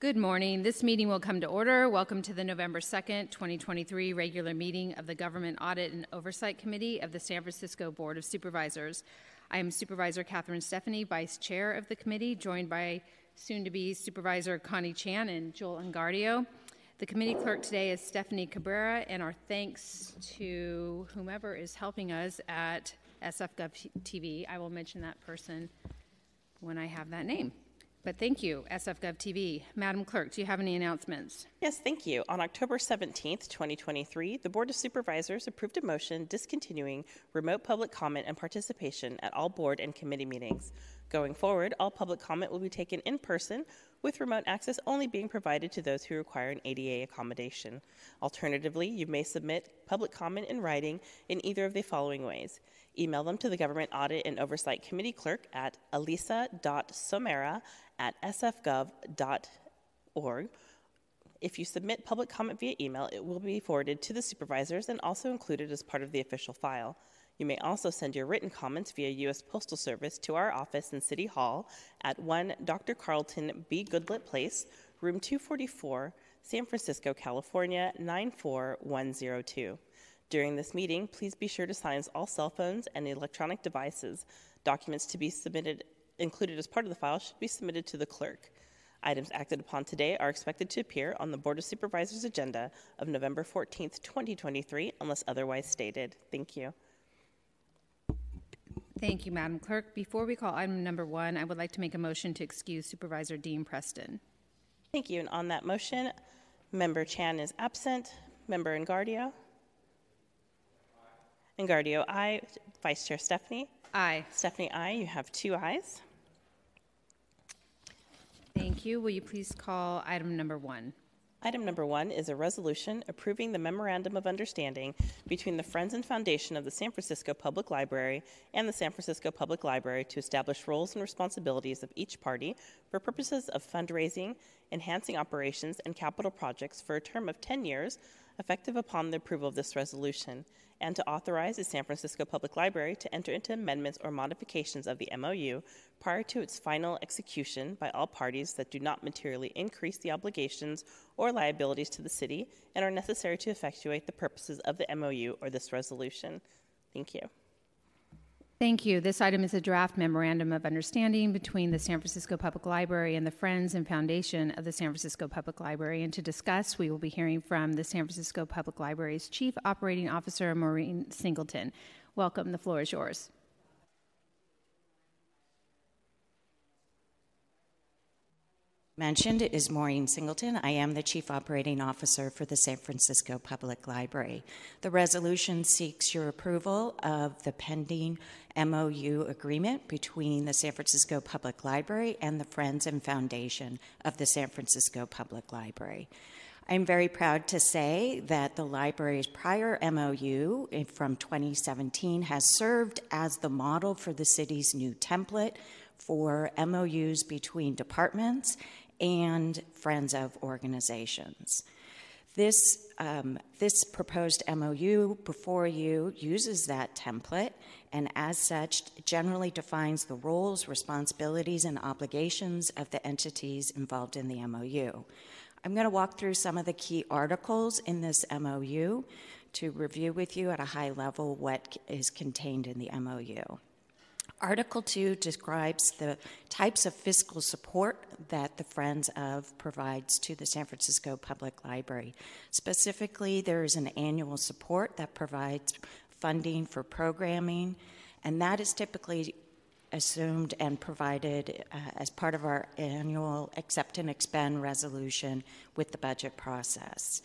Good morning. This meeting will come to order. Welcome to the November 2nd, 2023 regular meeting of the Government Audit and Oversight Committee of the San Francisco Board of Supervisors. I am Supervisor Catherine Stefani, Vice Chair of the committee, joined by soon to be Supervisor Connie Chan and Joel Engardio. The committee clerk today is Stephanie Cabrera, and our thanks to whomever is helping us at SFGov TV. I will mention that person when I have that name. But thank you, SFGov TV. Madam Clerk, do you have any announcements? Yes, thank you. On October 17th, 2023, the Board of Supervisors approved a motion discontinuing remote public comment and participation at all board and committee meetings. Going forward, all public comment will be taken in person, with remote access only being provided to those who require an ADA accommodation. Alternatively, you may submit public comment in writing in either of the following ways email them to the Government Audit and Oversight Committee clerk at alisa.somera at sfgov.org. If you submit public comment via email, it will be forwarded to the supervisors and also included as part of the official file. You may also send your written comments via U.S. Postal Service to our office in City Hall at 1 Dr. Carlton B. Goodlett Place, room 244, San Francisco, California 94102. During this meeting, please be sure to silence all cell phones and electronic devices. Documents to be submitted included as part of the file should be submitted to the clerk. Items acted upon today are expected to appear on the Board of Supervisors agenda of November 14th, 2023, unless otherwise stated. Thank you. Thank you, Madam Clerk. Before we call item number one, I would like to make a motion to excuse Supervisor Dean Preston. Thank you. And on that motion, Member Chan is absent. Member Engardio? Engardio, aye. Vice Chair Stefani? Aye. Stefani, aye. You have two ayes. Thank you. Will you please call item number one? Item number one is a resolution approving the memorandum of understanding between the Friends and Foundation of the San Francisco Public Library and the San Francisco Public Library to establish roles and responsibilities of each party for purposes of fundraising, enhancing operations, and capital projects for a term of 10 years, effective upon the approval of this resolution and to authorize the San Francisco Public Library to enter into amendments or modifications of the MOU prior to its final execution by all parties that do not materially increase the obligations or liabilities to the city and are necessary to effectuate the purposes of the MOU or this resolution. Thank you. Thank you. This item is a draft memorandum of understanding between the San Francisco Public Library and the Friends and Foundation of the San Francisco Public Library. And to discuss, we will be hearing from the San Francisco Public Library's Chief Operating Officer, Maureen Singleton. Welcome. The floor is yours. Mentioned is Maureen Singleton. I am the Chief Operating Officer for the San Francisco Public Library. The resolution seeks your approval of the pending MOU agreement between the San Francisco Public Library and the Friends and Foundation of the San Francisco Public Library. I'm very proud to say that the library's prior MOU from 2017 has served as the model for the city's new template for MOUs between departments and friends of organizations. This, um, this proposed MOU before you uses that template and, as such, generally defines the roles, responsibilities, and obligations of the entities involved in the MOU. I'm going to walk through some of the key articles in this MOU to review with you at a high level what is contained in the MOU. Article 2 describes the types of fiscal support that the Friends of provides to the San Francisco Public Library. Specifically, there is an annual support that provides funding for programming, and that is typically assumed and provided uh, as part of our annual accept and expend resolution with the budget process.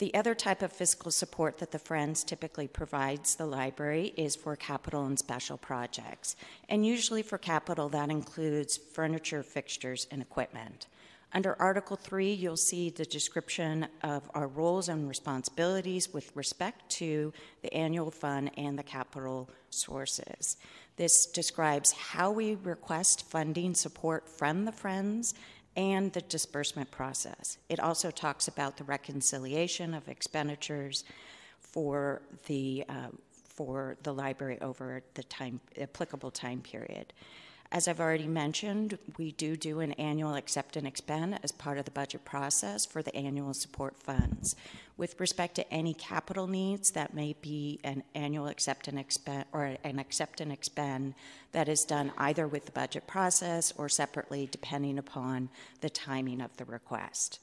The other type of fiscal support that the Friends typically provides the library is for capital and special projects. And usually for capital, that includes furniture, fixtures, and equipment. Under Article 3, you'll see the description of our roles and responsibilities with respect to the annual fund and the capital sources. This describes how we request funding support from the Friends and the disbursement process. It also talks about the reconciliation of expenditures for the uh, for the library over the time applicable time period. As I've already mentioned, we do do an annual accept and expend as part of the budget process for the annual support funds. With respect to any capital needs, that may be an annual accept and expend or an accept and expend that is done either with the budget process or separately, depending upon the timing of the request.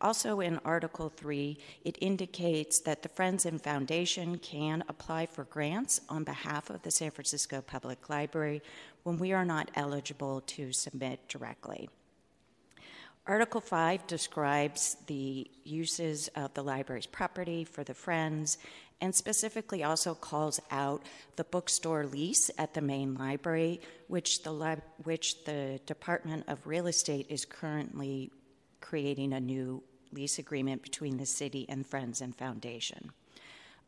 Also, in Article 3, it indicates that the Friends and Foundation can apply for grants on behalf of the San Francisco Public Library when we are not eligible to submit directly. Article 5 describes the uses of the library's property for the Friends and specifically also calls out the bookstore lease at the main library, which the, which the Department of Real Estate is currently creating a new lease agreement between the city and Friends and Foundation.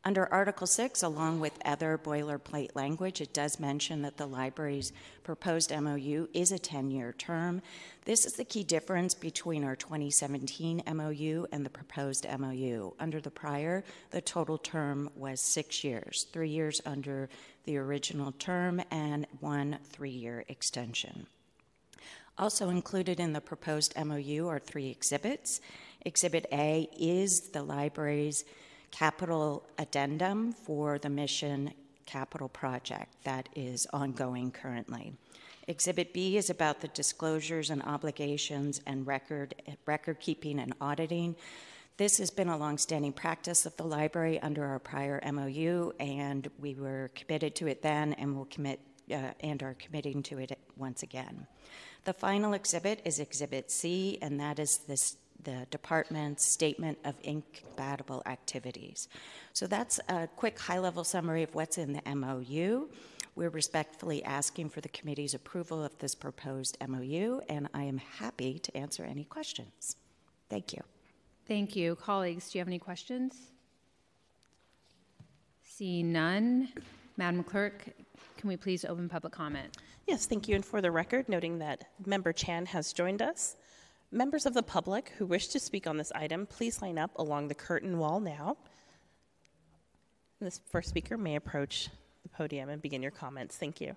Under Article 6, along with other boilerplate language, it does mention that the library's proposed MOU is a 10 year term. This is the key difference between our 2017 MOU and the proposed MOU. Under the prior, the total term was six years, three years under the original term, and one three year extension. Also included in the proposed MOU are three exhibits. Exhibit A is the library's capital addendum for the mission capital project that is ongoing currently. Exhibit B is about the disclosures and obligations and record, record keeping and auditing. This has been a longstanding practice of the library under our prior MOU, and we were committed to it then and will commit uh, and are committing to it once again. The final exhibit is Exhibit C, and that is this the department's statement of incompatible activities. So that's a quick high level summary of what's in the MOU. We're respectfully asking for the committee's approval of this proposed MOU, and I am happy to answer any questions. Thank you. Thank you. Colleagues, do you have any questions? Seeing none, Madam Clerk, can we please open public comment? Yes, thank you. And for the record, noting that Member Chan has joined us. Members of the public who wish to speak on this item, please line up along the curtain wall now. This first speaker may approach the podium and begin your comments. Thank you.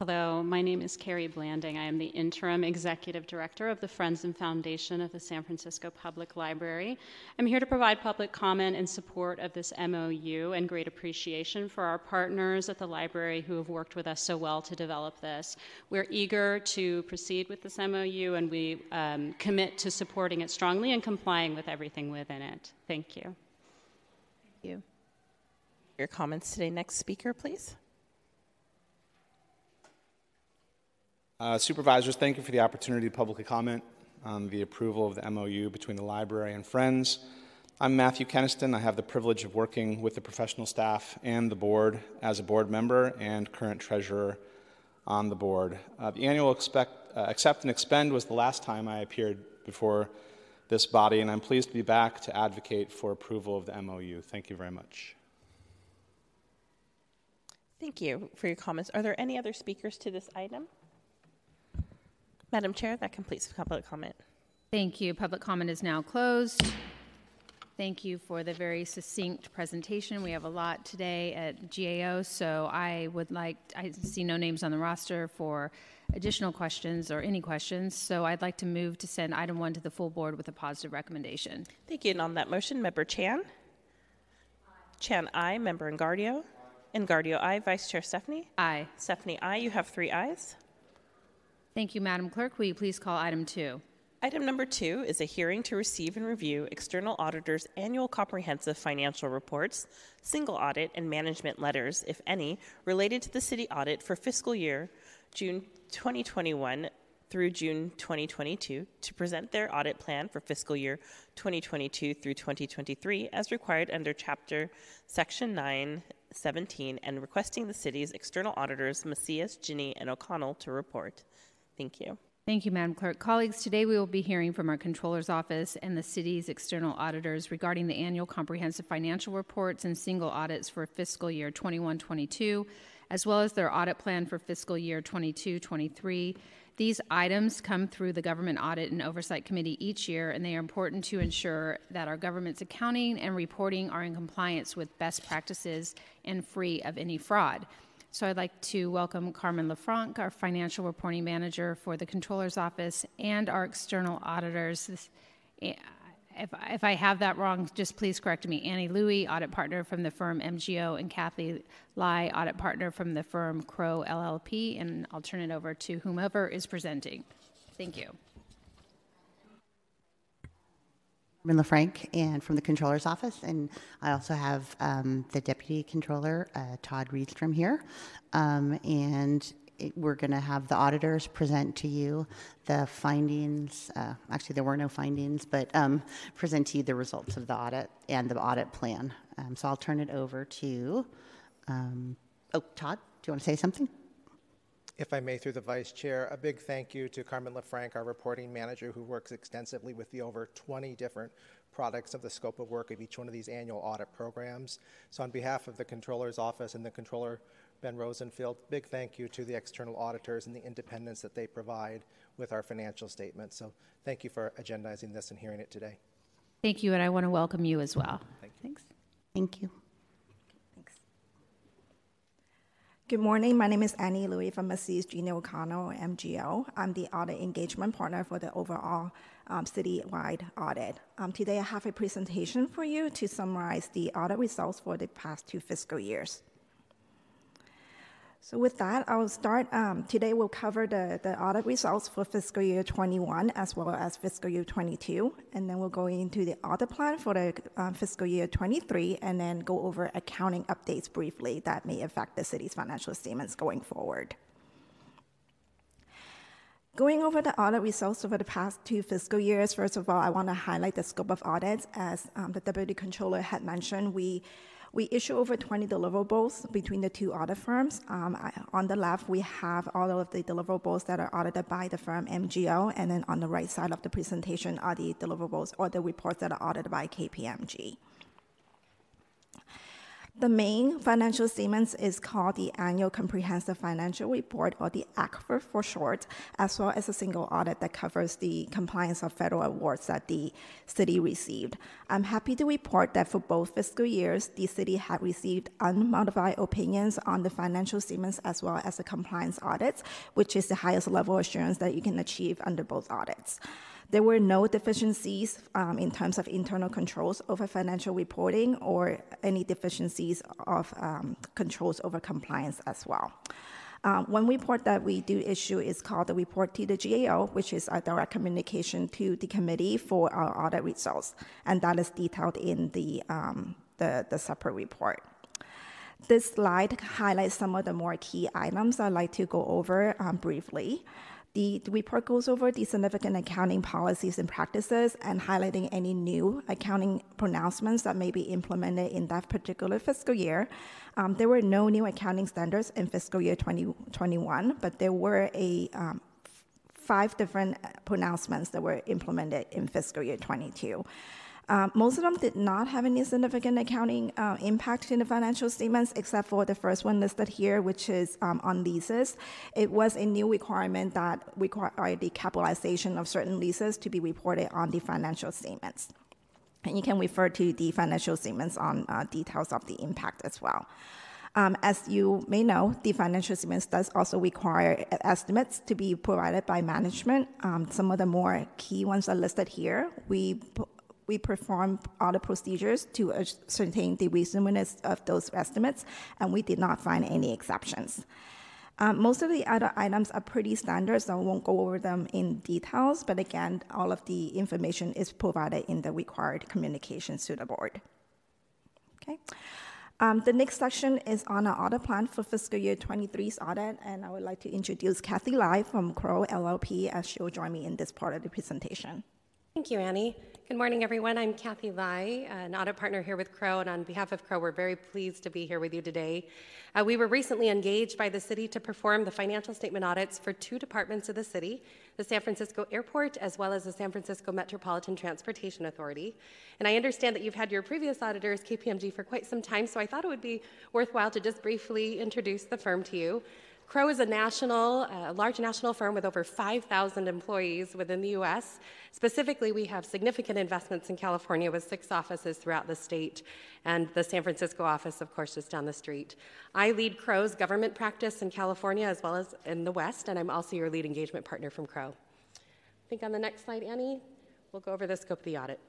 Hello, my name is Carrie Blanding. I am the interim executive director of the Friends and Foundation of the San Francisco Public Library. I'm here to provide public comment in support of this MOU and great appreciation for our partners at the library who have worked with us so well to develop this. We're eager to proceed with this MOU and we um, commit to supporting it strongly and complying with everything within it. Thank you. Thank you. Your comments today. Next speaker, please. Uh, supervisors, thank you for the opportunity to publicly comment on the approval of the MOU between the library and Friends. I'm Matthew Keniston. I have the privilege of working with the professional staff and the board as a board member and current treasurer on the board. Uh, the annual expect, uh, accept and expend was the last time I appeared before this body, and I'm pleased to be back to advocate for approval of the MOU. Thank you very much. Thank you for your comments. Are there any other speakers to this item? Madam Chair, that completes public comment. Thank you. Public comment is now closed. Thank you for the very succinct presentation. We have a lot today at GAO, so I would like, I see no names on the roster for additional questions or any questions, so I'd like to move to send item one to the full board with a positive recommendation. Thank you. And on that motion, Member Chan? Aye. Chan, aye. Member Engardio? Engardio, aye. Vice Chair Stefani? Aye. Stefani, aye. You have three ayes. Thank you, Madam Clerk. Will you please call item two? Item number two is a hearing to receive and review external auditors' annual comprehensive financial reports, single audit, and management letters, if any, related to the city audit for fiscal year June 2021 through June 2022 to present their audit plan for fiscal year 2022 through 2023 as required under Chapter Section 917 and requesting the city's external auditors, Macias, Gini, and O'Connell, to report. Thank you. Thank you, Madam Clerk. Colleagues, today we will be hearing from our Controller's Office and the city's external auditors regarding the annual comprehensive financial reports and single audits for fiscal year 21 22, as well as their audit plan for fiscal year 22 23. These items come through the Government Audit and Oversight Committee each year, and they are important to ensure that our government's accounting and reporting are in compliance with best practices and free of any fraud. So I'd like to welcome Carmen LaFranc, our financial reporting manager for the Controller's Office, and our external auditors. Eh, If, if I have that wrong, just please correct me. Annie Louie, audit partner from the firm MGO, and Kathy Lai, audit partner from the firm Crowe LLP. And I'll turn it over to whomever is presenting. Thank you. Carmen LaFranc and from the Controller's Office, and I also have um, the Deputy Controller, uh, Todd Rydstrom, here. Um, and it, we're going to have the auditors present to you the findings. Uh, actually, there were no findings, but um, present to you the results of the audit and the audit plan. Um, so I'll turn it over to, um, oh, Todd, do you want to say something? If I may, through the vice chair, a big thank you to Carmen LaFranc, our reporting manager, who works extensively with the over 20 different products of the scope of work of each one of these annual audit programs. So, on behalf of the Controller's Office and the Controller, Ben Rosenfield, big thank you to the external auditors and the independence that they provide with our financial statements. So, thank you for agendizing this and hearing it today. Thank you, and I want to welcome you as well. Thanks. Thank you. Good morning. My name is Annie Louie from Macias Gini O'Connell MGO. I'm the audit engagement partner for the overall um, citywide audit. Um, today, I have a presentation for you to summarize the audit results for the past two fiscal years. So with that, I will start. Um, today we'll cover the, the audit results for fiscal year 21 as well as fiscal year 22. And then we'll go into the audit plan for the um, fiscal year 23 and then go over accounting updates briefly that may affect the city's financial statements going forward. Going over the audit results over the past two fiscal years, first of all, I want to highlight the scope of audits. As um, the Deputy Controller had mentioned, we we issue over 20 deliverables between the two audit firms. Um, on the left, we have all of the deliverables that are audited by the firm MGO, and then on the right side of the presentation are the deliverables or the reports that are audited by KPMG. The main financial statements is called the Annual Comprehensive Financial Report, or the ACFR for short, as well as a single audit that covers the compliance of federal awards that the city received. I'm happy to report that for both fiscal years, the city had received unmodified opinions on the financial statements as well as the compliance audits, which is the highest level assurance that you can achieve under both audits. There were no deficiencies um, in terms of internal controls over financial reporting or any deficiencies of um, controls over compliance as well. Um, one report that we do issue is called the report to the GAO, which is a direct communication to the committee for our audit results, and that is detailed in the, um, the, the separate report. This slide highlights some of the more key items I'd like to go over um, briefly. The, the, report goes over the significant accounting policies and practices and highlighting any new accounting pronouncements that may be implemented in that particular fiscal year. Um, there were no new accounting standards in fiscal year 2021, but there were a um, five different pronouncements that were implemented in fiscal year 22. Um, most of them did not have any significant accounting uh, impact in the financial statements, except for the first one listed here, which is um, on leases. It was a new requirement that required the capitalization of certain leases to be reported on the financial statements. And you can refer to the financial statements on uh, details of the impact as well. Um, as you may know, the financial statements does also require estimates to be provided by management. Um, some of the more key ones are listed here. We we performed all the procedures to ascertain the reasonableness of those estimates, and we did not find any exceptions. Um, most of the other items are pretty standard, so I won't go over them in details, but again, all of the information is provided in the required communications to the board. Okay. Um, the next section is on our audit plan for fiscal year 23's audit, and I would like to introduce Kathy Lai from Crowe LLP as she'll join me in this part of the presentation. Thank you, Annie. Good morning, everyone. I'm Kathy Lai, an audit partner here with Crowe, and on behalf of Crowe, we're very pleased to be here with you today. Uh, we were recently engaged by the city to perform the financial statement audits for two departments of the city the San Francisco Airport, as well as the San Francisco Metropolitan Transportation Authority. And I understand that you've had your previous auditors, KPMG, for quite some time, so I thought it would be worthwhile to just briefly introduce the firm to you. Crowe is a national, a large national firm with over 5,000 employees within the U.S. Specifically, we have significant investments in California with six offices throughout the state, and the San Francisco office, of course, just down the street. I lead Crowe's government practice in California as well as in the West, and I'm also your lead engagement partner from Crowe. I think on the next slide, Annie, we'll go over the scope of the audit.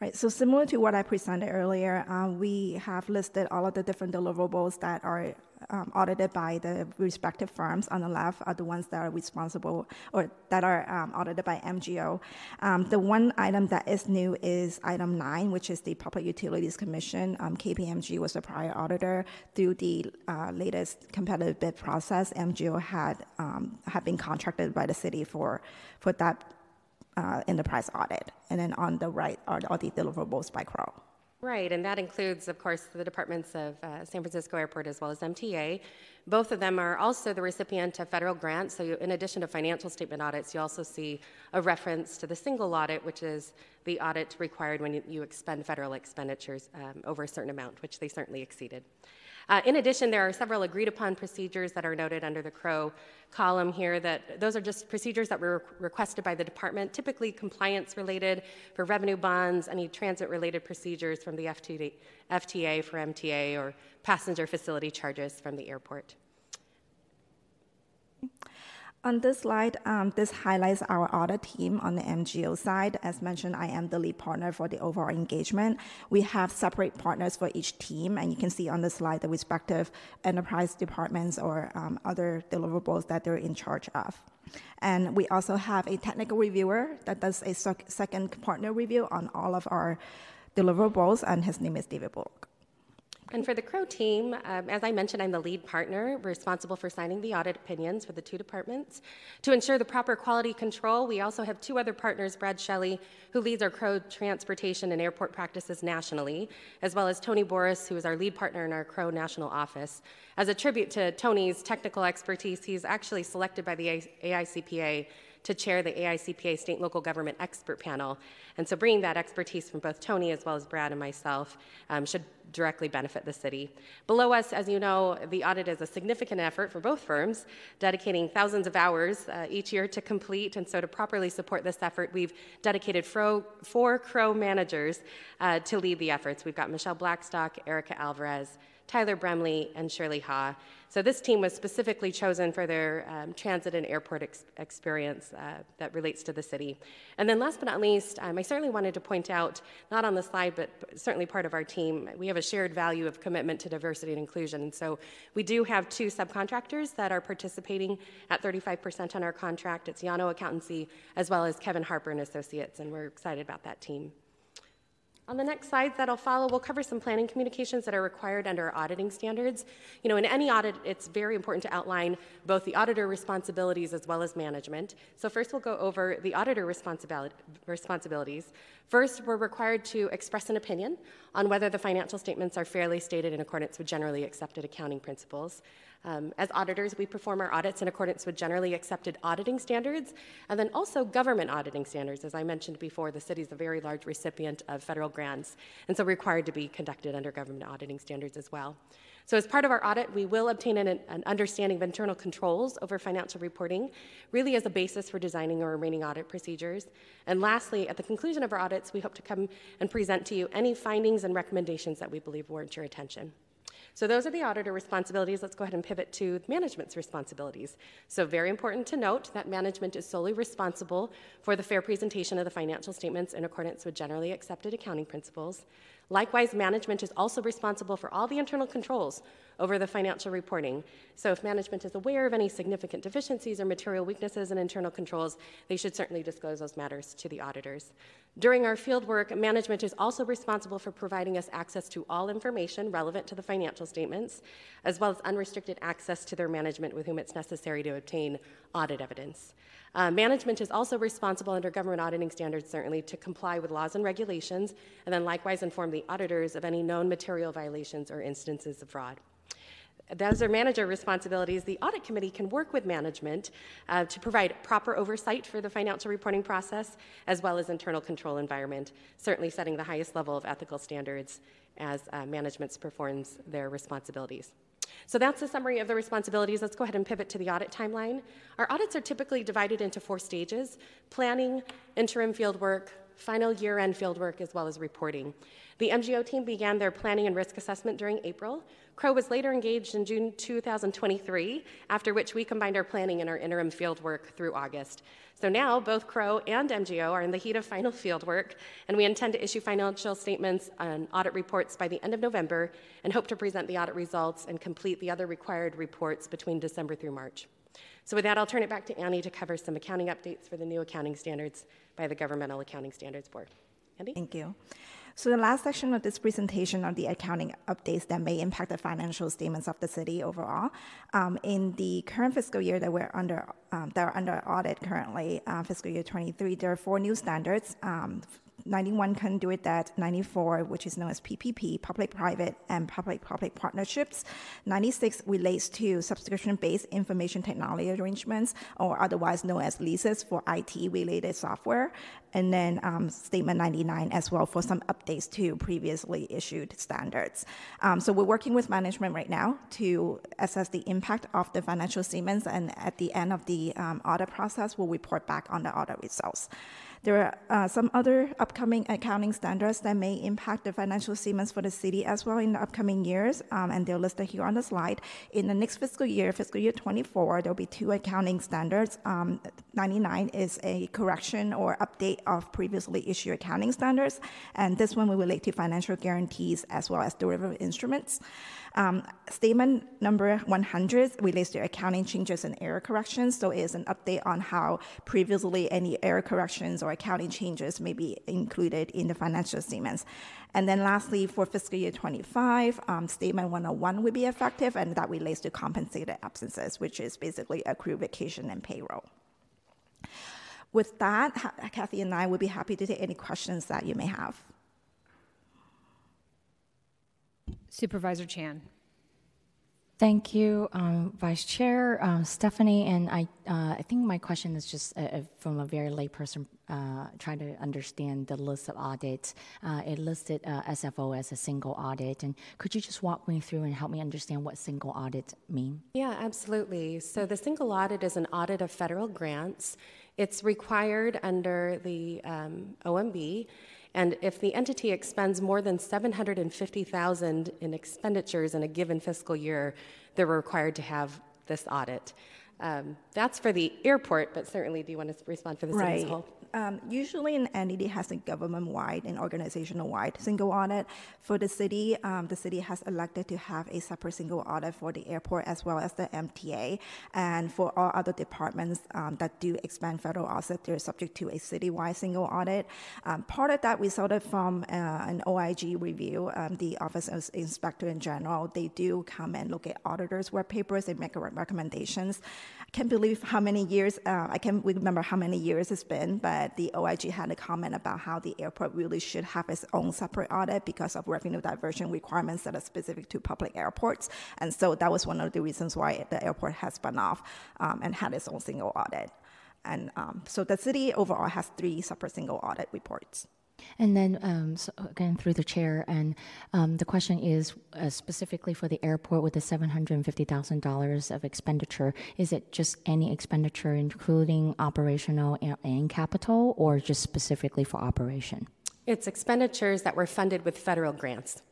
Right, so similar to what I presented earlier, um, we have listed all of the different deliverables that are um, audited by the respective firms. On the left are the ones that are responsible or that are um, audited by MGO. Um, the one item that is new is item nine, which is the Public Utilities Commission. Um, KPMG was the prior auditor. Through the uh, latest competitive bid process, MGO had um, had been contracted by the city for for that uh, enterprise audit. And then on the right are all the deliverables by Crowe. Right, and that includes, of course, the departments of uh, San Francisco Airport as well as MTA. Both of them are also the recipient of federal grants. So, you, in addition to financial statement audits, you also see a reference to the single audit, which is the audit required when you, you expend federal expenditures um, over a certain amount, which they certainly exceeded. Uh, in addition, there are several agreed upon procedures that are noted under the Crowe column here that those are just procedures that were requested by the department, typically compliance related for revenue bonds, any transit related procedures from the FTA, FTA for MTA, or passenger facility charges from the airport. On this slide, um, this highlights our audit team on the MGO side. As mentioned, I am the lead partner for the overall engagement. We have separate partners for each team, and you can see on the slide the respective enterprise departments or um, other deliverables that they're in charge of. And we also have a technical reviewer that does a second partner review on all of our deliverables, and his name is David Bullock. And for the Crowe team, um, as I mentioned, I'm the lead partner responsible for signing the audit opinions for the two departments. To ensure the proper quality control, we also have two other partners, Brad Shelley, who leads our Crowe transportation and airport practices nationally, as well as Tony Boris, who is our lead partner in our Crowe national office. As a tribute to Tony's technical expertise, he's actually selected by the AICPA to chair the AICPA State and Local Government Expert Panel. And so bringing that expertise from both Tony as well as Brad and myself um, should directly benefit the city. Below us, as you know, the audit is a significant effort for both firms, dedicating thousands of hours uh, each year to complete. And so to properly support this effort, we've dedicated fro- four Crowe managers uh, to lead the efforts. We've got Michelle Blackstock, Erica Alvarez, Tyler Bremley, and Shirley Ha. So this team was specifically chosen for their um, transit and airport ex- experience uh, that relates to the city. And then last but not least, um, I certainly wanted to point out, not on the slide, but certainly part of our team, we have a shared value of commitment to diversity and inclusion. And so we do have two subcontractors that are participating at 35% on our contract. It's Yano Accountancy as well as Kevin Harper and Associates, and we're excited about that team. On the next slides that'll follow, we'll cover some planning communications that are required under our auditing standards. You know, in any audit, it's very important to outline both the auditor responsibilities as well as management. So first we'll go over the auditor responsibilities. First, we're required to express an opinion on whether the financial statements are fairly stated in accordance with generally accepted accounting principles. Um, as auditors, we perform our audits in accordance with generally accepted auditing standards and then also government auditing standards. As I mentioned before, the city is a very large recipient of federal grants and so required to be conducted under government auditing standards as well. So, as part of our audit, we will obtain an, an, understanding of internal controls over financial reporting, really as a basis for designing our remaining audit procedures. And lastly, at the conclusion of our audits, we hope to come and present to you any findings and recommendations that we believe warrant your attention. So those are the auditor responsibilities. Let's go ahead and pivot to management's responsibilities. So very important to note that management is solely responsible for the fair presentation of the financial statements in accordance with generally accepted accounting principles. Likewise, management is also responsible for all the internal controls over the financial reporting. So, if management is aware of any significant deficiencies or material weaknesses in internal controls, they should certainly disclose those matters to the auditors. During our field work, management is also responsible for providing us access to all information relevant to the financial statements, as well as unrestricted access to their management with whom it's necessary to obtain audit evidence. Uh, management is also responsible under government auditing standards, certainly, to comply with laws and regulations, and then likewise inform the auditors of any known material violations or instances of fraud. Those are manager responsibilities. The audit committee can work with management uh, to provide proper oversight for the financial reporting process as well as internal control environment, certainly setting the highest level of ethical standards as uh, management performs their responsibilities. So that's a summary of the responsibilities. Let's go ahead and pivot to the audit timeline. Our audits are typically divided into four stages planning, interim field work, final year end field work, as well as reporting. The MGO team began their planning and risk assessment during April. Crowe was later engaged in June 2023, after which we combined our planning and our interim field work through August. So now both Crowe and MGO are in the heat of final field work, and we intend to issue financial statements and audit reports by the end of November and hope to present the audit results and complete the other required reports between December through March. So, with that, I'll turn it back to Annie to cover some accounting updates for the new accounting standards by the Governmental Accounting Standards Board. Annie? Thank you. So the last section of this presentation are the accounting updates that may impact the financial statements of the city overall. Um, in the current fiscal year that we're under, um, that are under audit currently, uh, fiscal year 23, there are four new standards. Um, 91 Conduit Debt, 94, which is known as PPP, public-private and public-public partnerships. 96 relates to subscription-based information technology arrangements, or otherwise known as leases for IT-related software. And then um, Statement 99 as well for some updates to previously issued standards. Um, so we're working with management right now to assess the impact of the financial statements, and at the end of the um, audit process, we'll report back on the audit results. There are uh, some other upcoming accounting standards that may impact the financial statements for the city as well in the upcoming years, um, and they're listed here on the slide. In the next fiscal year, fiscal year 24, there'll be two accounting standards. Um, 99 is a correction or update of previously issued accounting standards, and this one will relate to financial guarantees as well as derivative instruments. Um, statement number 100 relates to accounting changes and error corrections. So it is an update on how previously any error corrections or accounting changes may be included in the financial statements. And then lastly, for fiscal year 25, um, statement 101 will be effective, and that relates to compensated absences, which is basically accrued vacation and payroll. With that, Kathy and I would be happy to take any questions that you may have. Supervisor Chan. Thank you, um, Vice Chair um, Stefani. And I, uh, I think my question is just uh, uh from a very layperson uh, trying to understand the list of audits. Uh, it listed uh, SFO as a single audit, and could you just walk me through and help me understand what single audit mean? Yeah, absolutely. So the single audit is an audit of federal grants. It's required under the um, OMB. And if the entity expends more than 750,000 in expenditures in a given fiscal year, they're required to have this audit. Um, that's for the airport, but certainly, do you want to respond for the city as a whole? Um, usually, an entity has a government-wide and organizational-wide single audit. For the city, um, the city has elected to have a separate single audit for the airport as well as the MTA. And for all other departments um, that do expand federal asset, they're subject to a citywide single audit. Um, part of that resulted from uh, an OIG review. Um, the Office of Inspector in General, they do come and look at auditors' work papers and make recommendations. I can't believe how many years, uh, I can't remember how many years it's been, but the OIG had a comment about how the airport really should have its own separate audit because of revenue diversion requirements that are specific to public airports. And so that was one of the reasons why the airport has spun off um, and had its own single audit. And um, so the city overall has three separate single audit reports. And then, um, so again, through the chair, and um, the question is uh, specifically for the airport with the $750,000 of expenditure, is it just any expenditure, including operational and, and capital, or just specifically for operation? It's expenditures that were funded with federal grants.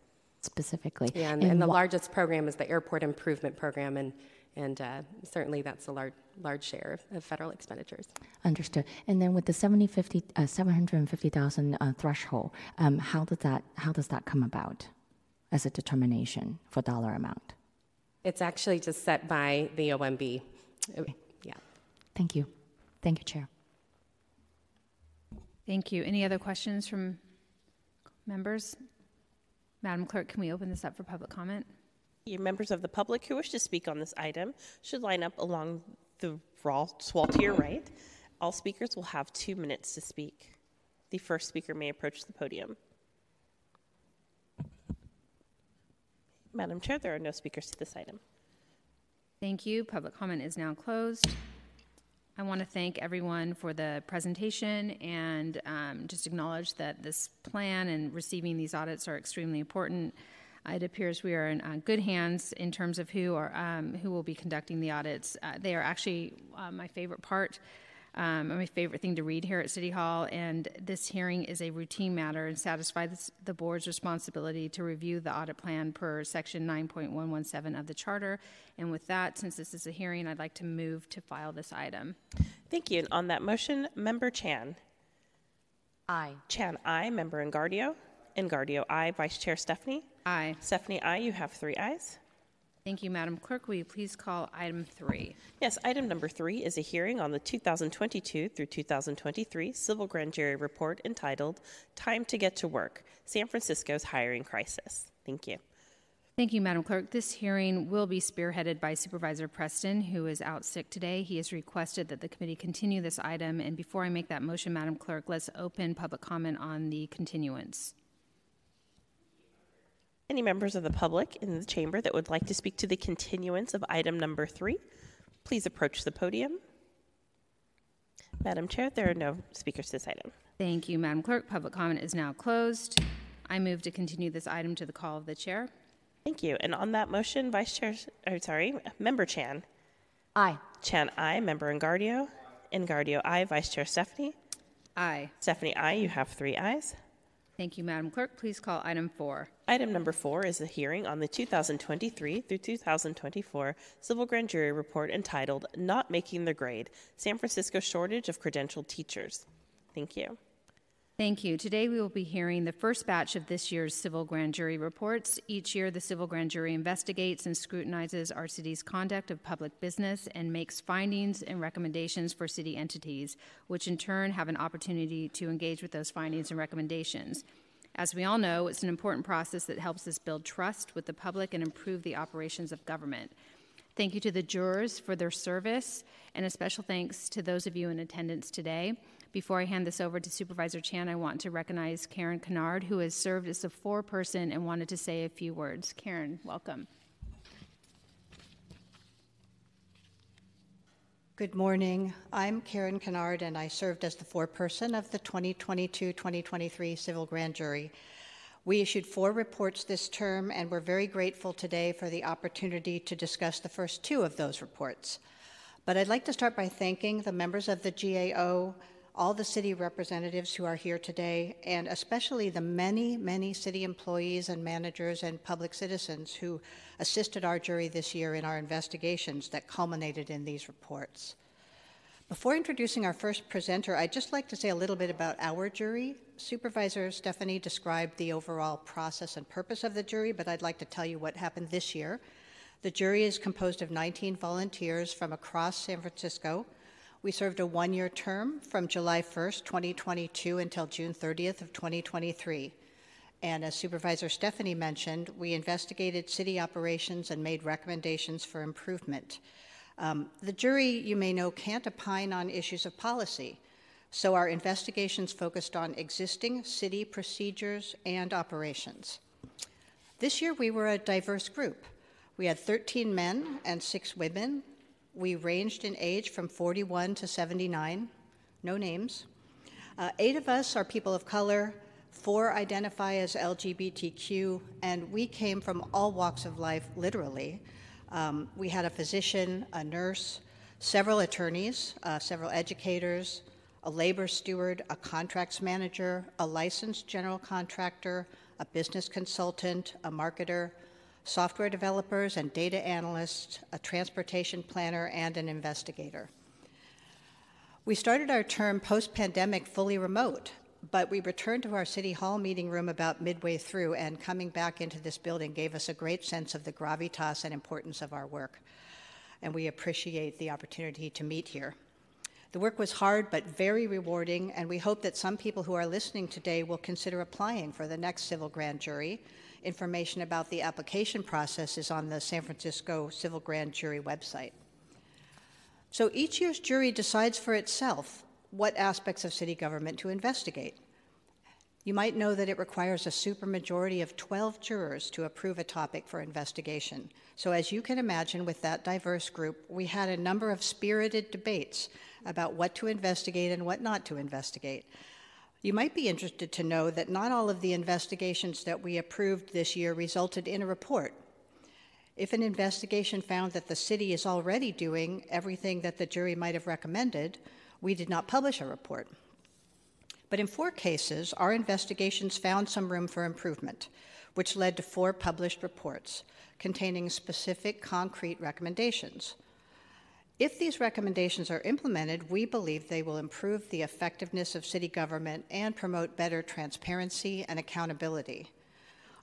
Specifically. Yeah, and, and, and the wh- largest program is the Airport Improvement Program, and and uh, certainly that's a large, large share of, of, federal expenditures. Understood. And then with the 70, 50, uh, 750,000 uh, threshold, um, how does that how does that come about as a determination for dollar amount? It's actually just set by the OMB. Okay. Yeah. Thank you. Thank you, Chair. Thank you. Any other questions from members? Madam Clerk, can we open this up for public comment? Your members of the public who wish to speak on this item should line up along the wall to your right. All speakers will have two minutes to speak. The first speaker may approach the podium. Madam Chair, there are no speakers to this item. Thank you. Public comment is now closed. I want to thank everyone for the presentation and um, just acknowledge that this plan and receiving these audits are extremely important. It appears we are in uh, good hands in terms of who are um, who will be conducting the audits. Uh, they are actually uh, my favorite part um, my favorite thing to read here at City Hall. And this hearing is a routine matter and satisfies the board's responsibility to review the audit plan per section 9.117 of the charter. And with that, since this is a hearing, I'd like to move to file this item. Thank you. And on that motion, Member Chan. Aye. Chan, I. Member Engardio. Engardio, I. Vice Chair Stefani? Aye. Stefani, I. You have three ayes. Thank you, Madam Clerk. Will you please call item three? Yes, item number three is a hearing on the 2022 through 2023 Civil Grand Jury Report entitled Time to Get to Work San Francisco's Hiring Crisis. Thank you. Thank you, Madam Clerk. This hearing will be spearheaded by Supervisor Preston, who is out sick today. He has requested that the committee continue this item. And before I make that motion, Madam Clerk, let's open public comment on the continuance. Any members of the public in the chamber that would like to speak to the continuance of item number three, please approach the podium. Madam Chair, there are no speakers to this item. Thank you, Madam Clerk. Public comment is now closed. I move to continue this item to the call of the chair. Thank you. And on that motion, Vice Chair, or sorry, Member Chan. Aye. Chan, I. Member Engardio. Engardio, I. Vice Chair Stefani. Aye. Stefani, I. You have three ayes. Thank you, Madam Clerk. Please call item four. Item number four is a hearing on the 2023 through 2024 Civil Grand Jury Report entitled Not Making the Grade San Francisco Shortage of Credentialed Teachers. Thank you. Thank you. Today we will be hearing the first batch of this year's civil grand jury reports. Each year, the civil grand jury investigates and scrutinizes our city's conduct of public business and makes findings and recommendations for city entities, which in turn have an opportunity to engage with those findings and recommendations. As we all know, it's an important process that helps us build trust with the public and improve the operations of government. Thank you to the jurors for their service, and a special thanks to those of you in attendance today. Before I hand this over to Supervisor Chan, I want to recognize Karen Kennard, who has served as a foreperson and wanted to say a few words. Karen, welcome. Good morning. I'm Karen Kennard, and I served as the foreperson of the 2022 2023 Civil Grand Jury. We issued four reports this term, and we're very grateful today for the opportunity to discuss the first two of those reports. But I'd like to start by thanking the members of the GAO, all the city representatives who are here today, and especially the many, many city employees and managers and public citizens who assisted our jury this year in our investigations that culminated in these reports. Before introducing our first presenter, I'd just like to say a little bit about our jury. Supervisor Stefani described the overall process and purpose of the jury, but I'd like to tell you what happened this year. The jury is composed of 19 volunteers from across San Francisco we served a one-year term from July 1st, 2022 until June 30th of 2023. And as Supervisor Stefani mentioned, we investigated city operations and made recommendations for improvement. Um, the jury, you may know, can't opine on issues of policy. So our investigations focused on existing city procedures and operations. This year we were a diverse group. We had 13 men and six women, we ranged in age from 41 to 79, no names. Uh, eight of us are people of color, four identify as LGBTQ, and we came from all walks of life, literally. Um, we had a physician, a nurse, several attorneys, uh, several educators, a labor steward, a contracts manager, a licensed general contractor, a business consultant, a marketer, software developers and data analysts, a transportation planner, and an investigator. We started our term post pandemic fully remote, but we returned to our City Hall meeting room about midway through, and coming back into this building gave us a great sense of the gravitas and importance of our work. And we appreciate the opportunity to meet here. The work was hard but very rewarding, and we hope that some people who are listening today will consider applying for the next civil grand jury Information about the application process is on the San Francisco Civil Grand Jury website. So each year's jury decides for itself what aspects of city government to investigate. You might know that it requires a supermajority of 12 jurors to approve a topic for investigation. So, as you can imagine, with that diverse group, we had a number of spirited debates about what to investigate and what not to investigate. You might be interested to know that not all of the investigations that we approved this year resulted in a report. If an investigation found that the city is already doing everything that the jury might have recommended, we did not publish a report. But in four cases, our investigations found some room for improvement, which led to four published reports containing specific concrete recommendations. If these recommendations are implemented, we believe they will improve the effectiveness of city government and promote better transparency and accountability.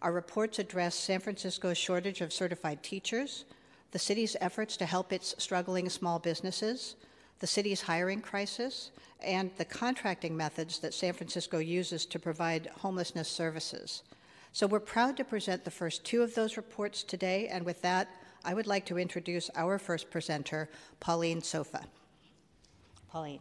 Our reports address San Francisco's shortage of certified teachers, the city's efforts to help its struggling small businesses, the city's hiring crisis, and the contracting methods that San Francisco uses to provide homelessness services. So we're proud to present the first two of those reports today, and with that, I would like to introduce our first presenter, Pauline Sofa. Pauline.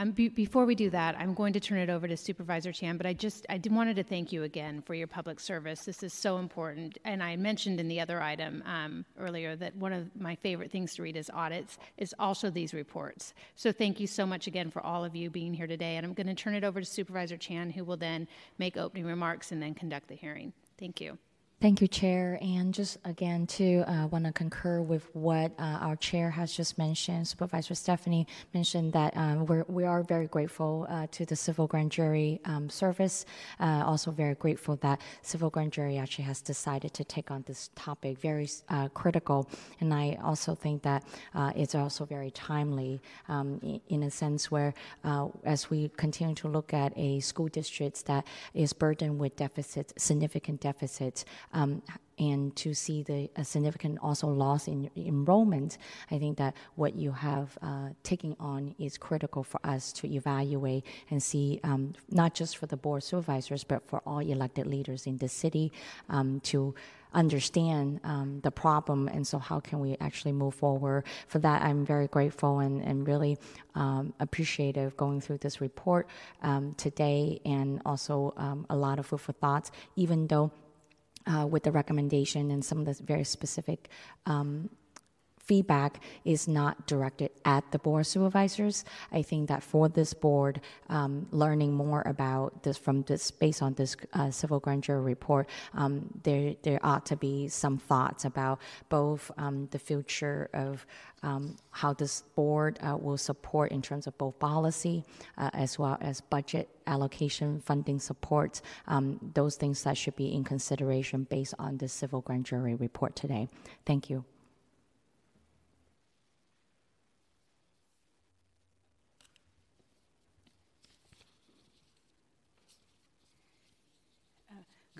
Um, be- before we do that, I'm going to turn it over to Supervisor Chan, but I just I did, wanted to thank you again for your public service. This is so important, and I mentioned in the other item um, earlier that one of my favorite things to read is audits, is also these reports. So thank you so much again for all of you being here today, and I'm going to turn it over to Supervisor Chan, who will then make opening remarks and then conduct the hearing. Thank you. Thank you, Chair. And just again, to uh, want to concur with what uh, our Chair has just mentioned. Supervisor Stefani mentioned that um, we're, we are very grateful uh, to the Civil Grand Jury um, Service. Uh, also, very grateful that Civil Grand Jury actually has decided to take on this topic, very uh, critical. And I also think that uh, it's also very timely um, in, in, a sense where, as we continue to look at a school district that is burdened with deficits, significant deficits, um, and to see the significant also loss in enrollment, I think that what you have uh, taken on is critical for us to evaluate and see um, not just for the board supervisors, but for all elected leaders in the city um, to understand um, the problem. And so how can we actually move forward? For that i'm very grateful and, and really um, appreciative going through this report um, today and also um, a lot of food for thoughts even though uh, with the recommendation and some of the very specific um, feedback is not directed at the board supervisors. I think that for this board, um, learning more about this from this, based on this uh, civil grand jury report, um, there there ought to be some thoughts about both um, the future of um, how this board uh, will support in terms of both policy uh, as well as budget allocation, funding support, um, those things that should be in consideration based on the civil grand jury report today. Thank you.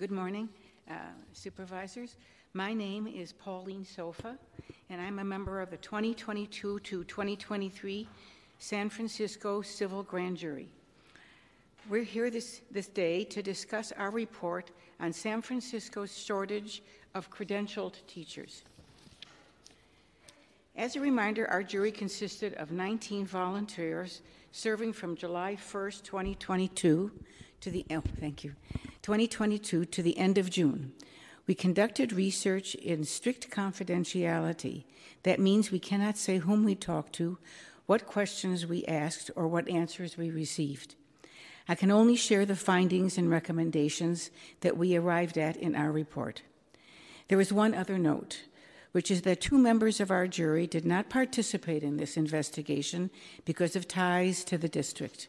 Good morning, uh, supervisors. My name is Pauline Sofa, and I'm a member of the 2022 to 2023 San Francisco Civil Grand Jury. We're here this, this day to discuss our report on San Francisco's shortage of credentialed teachers. As a reminder, our jury consisted of 19 volunteers serving from July 1st, 2022 to the, oh, thank you, 2022 to the end of June. We conducted research in strict confidentiality. That means we cannot say whom we talked to, what questions we asked, or what answers we received. I can only share the findings and recommendations that we arrived at in our report. There is one other note, which is that two members of our jury did not participate in this investigation because of ties to the district.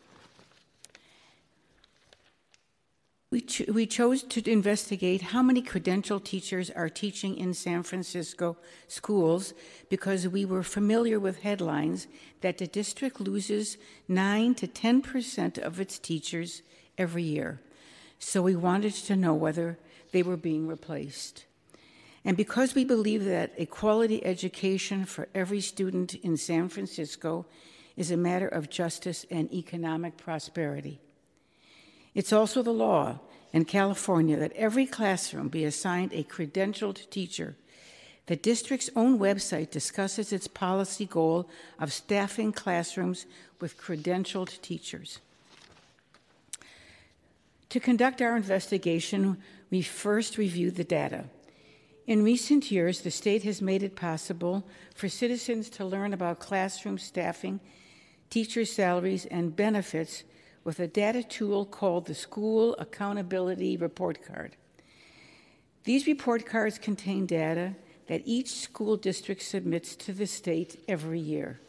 We, ch- we chose to investigate how many credentialed teachers are teaching in San Francisco schools because we were familiar with headlines that the district loses 9 to 10 percent of its teachers every year. So we wanted to know whether they were being replaced. And because we believe that a quality education for every student in San Francisco is a matter of justice and economic prosperity. It's also the law in California that every classroom be assigned a credentialed teacher. The district's own website discusses its policy goal of staffing classrooms with credentialed teachers. To conduct our investigation, we first reviewed the data. In recent years, the state has made it possible for citizens to learn about classroom staffing teacher salaries, and benefits with a data tool called the School Accountability Report Card. These report cards contain data that each school district submits to the state every year.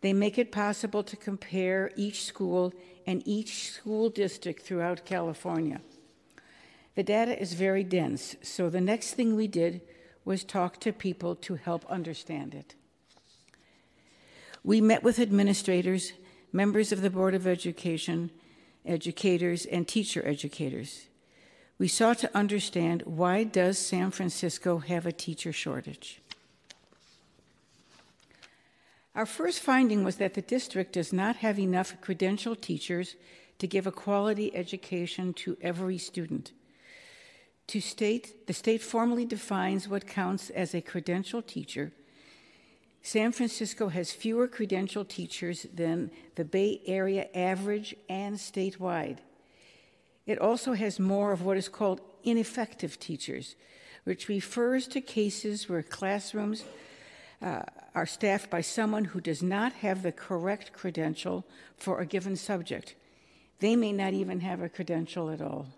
They make it possible to compare each school and each school district throughout California. The data is very dense, so the next thing we did was talk to people to help understand it. We met with administrators, members of the Board of Education, educators, and teacher educators. We sought to understand why does San Francisco have a teacher shortage? Our first finding was that the district does not have enough credentialed teachers to give a quality education to every student. To state, the state formally defines what counts as a credentialed teacher. San Francisco has fewer credentialed teachers than the Bay Area average and statewide. It also has more of what is called ineffective teachers, which refers to cases where classrooms uh, are staffed by someone who does not have the correct credential for a given subject. They may not even have a credential at all.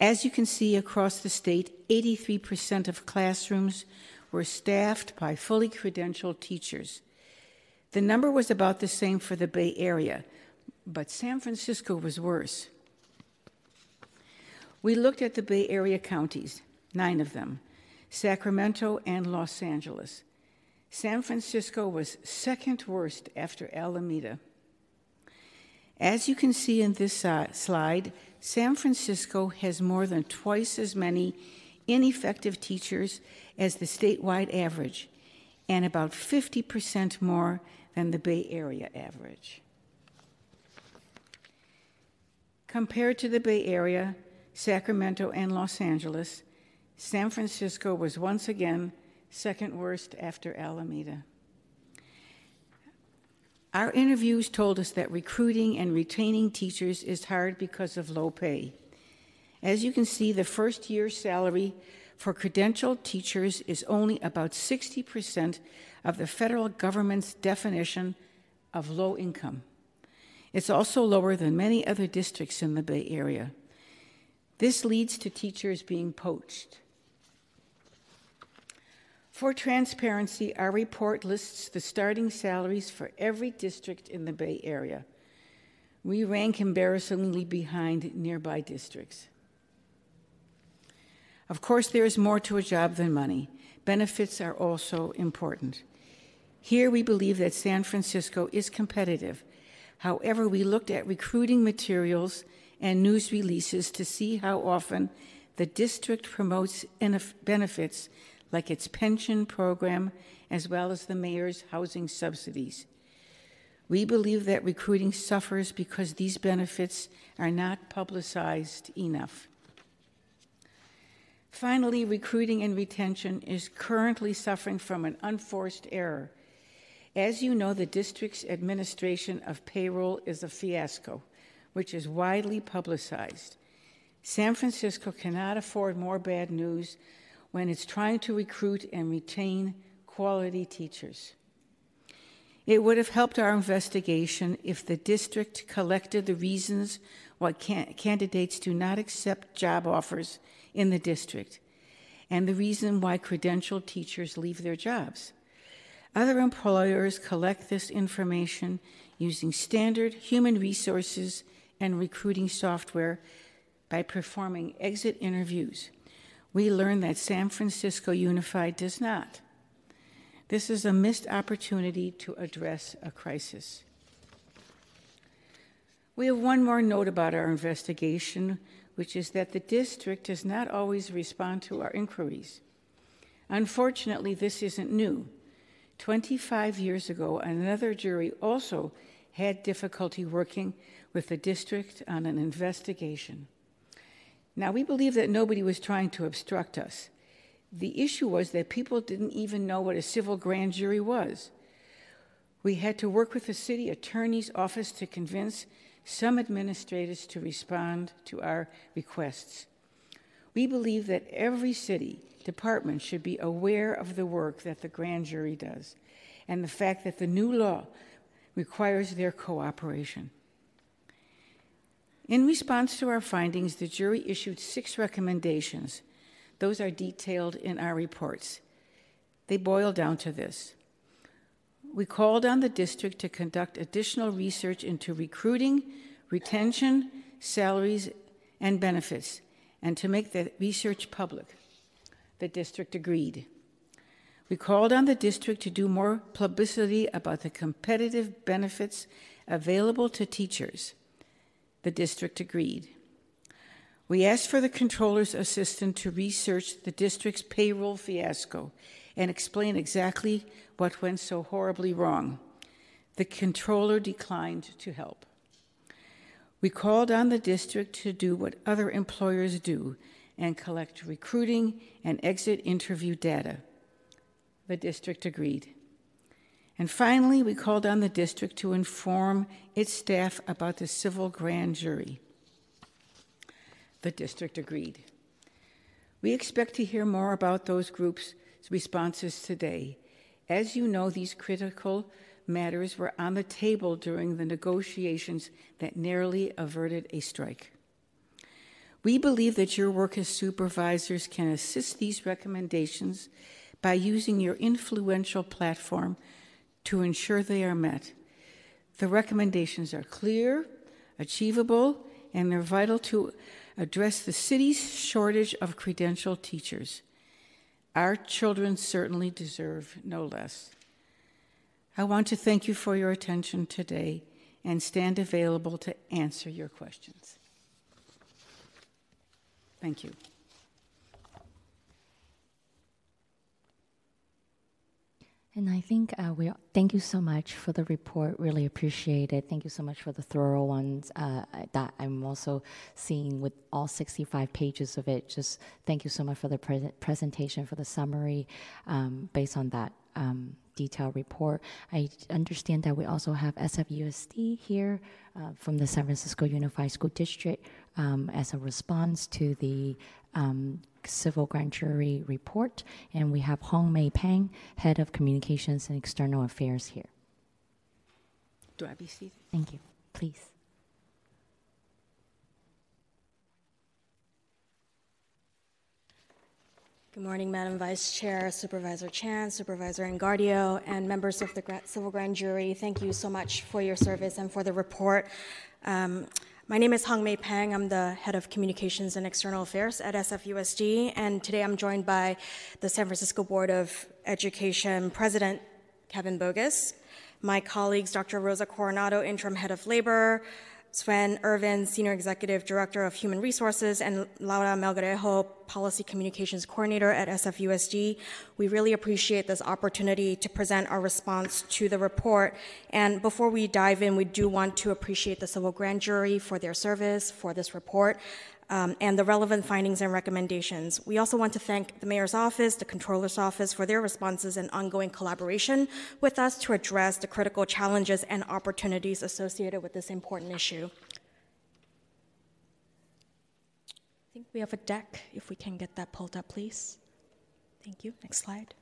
As you can see across the state, 83% of classrooms were staffed by fully credentialed teachers. The number was about the same for the Bay Area, but San Francisco was worse. We looked at the Bay Area counties, nine of them Sacramento and Los Angeles. San Francisco was second worst after Alameda. As you can see in this uh, slide, San Francisco has more than twice as many ineffective teachers as the statewide average, and about 50% more than the Bay Area average. Compared to the Bay Area, Sacramento, and Los Angeles, San Francisco was once again second worst after Alameda. Our interviews told us that recruiting and retaining teachers is hard because of low pay. As you can see, the first year's salary for credentialed teachers is only about 60% of the federal government's definition of low income. It's also lower than many other districts in the Bay Area. This leads to teachers being poached. For transparency, our report lists the starting salaries for every district in the Bay Area. We rank embarrassingly behind nearby districts. Of course, there is more to a job than money. Benefits are also important. Here, we believe that San Francisco is competitive. However, we looked at recruiting materials and news releases to see how often the district promotes benefits like its pension program, as well as the mayor's housing subsidies. We believe that recruiting suffers because these benefits are not publicized enough. Finally, recruiting and retention is currently suffering from an unforced error. As you know, the district's administration of payroll is a fiasco, which is widely publicized. San Francisco cannot afford more bad news when it's trying to recruit and retain quality teachers. It would have helped our investigation if the district collected the reasons why can- candidates do not accept job offers in the district and the reason why credentialed teachers leave their jobs. Other employers collect this information using standard human resources and recruiting software by performing exit interviews we learn that San Francisco Unified does not. This is a missed opportunity to address a crisis. We have one more note about our investigation, which is that the district does not always respond to our inquiries. Unfortunately, this isn't new. 25 years ago, another jury also had difficulty working with the district on an investigation. Now, we believe that nobody was trying to obstruct us. The issue was that people didn't even know what a civil grand jury was. We had to work with the city attorney's office to convince some administrators to respond to our requests. We believe that every city department should be aware of the work that the grand jury does, and the fact that the new law requires their cooperation. In response to our findings, the jury issued six recommendations. Those are detailed in our reports. They boil down to this. We called on the district to conduct additional research into recruiting, retention, salaries, and benefits, and to make the research public. The district agreed. We called on the district to do more publicity about the competitive benefits available to teachers. The district agreed. We asked for the controller's assistant to research the district's payroll fiasco and explain exactly what went so horribly wrong. The controller declined to help. We called on the district to do what other employers do and collect recruiting and exit interview data. The district agreed. And finally, we called on the district to inform its staff about the civil grand jury. The district agreed. We expect to hear more about those groups' responses today. As you know, these critical matters were on the table during the negotiations that narrowly averted a strike. We believe that your work as supervisors can assist these recommendations by using your influential platform to ensure they are met. The recommendations are clear, achievable, and they're vital to address the city's shortage of credentialed teachers. Our children certainly deserve no less. I want to thank you for your attention today and stand available to answer your questions. Thank you. And I think uh, we thank you so much for the report. Really appreciate it. Thank you so much for the thorough ones uh, that I'm also seeing with all 65 pages of it. Just thank you so much for the pre- presentation, for the summary um, based on that um, detailed report. I understand that we also have SFUSD here uh, from the San Francisco Unified School District um, as a response to the um, civil grand jury report. And we have Hong Mei Pang, Head of Communications and External Affairs here. Do I be seated? Thank you. Please. Good morning, Madam Vice Chair, Supervisor Chan, Supervisor Engardio, and members of the Civil Grand Jury. Thank you so much for your service and for the report. Um, my name is Hong Mei Pang. I'm the head of communications and external affairs at SFUSD, and today I'm joined by the San Francisco Board of Education President Kevin Boggess, my colleagues Dr. Rosa Coronado, interim head of labor, Sven Irvin, Senior Executive Director of Human Resources, and Laura Melgarejo, Policy Communications Coordinator at SFUSD. We really appreciate this opportunity to present our response to the report. And before we dive in, we do want to appreciate the Civil Grand Jury for their service for this report um, and the relevant findings and recommendations. We also want to thank the Mayor's Office, the Controller's Office for their responses and ongoing collaboration with us to address the critical challenges and opportunities associated with this important issue. I think we have a deck, if we can get that pulled up, please. Thank you. Next slide.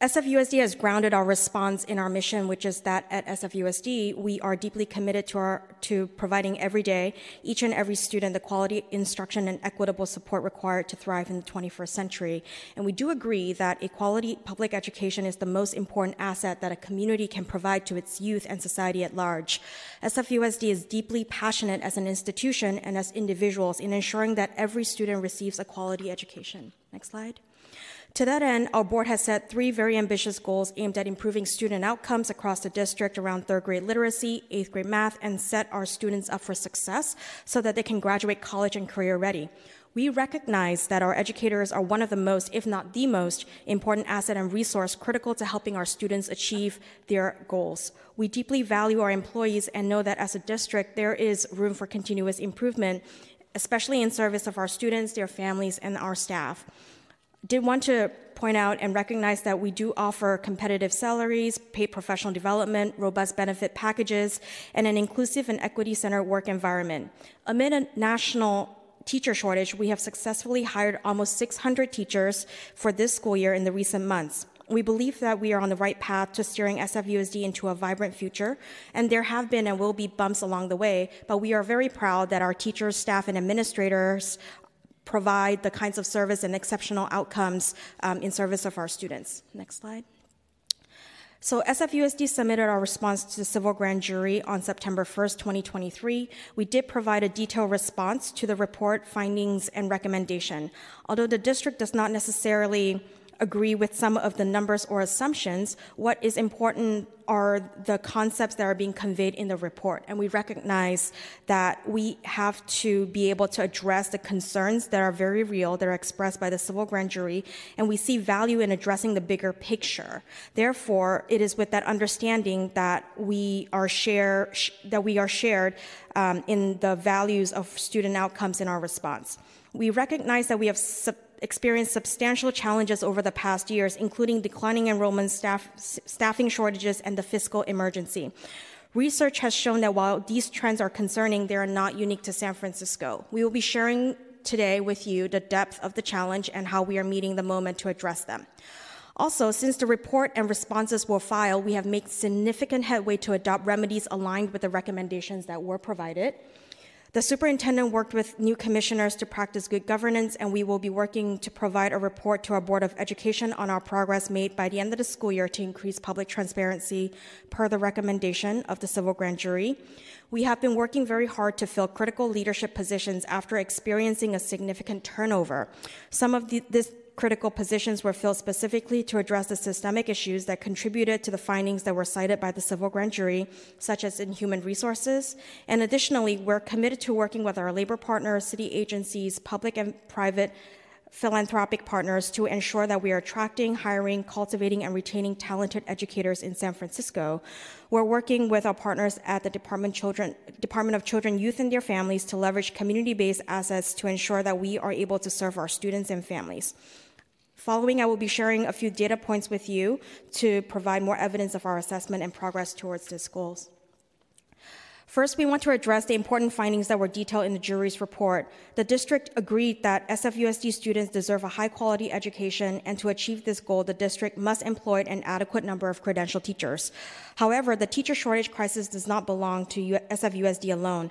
SFUSD has grounded our response in our mission, which is that at SFUSD, we are deeply committed to, our, to providing every day, each and every student, the quality instruction and equitable support required to thrive in the 21st century. And we do agree that a quality public education is the most important asset that a community can provide to its youth and society at large. SFUSD is deeply passionate as an institution and as individuals in ensuring that every student receives a quality education. Next slide. To that end, our board has set three very ambitious goals aimed at improving student outcomes across the district around third grade literacy, eighth grade math, and set our students up for success so that they can graduate college and career ready. We recognize that our educators are one of the most, if not the most, important asset and resource critical to helping our students achieve their goals. We deeply value our employees and know that as a district, there is room for continuous improvement, especially in service of our students, their families, and our staff did want to point out and recognize that we do offer competitive salaries, paid professional development, robust benefit packages, and an inclusive and equity centered work environment. Amid a national teacher shortage, we have successfully hired almost 600 teachers for this school year in the recent months. We believe that we are on the right path to steering SFUSD into a vibrant future, and there have been and will be bumps along the way, but we are very proud that our teachers, staff, and administrators provide the kinds of service and exceptional outcomes um, in service of our students. Next slide. So SFUSD submitted our response to the civil grand jury on September 1st, 2023. We did provide a detailed response to the report, findings, and recommendation. Although the district does not necessarily agree with some of the numbers or assumptions. What is important are the concepts that are being conveyed in the report. And we recognize that we have to be able to address the concerns that are very real, that are expressed by the civil grand jury, and we see value in addressing the bigger picture. Therefore, it is with that understanding that we are share that we are shared um, in the values of student outcomes in our response. We recognize that we have experienced substantial challenges over the past years, including declining enrollment, staff, staffing shortages, and the fiscal emergency. Research has shown that while these trends are concerning, they are not unique to San Francisco. We will be sharing today with you the depth of the challenge and how we are meeting the moment to address them. Also, since the report and responses were filed, we have made significant headway to adopt remedies aligned with the recommendations that were provided. The superintendent worked with new commissioners to practice good governance, and we will be working to provide a report to our Board of Education on our progress made by the end of the school year to increase public transparency per the recommendation of the civil grand jury. We have been working very hard to fill critical leadership positions after experiencing a significant turnover. Some of the, this critical positions were filled specifically to address the systemic issues that contributed to the findings that were cited by the civil grand jury, such as in human resources. And additionally, we're committed to working with our labor partners, city agencies, public and private philanthropic partners to ensure that we are attracting, hiring, cultivating, and retaining talented educators in San Francisco. We're working with our partners at the Department, Children, Department of Children, Youth, and their families to leverage community based assets to ensure that we are able to serve our students and families. Following, I will be sharing a few data points with you to provide more evidence of our assessment and progress towards these goals. First, we want to address the important findings that were detailed in the jury's report. The district agreed that SFUSD students deserve a high quality education, and to achieve this goal, the district must employ an adequate number of credentialed teachers. However, the teacher shortage crisis does not belong to SFUSD alone.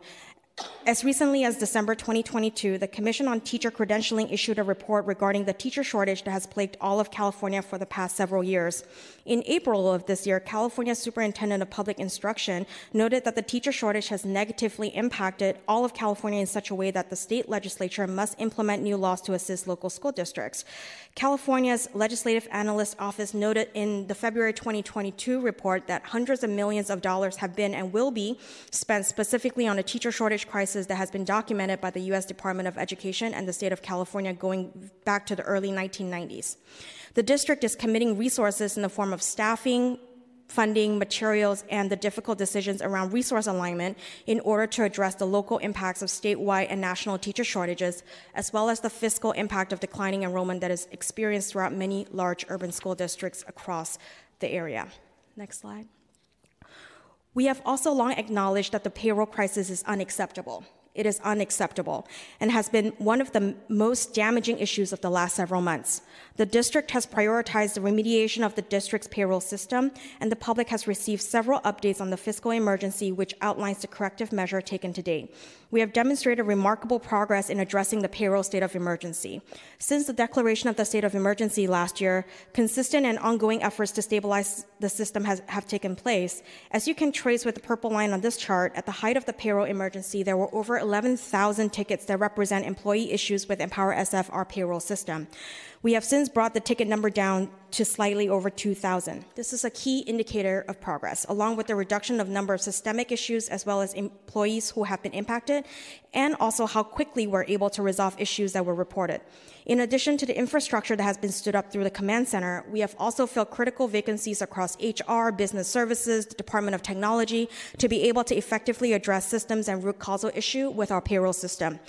As recently as December 2022, the Commission on Teacher Credentialing issued a report regarding the teacher shortage that has plagued all of California for the past several years. In April of this year, California Superintendent of Public Instruction noted that the teacher shortage has negatively impacted all of California in such a way that the state legislature must implement new laws to assist local school districts. California's Legislative Analyst Office noted in the February 2022 report that hundreds of millions of dollars have been and will be spent specifically on a teacher shortage crisis that has been documented by the U.S. Department of Education and the state of California going back to the early 1990s. The district is committing resources in the form of staffing, funding, materials, and the difficult decisions around resource alignment in order to address the local impacts of statewide and national teacher shortages, as well as the fiscal impact of declining enrollment that is experienced throughout many large urban school districts across the area. Next slide. We have also long acknowledged that the payroll crisis is unacceptable. It is unacceptable and has been one of the most damaging issues of the last several months. The district has prioritized the remediation of the district's payroll system, and the public has received several updates on the fiscal emergency, which outlines the corrective measure taken to date we have demonstrated remarkable progress in addressing the payroll state of emergency. Since the declaration of the state of emergency last year, consistent and ongoing efforts to stabilize the system has, have taken place. As you can trace with the purple line on this chart, at the height of the payroll emergency, there were over 11,000 tickets that represent employee issues with Empower SF, our payroll system. We have since brought the ticket number down to slightly over 2,000. This is a key indicator of progress, along with the reduction of number of systemic issues as well as employees who have been impacted, and also how quickly we're able to resolve issues that were reported. In addition to the infrastructure that has been stood up through the command center, we have also filled critical vacancies across HR, business services, the Department of Technology to be able to effectively address systems and root causal issue with our payroll system.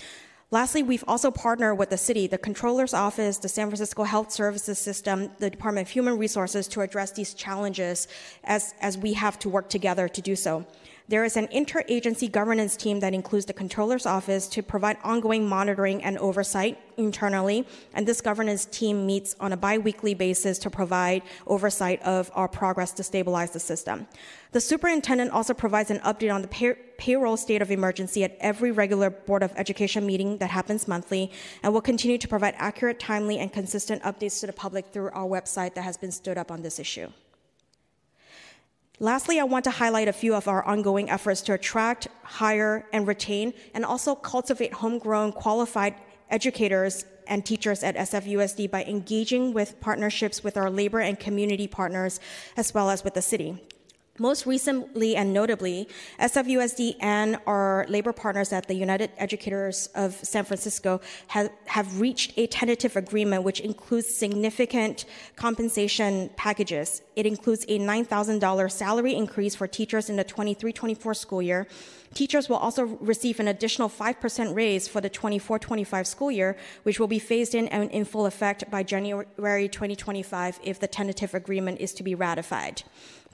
Lastly, we've also partnered with the city, the Controller's Office, the San Francisco Health Services System, the Department of Human Resources to address these challenges as, as we have to work together to do so. There is an interagency governance team that includes the controller's office to provide ongoing monitoring and oversight internally. And this governance team meets on a bi weekly basis to provide oversight of our progress to stabilize the system. The superintendent also provides an update on the pay- payroll state of emergency at every regular Board of Education meeting that happens monthly, and will continue to provide accurate, timely, and consistent updates to the public through our website that has been stood up on this issue. Lastly, I want to highlight a few of our ongoing efforts to attract, hire, and retain, and also cultivate homegrown qualified educators and teachers at SFUSD by engaging with partnerships with our labor and community partners as well as with the city. Most recently and notably, SFUSD and our labor partners at the United Educators of San Francisco have, have reached a tentative agreement which includes significant compensation packages. It includes a $9,000 salary increase for teachers in the 23 24 school year. Teachers will also receive an additional 5% raise for the 24 25 school year, which will be phased in and in full effect by January 2025 if the tentative agreement is to be ratified.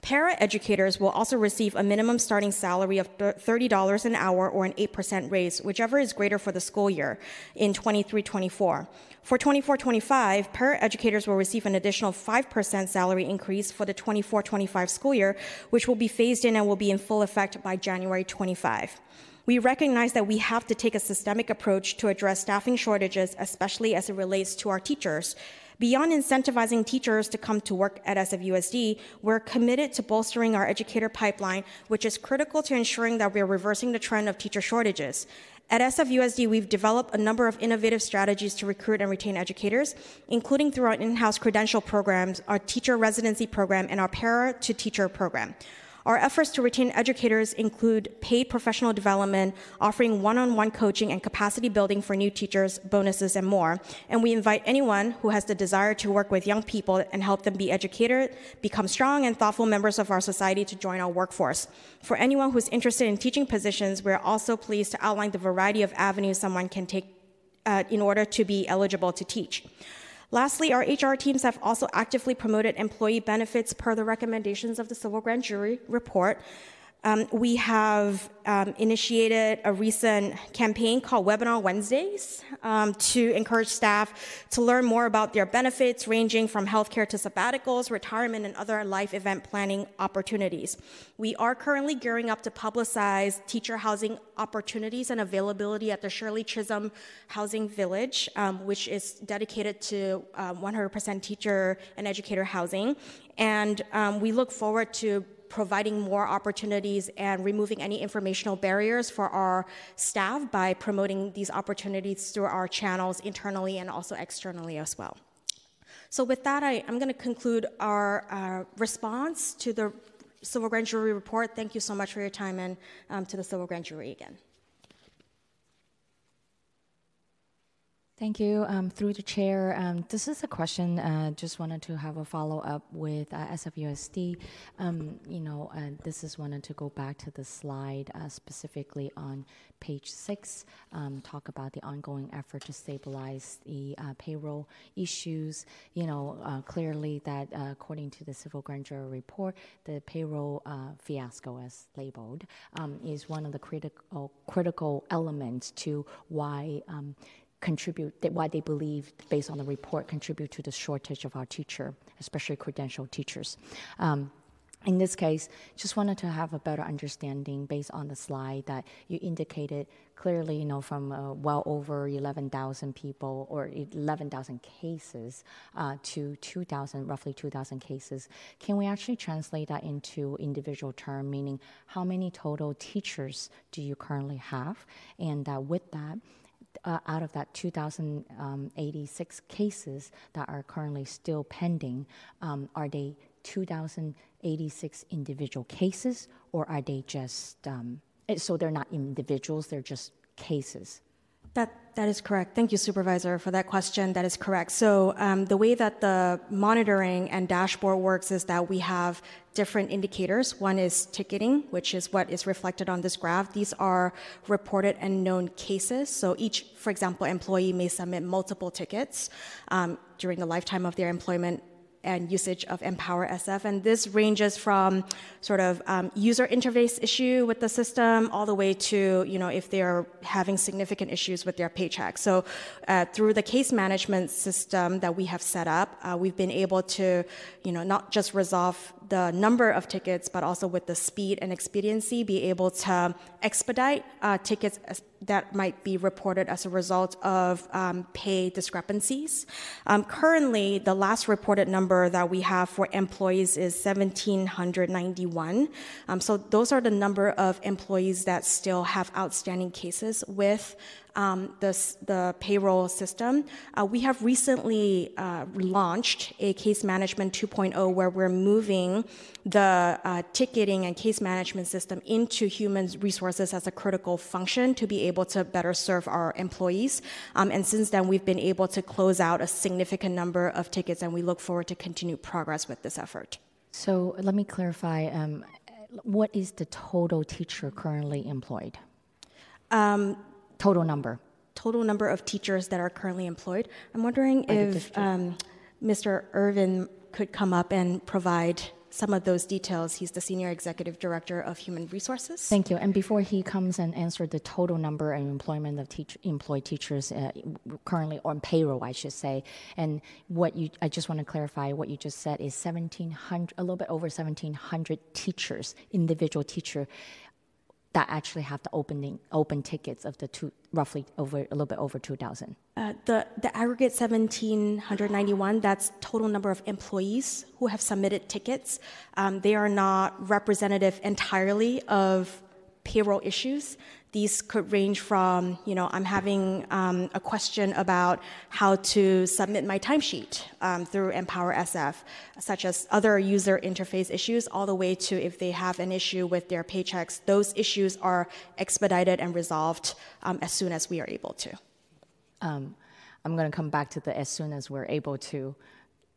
Para educators will also receive a minimum starting salary of $30 an hour or an 8% raise, whichever is greater for the school year in 23 24. For 24 25, para educators will receive an additional 5% salary increase for the 24 25 school year, which will be phased in and will be in full effect by January 25. We recognize that we have to take a systemic approach to address staffing shortages, especially as it relates to our teachers. Beyond incentivizing teachers to come to work at SFUSD, we're committed to bolstering our educator pipeline, which is critical to ensuring that we're reversing the trend of teacher shortages. At SFUSD, we've developed a number of innovative strategies to recruit and retain educators, including through our in house credential programs, our teacher residency program, and our para to teacher program. Our efforts to retain educators include paid professional development, offering one on one coaching and capacity building for new teachers, bonuses, and more. And we invite anyone who has the desire to work with young people and help them be educated, become strong and thoughtful members of our society to join our workforce. For anyone who's interested in teaching positions, we're also pleased to outline the variety of avenues someone can take uh, in order to be eligible to teach. Lastly, our HR teams have also actively promoted employee benefits per the recommendations of the Civil Grand Jury report. Um, we have um, initiated a recent campaign called Webinar Wednesdays um, to encourage staff to learn more about their benefits, ranging from healthcare to sabbaticals, retirement, and other life event planning opportunities. We are currently gearing up to publicize teacher housing opportunities and availability at the Shirley Chisholm Housing Village, um, which is dedicated to 100% um, teacher and educator housing. And um, we look forward to providing more opportunities and removing any informational barriers for our staff by promoting these opportunities through our channels internally and also externally as well. So, with that, I, am going to conclude our uh, response to the Civil Grand Jury report. Thank you so much for your time and um, to the Civil Grand Jury again. Thank you. Um, through the chair, um, this is a question. Uh, just wanted to have a follow up with uh, SFUSD. Um, you know, uh, this is wanted to go back to the slide uh, specifically on page six. Um, talk about the ongoing effort to stabilize the uh, payroll issues. You know, uh, clearly that according to the civil grand jury report, the payroll fiasco, as labeled, um, is one of the critical critical elements to why contribute, why they believe, based on the report, contribute to the shortage of our teacher, especially credentialed teachers. Um, in this case, just wanted to have a better understanding based on the slide that you indicated clearly, you know, from uh, well over 11,000 people or 11,000 cases uh, to 2,000, roughly 2,000 cases. Can we actually translate that into individual term, meaning how many total teachers do you currently have? And uh, with that, uh, out of that 2,086 cases that are currently still pending, um, are they 2,086 individual cases, or are they just um, eh, so they're not individuals; they're just cases? That that is correct. Thank you, Supervisor, for that question. That is correct. So um, the way that the monitoring and dashboard works is that we have different indicators. One is ticketing, which is what is reflected on this graph. These are reported and known cases. So each, for example, employee may submit multiple tickets um, during the lifetime of their employment and usage of Empower SF. And this ranges from sort of um, user interface issue with the system all the way to, you know, if they're having significant issues with their paycheck. So uh, through the case management system that we have set up, uh, we've been able to, you know, not just resolve the number of tickets, but also with the speed and expediency, be able to expedite uh, tickets that might be reported as a result of um, pay discrepancies. Um, currently, the last reported number that we have for employees is 1,791. Um, so those are the number of employees that still have outstanding cases with um, the, the payroll system. Uh, we have recently uh, launched a case management 2.0 where we're moving the uh, ticketing and case management system into human resources as a critical function to be able to better serve our employees. Um, and since then, we've been able to close out a significant number of tickets, and we look forward to continue progress with this effort. So let me clarify. Um, what is the total teacher currently employed? Um, total number. Total number of teachers that are currently employed. I'm wondering if um, Mr. Irvin could come up and provide some of those details. He's the Senior Executive Director of Human Resources. Thank you. And before he comes and answers the total number of employment of teach, employed teachers uh, currently on payroll, I should say, and what you, I just want to clarify what you just said is 1,700, a little bit over 1,700 teachers, individual teacher that actually have the opening open tickets of the two roughly over a little bit over 2000 uh, the the aggregate 1791 that's total number of employees who have submitted tickets. Um, they are not representative entirely of payroll issues these could range from, you know, I'm having um, a question about how to submit my timesheet um, through Empower SF, such as other user interface issues, all the way to if they have an issue with their paychecks. Those issues are expedited and resolved um, as soon as we are able to. Um, I'm going to come back to the as soon as we're able to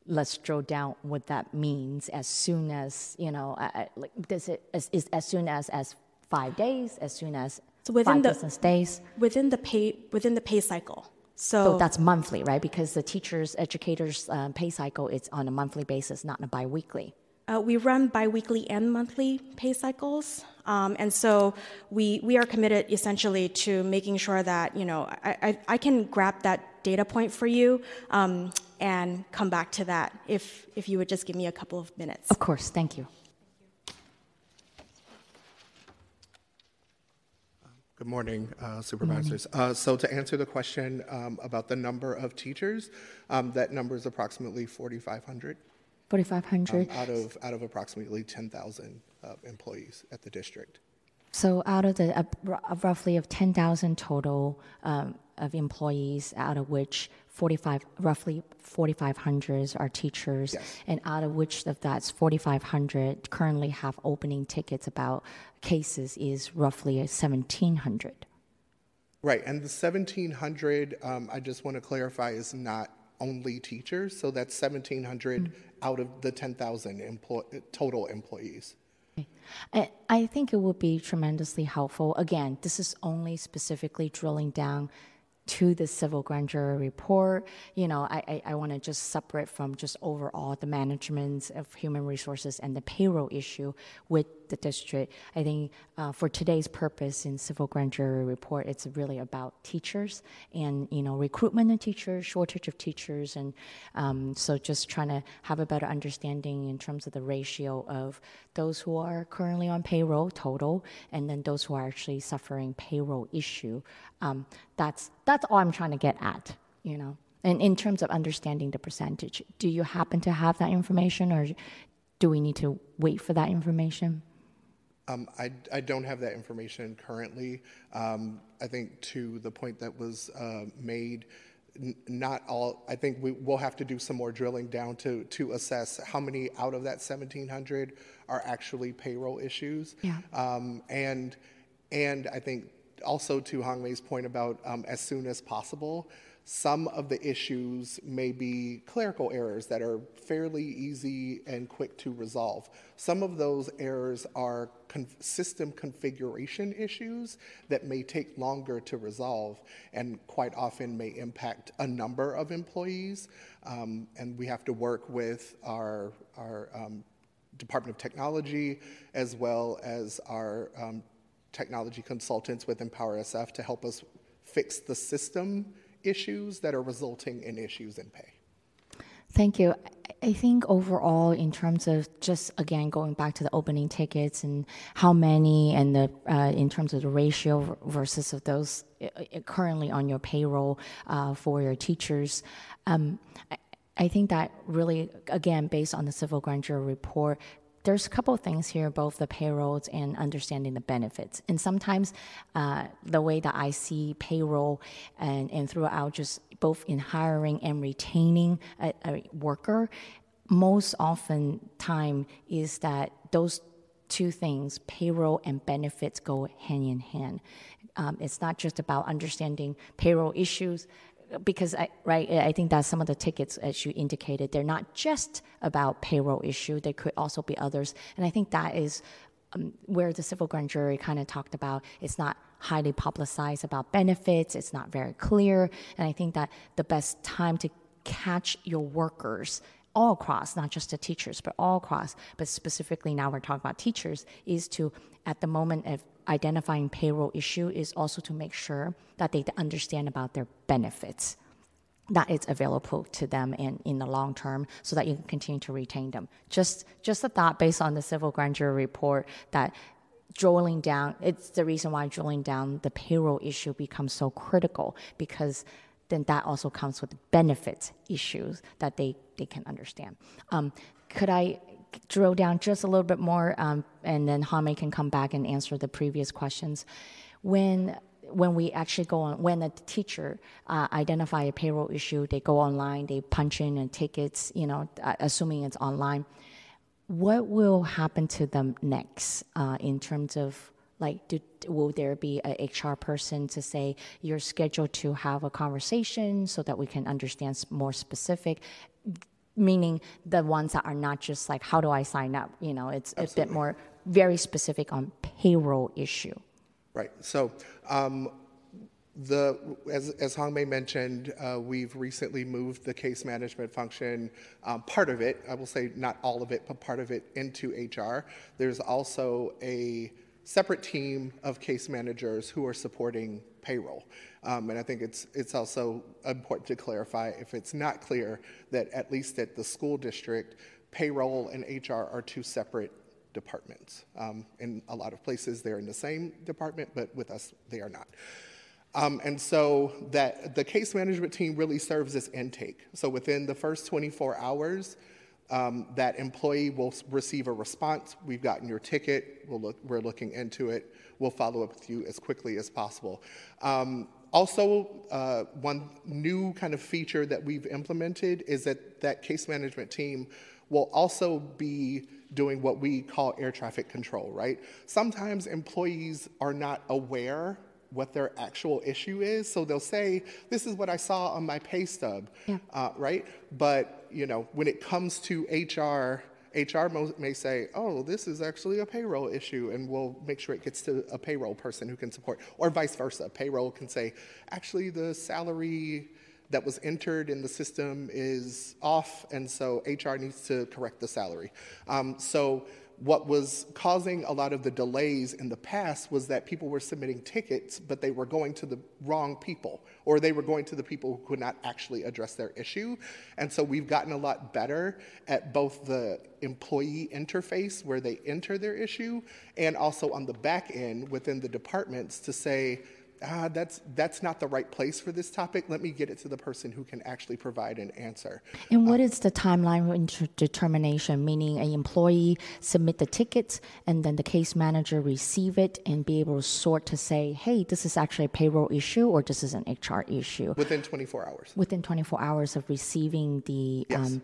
let's drill down what that means as soon as you know like does it is, is as soon as as five days as soon as so within the business days. within the pay within the pay cycle. So, So that's monthly, right? Because the teachers, educators' um, pay cycle is on a monthly basis, not a biweekly. Uh, we run biweekly and monthly pay cycles, um, and so we we are committed essentially to making sure that you know I, I, I can grab that data point for you um, and come back to that if if you would just give me a couple of minutes. Of course, thank you. Good morning, uh, supervisors. Uh, so to answer the question um, about the number of teachers, um, that number is approximately 4,500 4,500. um, out of out of approximately 10,000 uh, employees at the district. So out of the uh, roughly of 10,000 total um, of employees, out of which 45, roughly 4,500 are teachers, and out of which of that's 4,500 currently have opening tickets about cases is roughly 1,700. Right, and the 1,700, um, I just want to clarify, is not only teachers. So that's 1,700 out of the 10,000 employ- total employees. I, I think it would be tremendously helpful. Again, this is only specifically drilling down to the civil grand jury report. You know, I, I, I want to just separate from just overall the management of human resources and the payroll issue with the district. I think uh, for today's purpose in civil grand jury report, it's really about teachers and you know recruitment of teachers, shortage of teachers, and um, so just trying to have a better understanding in terms of the ratio of those who are currently on payroll total, and then those who are actually suffering payroll issue. Um, that's that's all I'm trying to get at. You know. And in terms of understanding the percentage, do you happen to have that information, or do we need to wait for that information? Um, I, I don't have that information currently. Um, I think to the point that was uh, made, n- not all. I think we will have to do some more drilling down to to assess how many out of that 1,700 are actually payroll issues. Yeah. Um, and and I think also to Hongmei's point about um, as soon as possible, some of the issues may be clerical errors that are fairly easy and quick to resolve. Some of those errors are con- system configuration issues that may take longer to resolve and quite often may impact a number of employees. Um, and we have to work with our, our um, Department of Technology as well as our um, technology consultants with Empower SF to help us fix the system issues that are resulting in issues in pay. Thank you. I think overall, in terms of just again going back to the opening tickets and how many, and the uh, in terms of the ratio versus of those uh, uh, currently on your payroll uh, for your teachers, um, I think that really, again, based on the civil grand jury report, there's a couple of things here, both the payrolls and understanding the benefits. And sometimes uh, the way that I see payroll and, and throughout just both in hiring and retaining a, a worker, most often time is that those two things, payroll and benefits, go hand in hand. Um, it's not just about understanding payroll issues, because I, right, I think that some of the tickets, as you indicated, they're not just about payroll issue. There could also be others, and I think that is um, where the civil grand jury kind of talked about. It's not highly publicized about benefits. It's not very clear, and I think that the best time to catch your workers all across, not just the teachers, but all across, but specifically now we're talking about teachers, is to, at the moment of identifying payroll issue is also to make sure that they understand about their benefits that it's available to them in, in the long term so that you can continue to retain them. Just just a thought based on the civil grand jury report that drilling down it's the reason why drilling down the payroll issue becomes so critical because then that also comes with benefits issues that they, they can understand. Um, could I drill down just a little bit more, um, and then Hame can come back and answer the previous questions. When when we actually go on, when a teacher uh, identify a payroll issue, they go online, they punch in and tickets, you know, uh, assuming it's online. What will happen to them next uh, in terms of like, do, will there be a HR person to say you're scheduled to have a conversation so that we can understand more specific? Meaning the ones that are not just like how do i sign up you know it's Absolutely. a bit more very specific on payroll issue right so um, the as, as Hong Mei mentioned, uh, we've recently moved the case management function, um, part of it, I will say not all of it, but part of it into HR. There's also a separate team of case managers who are supporting payroll. Um, and I think it's, it's also important to clarify, if it's not clear, that at least at the school district, payroll and HR are two separate departments. Um, in a lot of places, they're in the same department, but with us, they are not. Um, and so that the case management team really serves as intake. So within the first 24 hours, um, that employee will receive a response. We've gotten your ticket. We'll look, we're looking into it. We'll follow up with you as quickly as possible. Um, also, uh, one new kind of feature that we've implemented is that that case management team will also be doing what we call air traffic control, right? Sometimes employees are not aware what their actual issue is. So they'll say, "This is what I saw on my pay stub," yeah. uh, right? But you know, when it comes to HR, HR may say, "Oh, this is actually a payroll issue," and we'll make sure it gets to a payroll person who can support, or vice versa. Payroll can say, "Actually, the salary." That was entered in the system is off, and so HR needs to correct the salary. Um, so what was causing a lot of the delays in the past was that people were submitting tickets, but they were going to the wrong people, or they were going to the people who could not actually address their issue. And so we've gotten a lot better at both the employee interface, where they enter their issue, and also on the back end within the departments to say, ah, that's, that's not the right place for this topic. Let me get it to the person who can actually provide an answer. And what uh, is the timeline for determination? Meaning, an employee submit the tickets, and then the case manager receive it and be able to sort to say, hey, this is actually a payroll issue or this is an HR issue. Within 24 hours. Within 24 hours of receiving the. Yes. Um,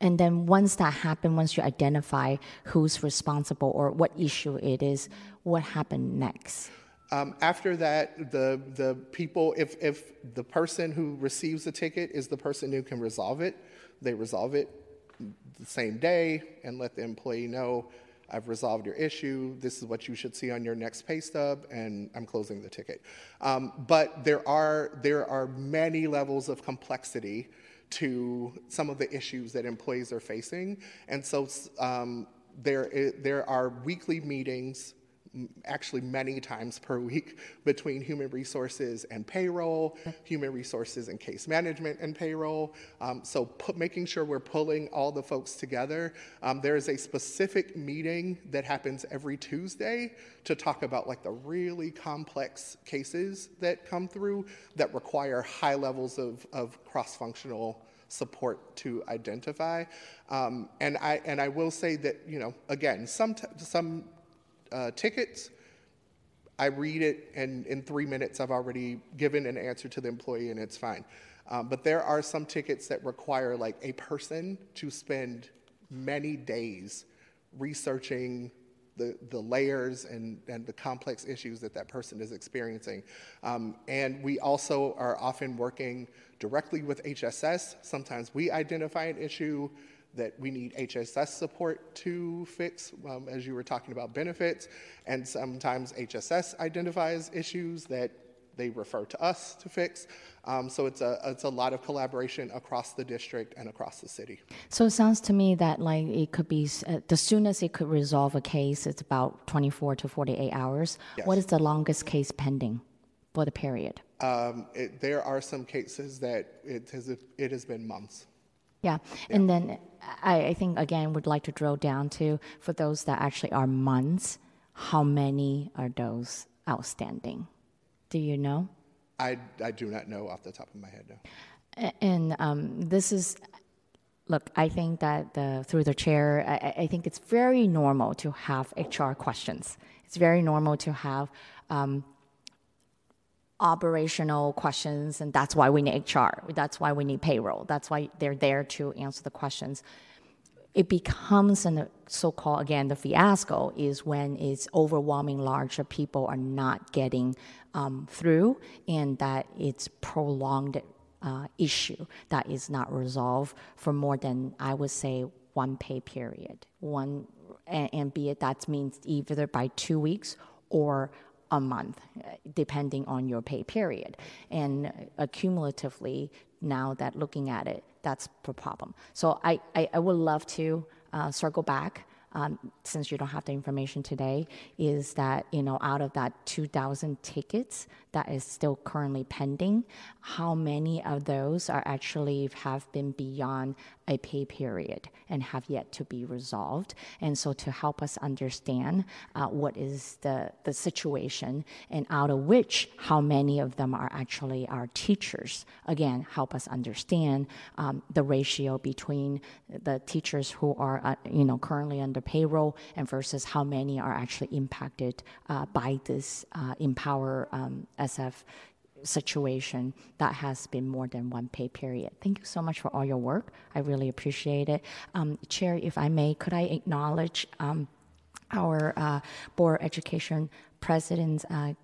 and then once that happens, once you identify who's responsible or what issue it is, what happened next? Um, after that, the, the people, if, if the person who receives the ticket is the person who can resolve it, they resolve it the same day and let the employee know, I've resolved your issue, this is what you should see on your next pay stub, and I'm closing the ticket. Um, but there are, there are many levels of complexity to some of the issues that employees are facing. And so um, there, there are weekly meetings actually many times per week between human resources and payroll, human resources and case management and payroll. Um, so put, making sure we're pulling all the folks together. Um, there is a specific meeting that happens every Tuesday to talk about like the really complex cases that come through that require high levels of, of cross-functional support to identify. Um, and I and I will say that you know again some t- some uh, tickets. I read it, and in three minutes, I've already given an answer to the employee, and it's fine. Um, but there are some tickets that require like a person to spend many days researching the, the layers and, and the complex issues that that person is experiencing. Um, and we also are often working directly with HSS. Sometimes we identify an issue, that we need HSS support to fix, um, as you were talking about benefits. And sometimes HSS identifies issues that they refer to us to fix. Um, so it's a it's a lot of collaboration across the district and across the city. So it sounds to me that like it could be uh, the soonest it could resolve a case. It's about 24 to 48 hours. Yes. What is the longest case pending for the period? Um, it, there are some cases that it has it has been months. Yeah. And then I, I think, again, would like to drill down to for those that actually are months, how many are those outstanding? Do you know? I, I do not know off the top of my head, no. And um, this is, look, I think that the, through the chair, I, I, think it's very normal to have HR questions. It's very normal to have um, operational questions, and that's why we need HR. That's why we need payroll. That's why they're there to answer the questions. It becomes a so-called again the fiasco is when it's overwhelming large people are not getting um, through, and that it's prolonged uh, issue that is not resolved for more than I would say one pay period. One and, and be it that means either by two weeks or a month, depending on your pay period. And accumulatively, now that looking at it, that's the problem. So I, I, I would love to uh, circle back um, since you don't have the information today, is that you know out of that 2,000 tickets that is still currently pending, how many of those are actually have been beyond a pay period and have yet to be resolved? And so to help us understand uh, what is the the situation, and out of which how many of them are actually our teachers. Again, help us understand um, the ratio between the teachers who are uh, you know currently under payroll and versus how many are actually impacted uh, by this uh, Empower um, SF situation that has been more than one pay period. Thank you so much for all your work. I really appreciate it. Um, Chair, if I may, could I acknowledge um, our uh, Board Education President, uh,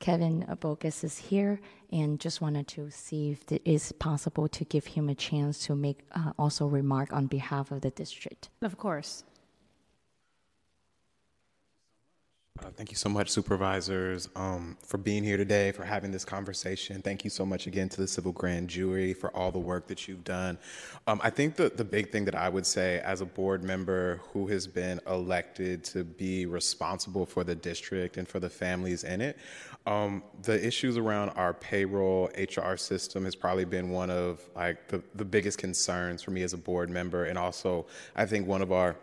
Kevin Boggess is here and just wanted to see if it is possible to give him a chance to make uh, also remark on behalf of the district. Of course. Uh, thank you so much, supervisors, um, for being here today, for having this conversation. Thank you so much again to the Civil Grand Jury for all the work that you've done. Um, I think the, the big thing that I would say as a board member who has been elected to be responsible for the district and for the families in it, um, the issues around our payroll HR system has probably been one of like the, the biggest concerns for me as a board member, and also I think one of our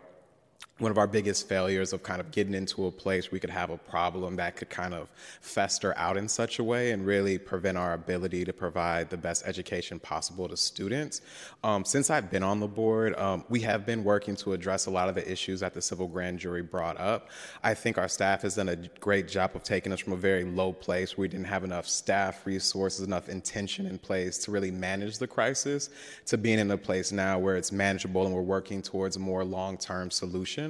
one of our biggest failures of kind of getting into a place we could have a problem that could kind of fester out in such a way and really prevent our ability to provide the best education possible to students. Um, since I've been on the board, um, we have been working to address a lot of the issues that the civil grand jury brought up. I think our staff has done a great job of taking us from a very low place where we didn't have enough staff resources, enough intention in place to really manage the crisis, to being in a place now where it's manageable and we're working towards a more long term solution.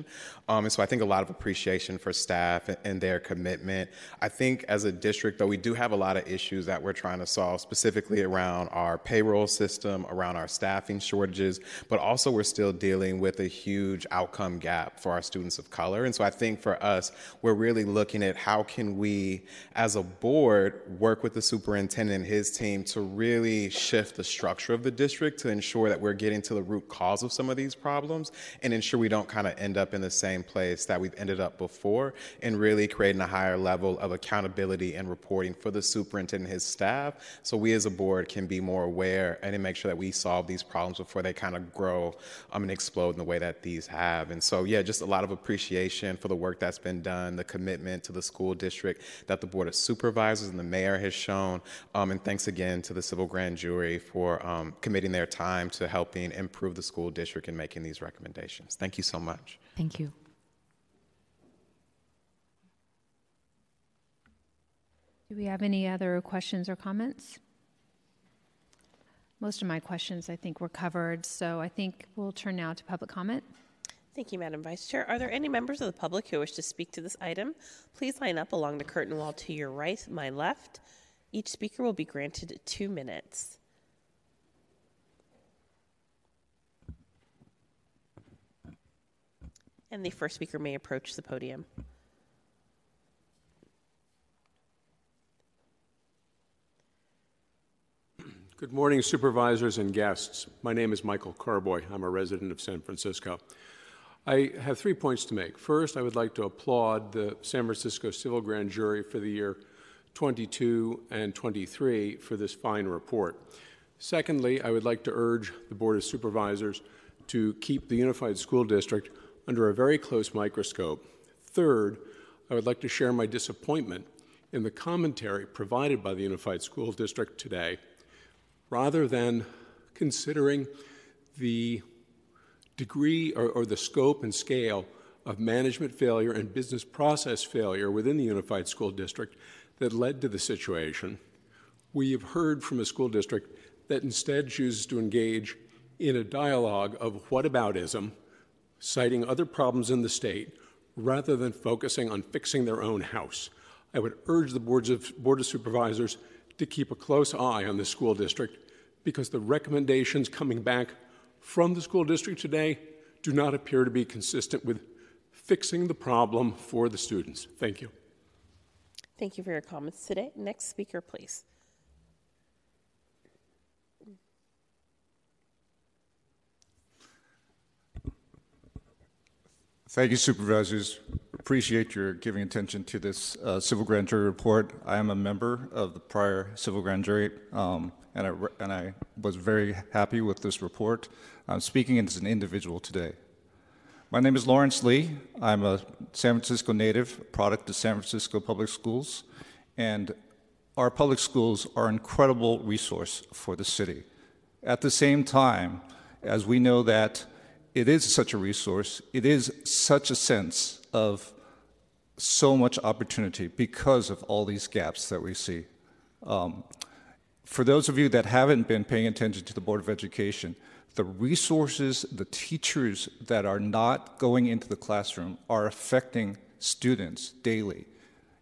Um, and so I think a lot of appreciation for staff and, and their commitment. I think as a district, though, we do have a lot of issues that we're trying to solve, specifically around our payroll system, around our staffing shortages, but also we're still dealing with a huge outcome gap for our students of color. And so I think for us, we're really looking at how can we, as a board, work with the superintendent and his team to really shift the structure of the district to ensure that we're getting to the root cause of some of these problems and ensure we don't kind of end up in the same place that we've ended up before and really creating a higher level of accountability and reporting for the superintendent and his staff so we as a board can be more aware and make sure that we solve these problems before they kind of grow um, and explode in the way that these have. And so, yeah, just a lot of appreciation for the work that's been done, the commitment to the school district that the Board of Supervisors and the mayor has shown. Um, and thanks again to the civil grand jury for um, committing their time to helping improve the school district and making these recommendations. Thank you so much. Thank you. Do we have any other questions or comments? Most of my questions, I think, were covered, so I think we'll turn now to public comment. Thank you, Madam Vice Chair. Are there any members of the public who wish to speak to this item? Please line up along the curtain wall to your right, my left. Each speaker will be granted two minutes. And the first speaker may approach the podium. Good morning, supervisors and guests. My name is Michael Carboy. I'm a resident of San Francisco. I have three points to make. First, I would like to applaud the San Francisco Civil Grand Jury for the year 22 and 23 for this fine report. Secondly, I would like to urge the Board of Supervisors to keep the Unified School District under a very close microscope. Third, I would like to share my disappointment in the commentary provided by the Unified School District today. Rather than considering the degree or, or, the scope and scale of management failure and business process failure within the Unified School District that led to the situation, we have heard from a school district that instead chooses to engage in a dialogue of whataboutism citing other problems in the state rather than focusing on fixing their own house. I would urge the boards of, Board of Supervisors to keep a close eye on the school district because the recommendations coming back from the school district today do not appear to be consistent with fixing the problem for the students. Thank you. Thank you for your comments today. Next speaker, please. Thank you, supervisors. Appreciate your giving attention to this uh, civil grand jury report. I am a member of the prior civil grand jury, um, and, I, and I was very happy with this report. I'm speaking as an individual today. My name is Lawrence Lee. I'm a San Francisco native, product of San Francisco Public Schools, and our public schools are an incredible resource for the city. At the same time, as we know that it is such a resource, it is such a sense of so much opportunity because of all these gaps that we see. Um, for those of you that haven't been paying attention to the Board of Education, the resources, the teachers that are not going into the classroom are affecting students daily.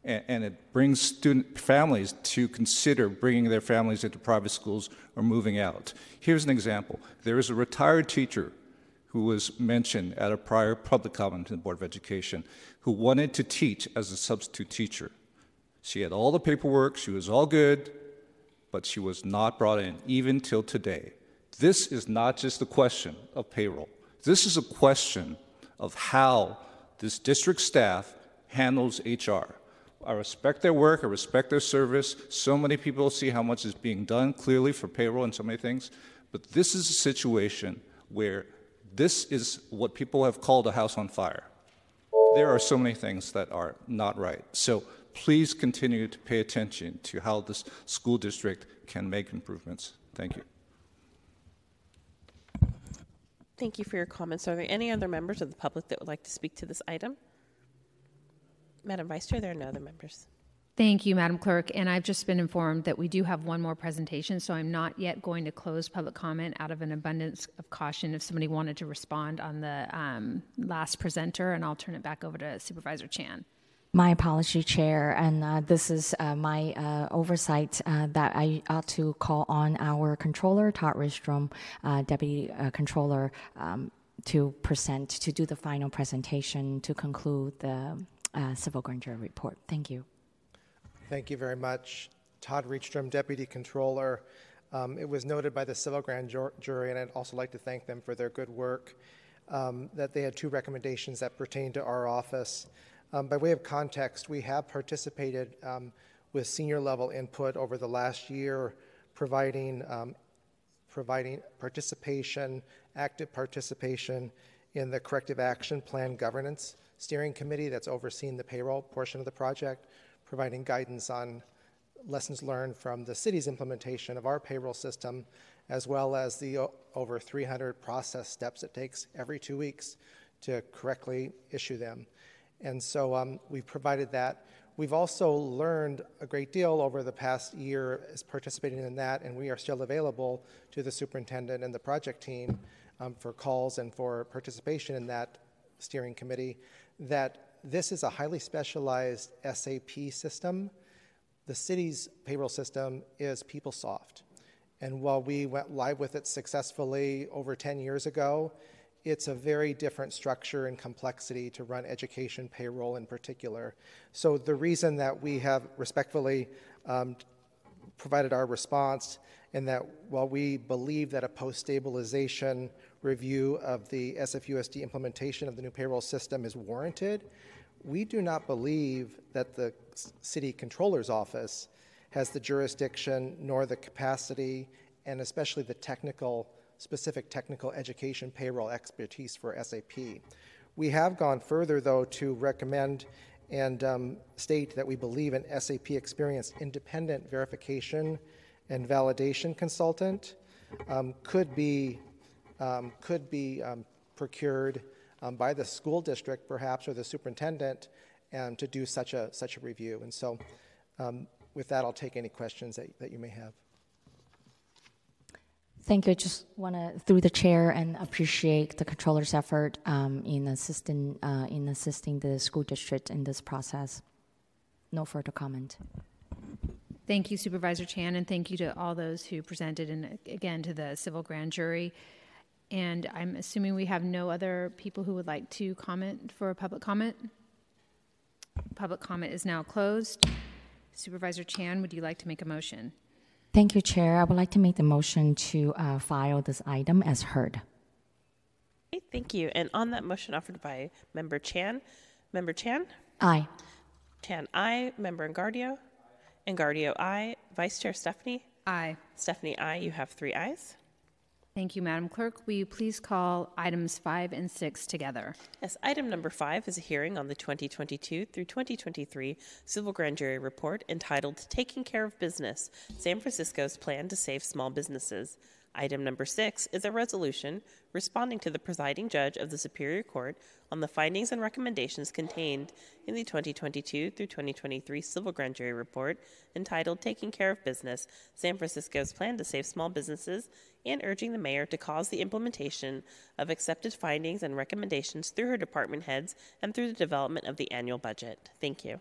And, and it brings student families to consider bringing their families into private schools or moving out. Here's an example. There is a retired teacher who was mentioned at a prior public comment in the Board of Education, who wanted to teach as a substitute teacher. She had all the paperwork, she was all good, but she was not brought in, even till today. This is not just a question of payroll. This is a question of how this district staff handles HR. I respect their work, I respect their service. So many people see how much is being done clearly for payroll and so many things. But this is a situation where this is what people have called a house on fire. There are so many things that are not right. So please continue to pay attention to how this school district can make improvements. Thank you. Thank you for your comments. Are there any other members of the public that would like to speak to this item? Madam Vice Chair, there are no other members. Thank you, Madam Clerk. And I've just been informed that we do have one more presentation, so I'm not yet going to close public comment out of an abundance of caution if somebody wanted to respond on the um, last presenter, and I'll turn it back over to Supervisor Chan. My apology, Chair, and uh, this is uh, my uh, oversight uh, that I ought to call on our controller, Todd Rydstrom, uh, Deputy uh, Controller, um, to present, to do the final presentation to conclude the civil grand jury report. Thank you. Thank you very much. Todd Rydstrom, Deputy Controller. Um, it was noted by the civil grand jury, and I'd also like to thank them for their good work, um, that they had two recommendations that pertain to our office. Um, by way of context, we have participated um, with senior level input over the last year, providing, um, providing participation, active participation in the Corrective Action Plan Governance Steering Committee that's overseeing the payroll portion of the project providing guidance on lessons learned from the city's implementation of our payroll system, as well as the over 300 process steps it takes every two weeks to correctly issue them. And so um, we've provided that. We've also learned a great deal over the past year as participating in that, and we are still available to the superintendent and the project team um, for calls and for participation in that steering committee. That this is a highly specialized SAP system. The city's payroll system is PeopleSoft. And while we went live with it successfully over 10 years ago, it's a very different structure and complexity to run education payroll in particular. So, the reason that we have respectfully um, provided our response, and that while we believe that a post stabilization review of the SFUSD implementation of the new payroll system is warranted, we do not believe that the city controller's office has the jurisdiction nor the capacity and especially the technical specific technical education payroll expertise for SAP. We have gone further though to recommend and um, state that we believe an SAP experienced independent verification and validation consultant um, could be um, could be um, procured um, by the school district, perhaps, or the superintendent, and to do such a such a review. And so, um, with that, I'll take any questions that, that you may have. Thank you. I just want to, through the chair, and appreciate the controller's effort um, in assisting uh, in assisting the school district in this process. No further comment. Thank you, Supervisor Chan, and thank you to all those who presented, and again to the civil grand jury. And I'm assuming we have no other people who would like to comment for a public comment. Public comment is now closed. Supervisor Chan, would you like to make a motion? Thank you, Chair. I would like to make the motion to uh, file this item as heard. Okay, thank you. And on that motion offered by Member Chan, Member Chan? Aye. Chan, aye. Member Engardio? Engardio, aye. Vice Chair Stefani? Aye. Stefani, aye. You have three ayes. Thank you, Madam Clerk. Will you please call items five and six together? Yes, item number five is a hearing on the 2022 through 2023 Civil Grand Jury Report entitled Taking Care of Business San Francisco's Plan to Save Small Businesses. Item number six is a resolution responding to the presiding judge of the Superior Court on the findings and recommendations contained in the 2022 through 2023 Civil Grand Jury Report entitled Taking Care of Business San Francisco's Plan to Save Small Businesses and urging the mayor to cause the implementation of accepted findings and recommendations through her department heads and through the development of the annual budget. Thank you.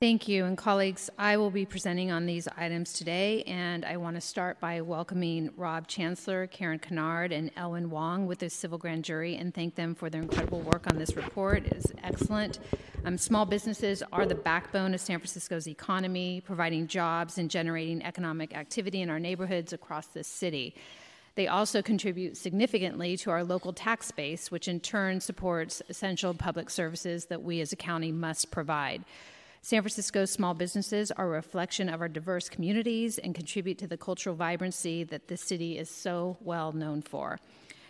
Thank you. And colleagues, I will be presenting on these items today, and I want to start by welcoming Rob Chancellor, Karen Kennard, and Elwin Wong with the Civil Grand Jury and thank them for their incredible work on this report. It is excellent. Um, small businesses are the backbone of San Francisco's economy, providing jobs and generating economic activity in our neighborhoods across this city. They also contribute significantly to our local tax base, which in turn supports essential public services that we as a county must provide. San Francisco's small businesses are a reflection of our diverse communities and contribute to the cultural vibrancy that this city is so well known for.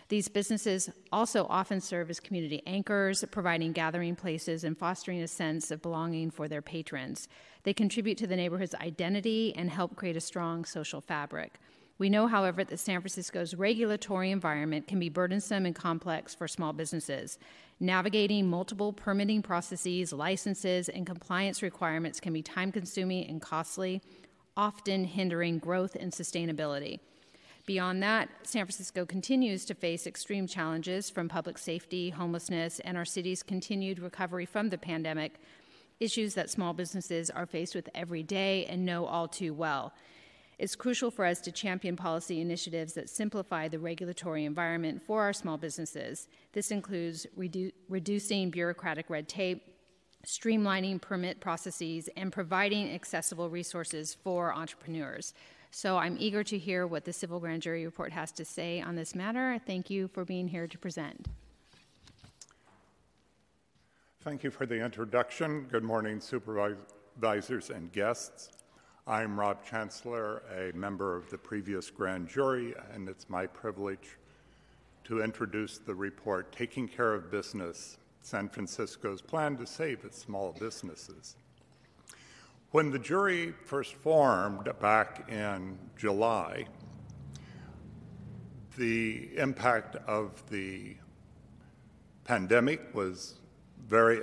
These businesses also often serve as community anchors, providing gathering places and fostering a sense of belonging for their patrons. They contribute to the neighborhood's identity and help create a strong social fabric. We know, however, that San Francisco's regulatory environment can be burdensome and complex for small businesses. Navigating multiple permitting processes, licenses, and compliance requirements can be time consuming and costly, often hindering growth and sustainability. Beyond that, San Francisco continues to face extreme challenges from public safety, homelessness, and our city's continued recovery from the pandemic, issues that small businesses are faced with every day and know all too well. It's crucial for us to champion policy initiatives that simplify the regulatory environment for our small businesses. This includes redu- reducing bureaucratic red tape, streamlining permit processes, and providing accessible resources for entrepreneurs. So I'm eager to hear what the Civil Grand Jury Report has to say on this matter. Thank you for being here to present. Thank you for the introduction. Good morning, supervisors and guests. I'm Rob Chancellor, a member of the previous grand jury, and it's my privilege to introduce the report Taking Care of Business San Francisco's Plan to Save Its Small Businesses. When the jury first formed back in July, the impact of the pandemic was very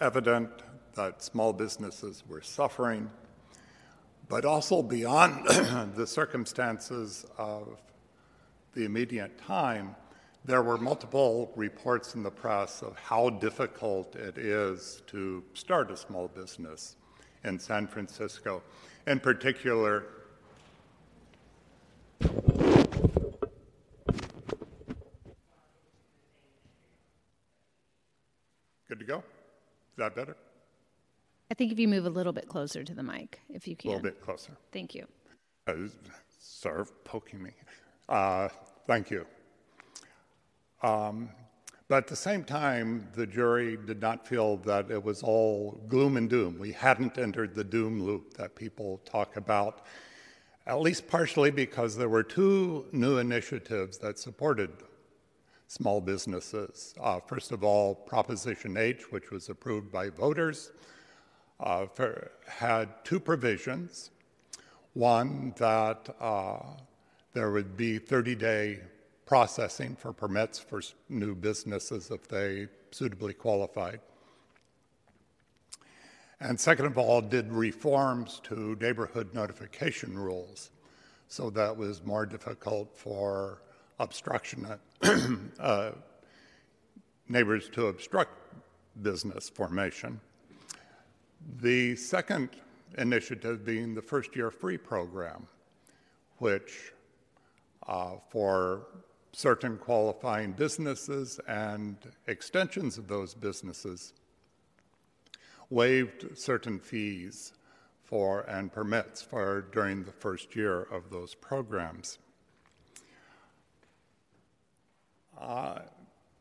evident that small businesses were suffering but also beyond the circumstances of the immediate time, there were multiple reports in the press of how difficult it is to start a small business in San Francisco. In particular, Good to go? Is that better? I think if you move a little bit closer to the mic, if you can. A little bit closer. Thank you. Uh, sir, poking me. Uh, thank you. Um, but at the same time, the jury did not feel that it was all gloom and doom. We hadn't entered the doom loop that people talk about, at least partially because there were two new initiatives that supported small businesses. Uh, first of all, Proposition H, which was approved by voters uh, for, had two provisions. One, that uh, there would be 30 day processing for permits for new businesses if they suitably qualified. And second of all, did reforms to neighborhood notification rules so that was more difficult for obstruction uh, neighbors to obstruct business formation. The second initiative being the first year free program, which uh, for certain qualifying businesses and extensions of those businesses waived certain fees for and permits for during the first year of those programs. Uh,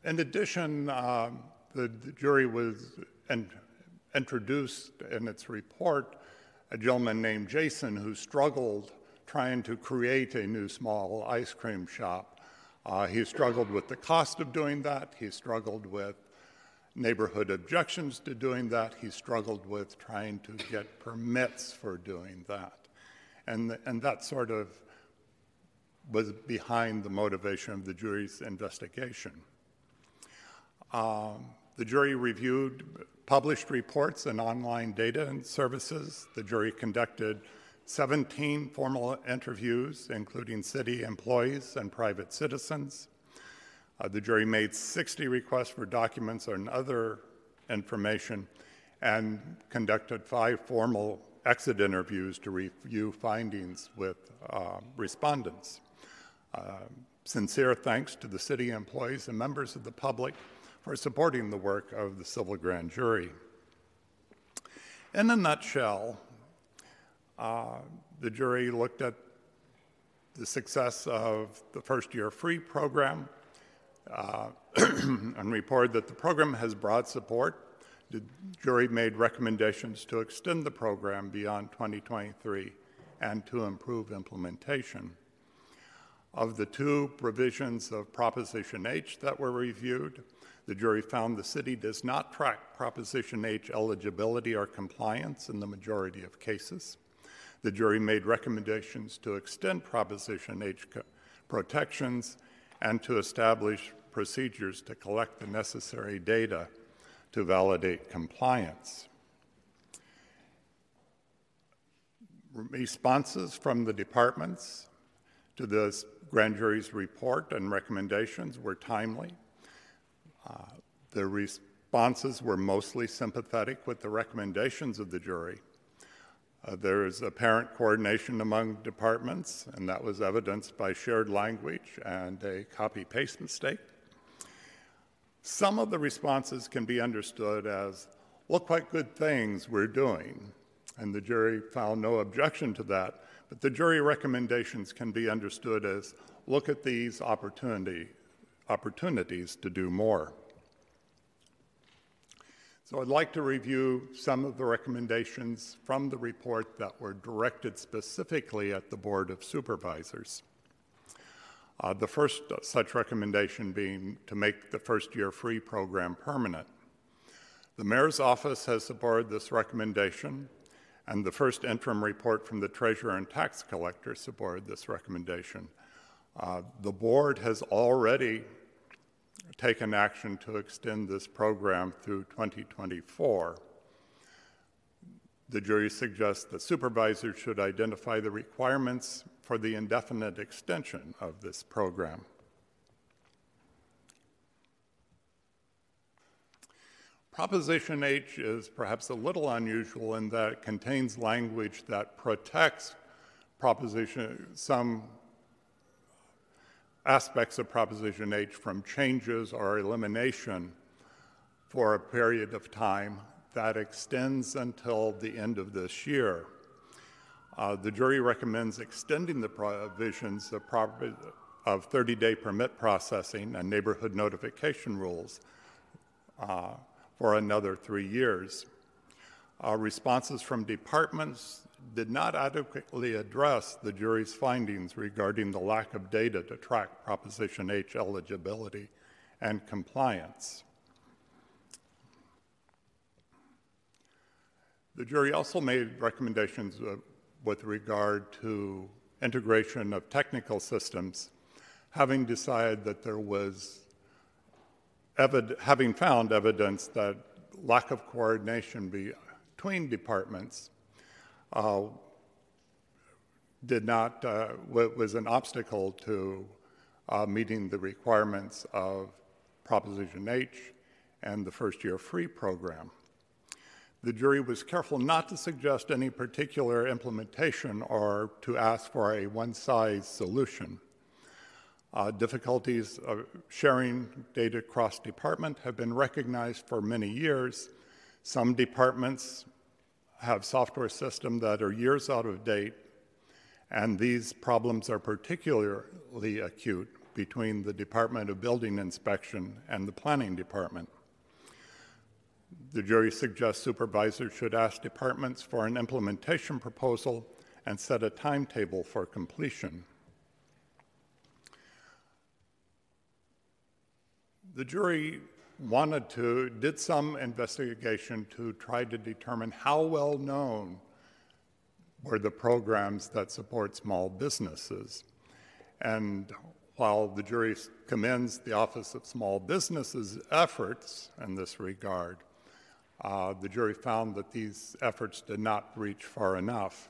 in addition, uh, the, the, jury was and introduced in its report a gentleman named Jason who struggled trying to create a new small ice cream shop. Uh, he struggled with the cost of doing that. He struggled with neighborhood objections to doing that. He struggled with trying to get permits for doing that. And, and that sort of was behind the motivation of the jury's investigation. Um, the jury reviewed published reports and online data and services. The jury conducted 17 formal interviews, including city employees and private citizens. Uh, the jury made 60 requests for documents and other information and conducted five formal exit interviews to review findings with uh, respondents. Uh, sincere thanks to the city employees and members of the public for supporting the work of the civil grand jury. In a nutshell, uh, the jury looked at the success of the first year free program uh, and reported that the program has broad support. The jury made recommendations to extend the program beyond 2023 and to improve implementation. Of the two provisions of Proposition H that were reviewed, the jury found the city does not track Proposition H eligibility or compliance in the majority of cases. The jury made recommendations to extend Proposition H protections and to establish procedures to collect the necessary data to validate compliance. Responses from the departments to the grand jury's report and recommendations were timely. The responses were mostly sympathetic with the recommendations of the jury. Uh, there is apparent coordination among departments, and that was evidenced by shared language and a copy paste mistake. Some of the responses can be understood as, look what good things we're doing, and the jury found no objection to that. But the jury recommendations can be understood as, look at these opportunity, opportunities to do more. So I'd like to review some of the recommendations from the report that were directed specifically at the Board of Supervisors. Uh, the first such recommendation being to make the first year free program permanent. The Mayor's office has supported this recommendation, and the first interim report from the Treasurer and Tax Collector supported this recommendation. Uh, the board has already taken action to extend this program through 2024. The jury suggests that supervisors should identify the requirements for the indefinite extension of this program. Proposition H is perhaps a little unusual in that it contains language that protects proposition some aspects of Proposition H from changes or elimination for a period of time that extends until the end of this year. Uh, the jury recommends extending the provisions of, of 30 day permit processing and neighborhood notification rules uh, for another three years. Uh, responses from departments did not adequately address the jury's findings regarding the lack of data to track Proposition H eligibility and compliance. The jury also made recommendations uh, with regard to integration of technical systems, having decided that there was, evid- having found evidence that lack of coordination between departments uh, did not uh, was an obstacle to uh, meeting the requirements of Proposition H and the first year free program. The jury was careful not to suggest any particular implementation or to ask for a one size solution. Uh, difficulties of sharing data cross department have been recognized for many years. Some departments have software systems that are years out of date, and these problems are particularly acute between the Department of Building Inspection and the Planning Department. The jury suggests supervisors should ask departments for an implementation proposal and set a timetable for completion. The jury wanted to, did some investigation to try to determine how well known were the programs that support small businesses. And while the jury commends the Office of Small Businesses' efforts in this regard, uh, the jury found that these efforts did not reach far enough.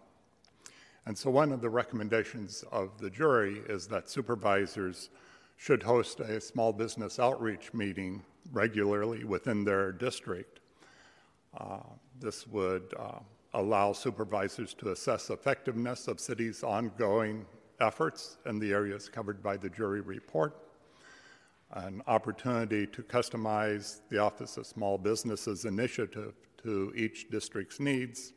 And so, one of the recommendations of the jury is that supervisors should host a small business outreach meeting regularly within their district. Uh, this would uh, allow supervisors to assess effectiveness of cities' ongoing efforts in the areas covered by the jury report, an opportunity to customize the Office of Small Businesses initiative to each district's needs.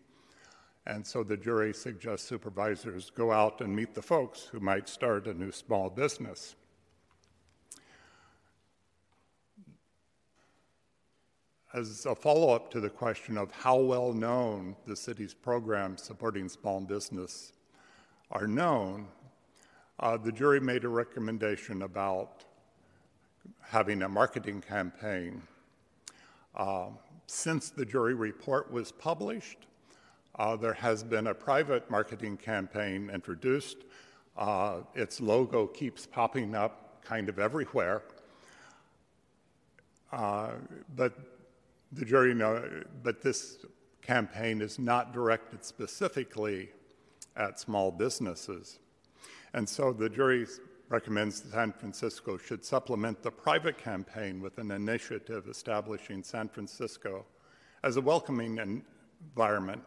And so the jury suggests supervisors go out and meet the folks who might start a new small business. As a follow up to the question of how well known the city's programs supporting small business are known, uh, the jury made a recommendation about having a marketing campaign. Uh, since the jury report was published, Uh, there has been a private marketing campaign introduced. Uh, its logo keeps popping up kind of everywhere. Uh, but the jury know, but this campaign is not directed specifically at small businesses. And so the jury recommends that San Francisco should supplement the private campaign with an initiative establishing San Francisco as a welcoming environment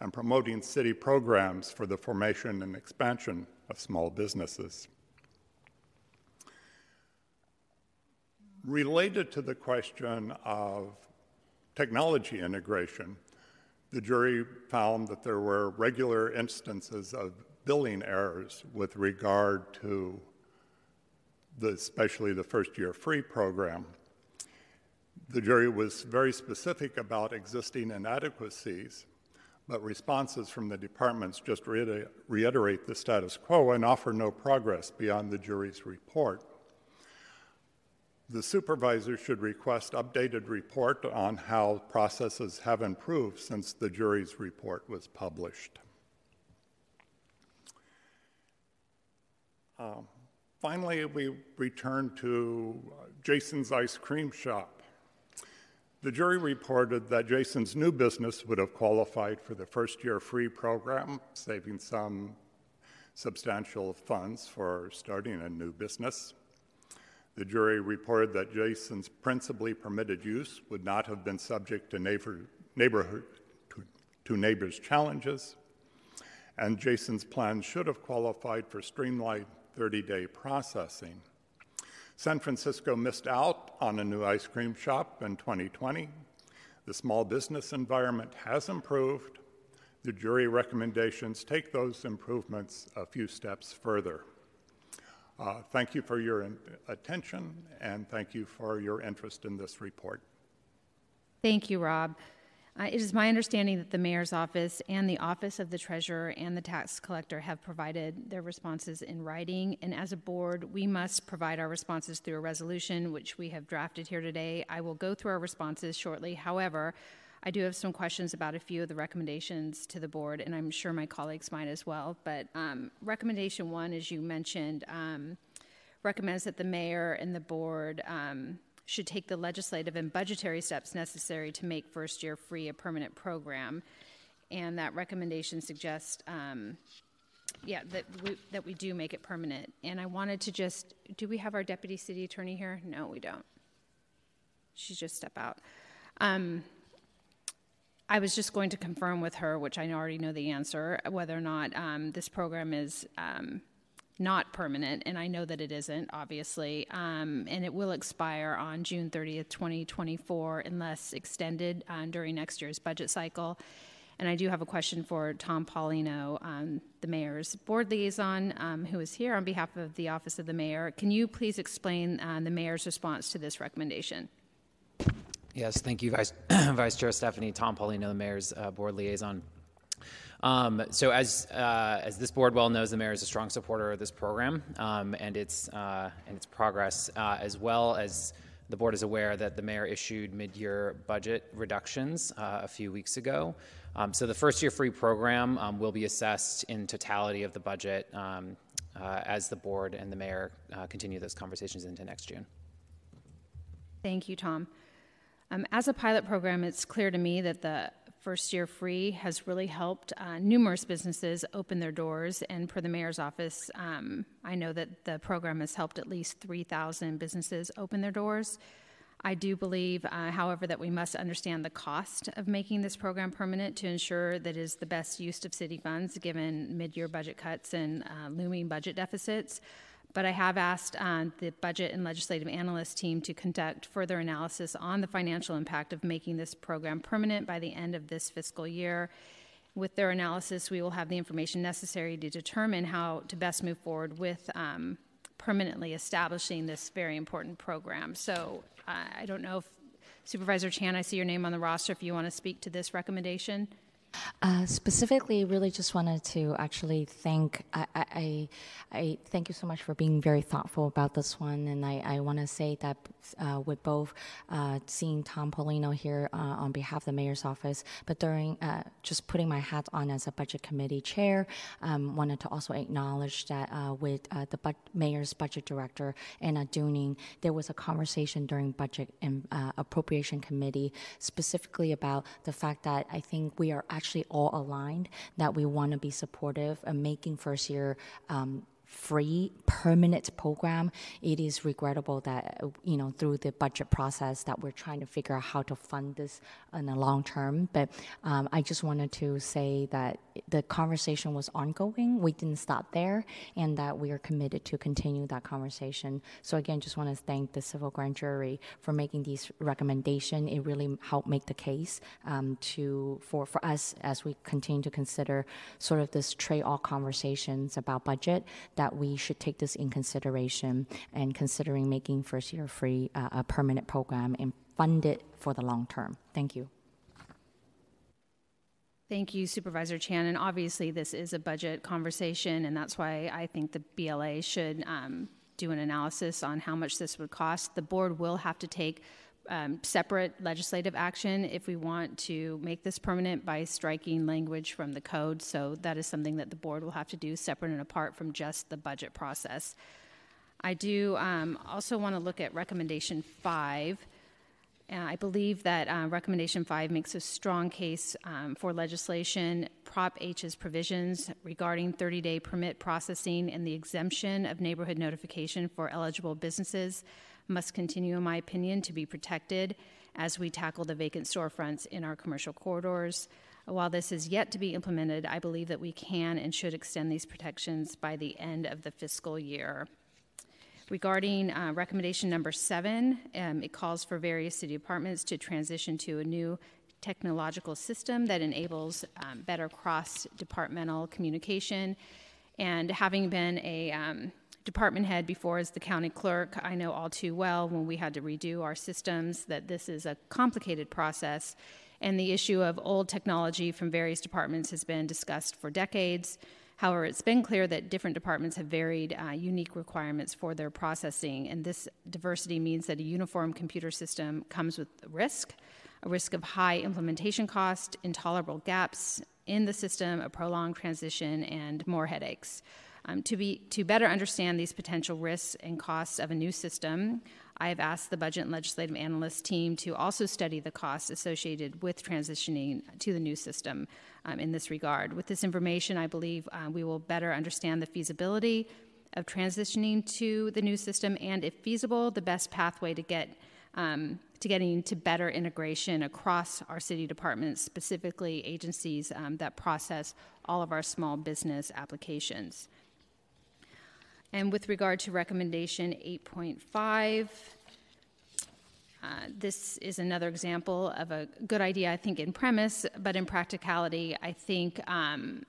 and promoting city programs for the formation and expansion of small businesses. Related to the question of technology integration, the jury found that there were regular instances of billing errors with regard to the, especially the first year free program. The jury was very specific about existing inadequacies, but responses from the departments just reiterate the status quo and offer no progress beyond the jury's report. The supervisor should request updated report on how processes have improved since the jury's report was published. Um, finally, we return to Jason's Ice Cream Shop. The jury reported that Jason's new business would have qualified for the first year free program, saving some substantial funds for starting a new business. The jury reported that Jason's principally permitted use would not have been subject to neighbor, neighborhood to, to neighbors' challenges, and Jason's plan should have qualified for streamlined 30-day processing. San Francisco missed out on a new ice cream shop in 2020. The small business environment has improved. The jury recommendations take those improvements a few steps further. Uh, thank you for your attention and thank you for your interest in this report. Thank you, Rob. Uh, it is my understanding that the mayor's office and the office of the treasurer and the tax collector have provided their responses in writing. And as a board, we must provide our responses through a resolution, which we have drafted here today. I will go through our responses shortly. However, I do have some questions about a few of the recommendations to the board, and I'm sure my colleagues might as well. But um, recommendation one, as you mentioned, um, recommends that the mayor and the board um, should take the legislative and budgetary steps necessary to make first year free a permanent program. And that recommendation suggests, um, yeah, that we, that we do make it permanent. And I wanted to just, do we have our deputy city attorney here? No, we don't. She just step out. Um, I was just going to confirm with her, which I already know the answer, whether or not um, this program is um, not permanent, and I know that it isn't, obviously, um, and it will expire on June 30th, 2024, unless extended uh, during next year's budget cycle. And I do have a question for Tom Paulino, um, the mayor's board liaison, um, who is here on behalf of the office of the mayor. Can you please explain uh, the mayor's response to this recommendation? Yes, thank you, Vice, Vice Chair Stefani. Tom Paulino, the mayor's uh, board liaison. Um, so, as uh, as this board well knows, the mayor is a strong supporter of this program um, and its uh, and its progress, uh, as well as the board is aware that the mayor issued mid-year budget reductions uh, a few weeks ago. Um, so, the first year free program um, will be assessed in totality of the budget um, uh, as the board and the mayor continue those conversations into next June. Thank you, Tom. Um, as a pilot program, it's clear to me that the first year free has really helped uh, numerous businesses open their doors. And per the mayor's office, um, I know that the program has helped at least 3,000 businesses open their doors. I do believe, uh, however, that we must understand the cost of making this program permanent to ensure that it is the best use of city funds given mid year budget cuts and uh, looming budget deficits. But I have asked uh, the budget and legislative analyst team to conduct further analysis on the financial impact of making this program permanent by the end of this fiscal year. With their analysis, we will have the information necessary to determine how to best move forward with um, permanently establishing this very important program. So uh, I don't know if Supervisor Chan, I see your name on the roster. If you want to speak to this recommendation. Uh, specifically, really just wanted to actually thank I, I, I thank you so much for being very thoughtful about this one, and I, I want to say that uh, with both uh, seeing Tom Paulino here uh, on behalf of the mayor's office, but during uh, just putting my hat on as a budget committee chair, um, wanted to also acknowledge that uh, with the bu- mayor's budget director Anna Duning, there was a conversation during budget and appropriation committee specifically about the fact that I think we are actually actually all aligned that we want to be supportive of making first year um, free permanent program it is regrettable that you know through the budget process that we're trying to figure out how to fund this in the long term. But um, i just wanted to say that the conversation was ongoing. We didn't stop there and that we are committed to continue that conversation. So again just want to thank the civil grand jury for making these recommendation. It really helped make the case um, to for for us as we continue to consider sort of this trade-off conversations about budget that we should take this in consideration and considering making first year free uh, a permanent program and fund it for the long term. Thank you. Thank you, Supervisor Chan. And obviously, this is a budget conversation, and that's why I think the BLA should um, do an analysis on how much this would cost. The board will have to take um, separate legislative action if we want to make this permanent by striking language from the code. So that is something that the board will have to do separate and apart from just the budget process. I do um, also want to look at recommendation five. Uh, I believe that uh, recommendation five makes a strong case um, for legislation. Prop H's provisions regarding 30 day permit processing and the exemption of neighborhood notification for eligible businesses must continue, in my opinion, to be protected as we tackle the vacant storefronts in our commercial corridors. While this is yet to be implemented, I believe that we can and should extend these protections by the end of the fiscal year. Regarding uh, recommendation number seven, um, it calls for various city departments to transition to a new technological system that enables um, better cross departmental communication. And having been a um, department head before as the county clerk, I know all too well when we had to redo our systems that this is a complicated process. And the issue of old technology from various departments has been discussed for decades. However, it's been clear that different departments have varied uh, unique requirements for their processing, and this diversity means that a uniform computer system comes with risk a risk of high implementation cost, intolerable gaps in the system, a prolonged transition, and more headaches. Um, to, be, to better understand these potential risks and costs of a new system, I have asked the Budget and Legislative Analyst team to also study the costs associated with transitioning to the new system um, in this regard. With this information, I believe uh, we will better understand the feasibility of transitioning to the new system and, if feasible, the best pathway to get um, to getting to better integration across our city departments, specifically agencies um, that process all of our small business applications. And with regard to recommendation 8.5, uh, this is another example of a good idea, I think, in premise, but in practicality, I think, um,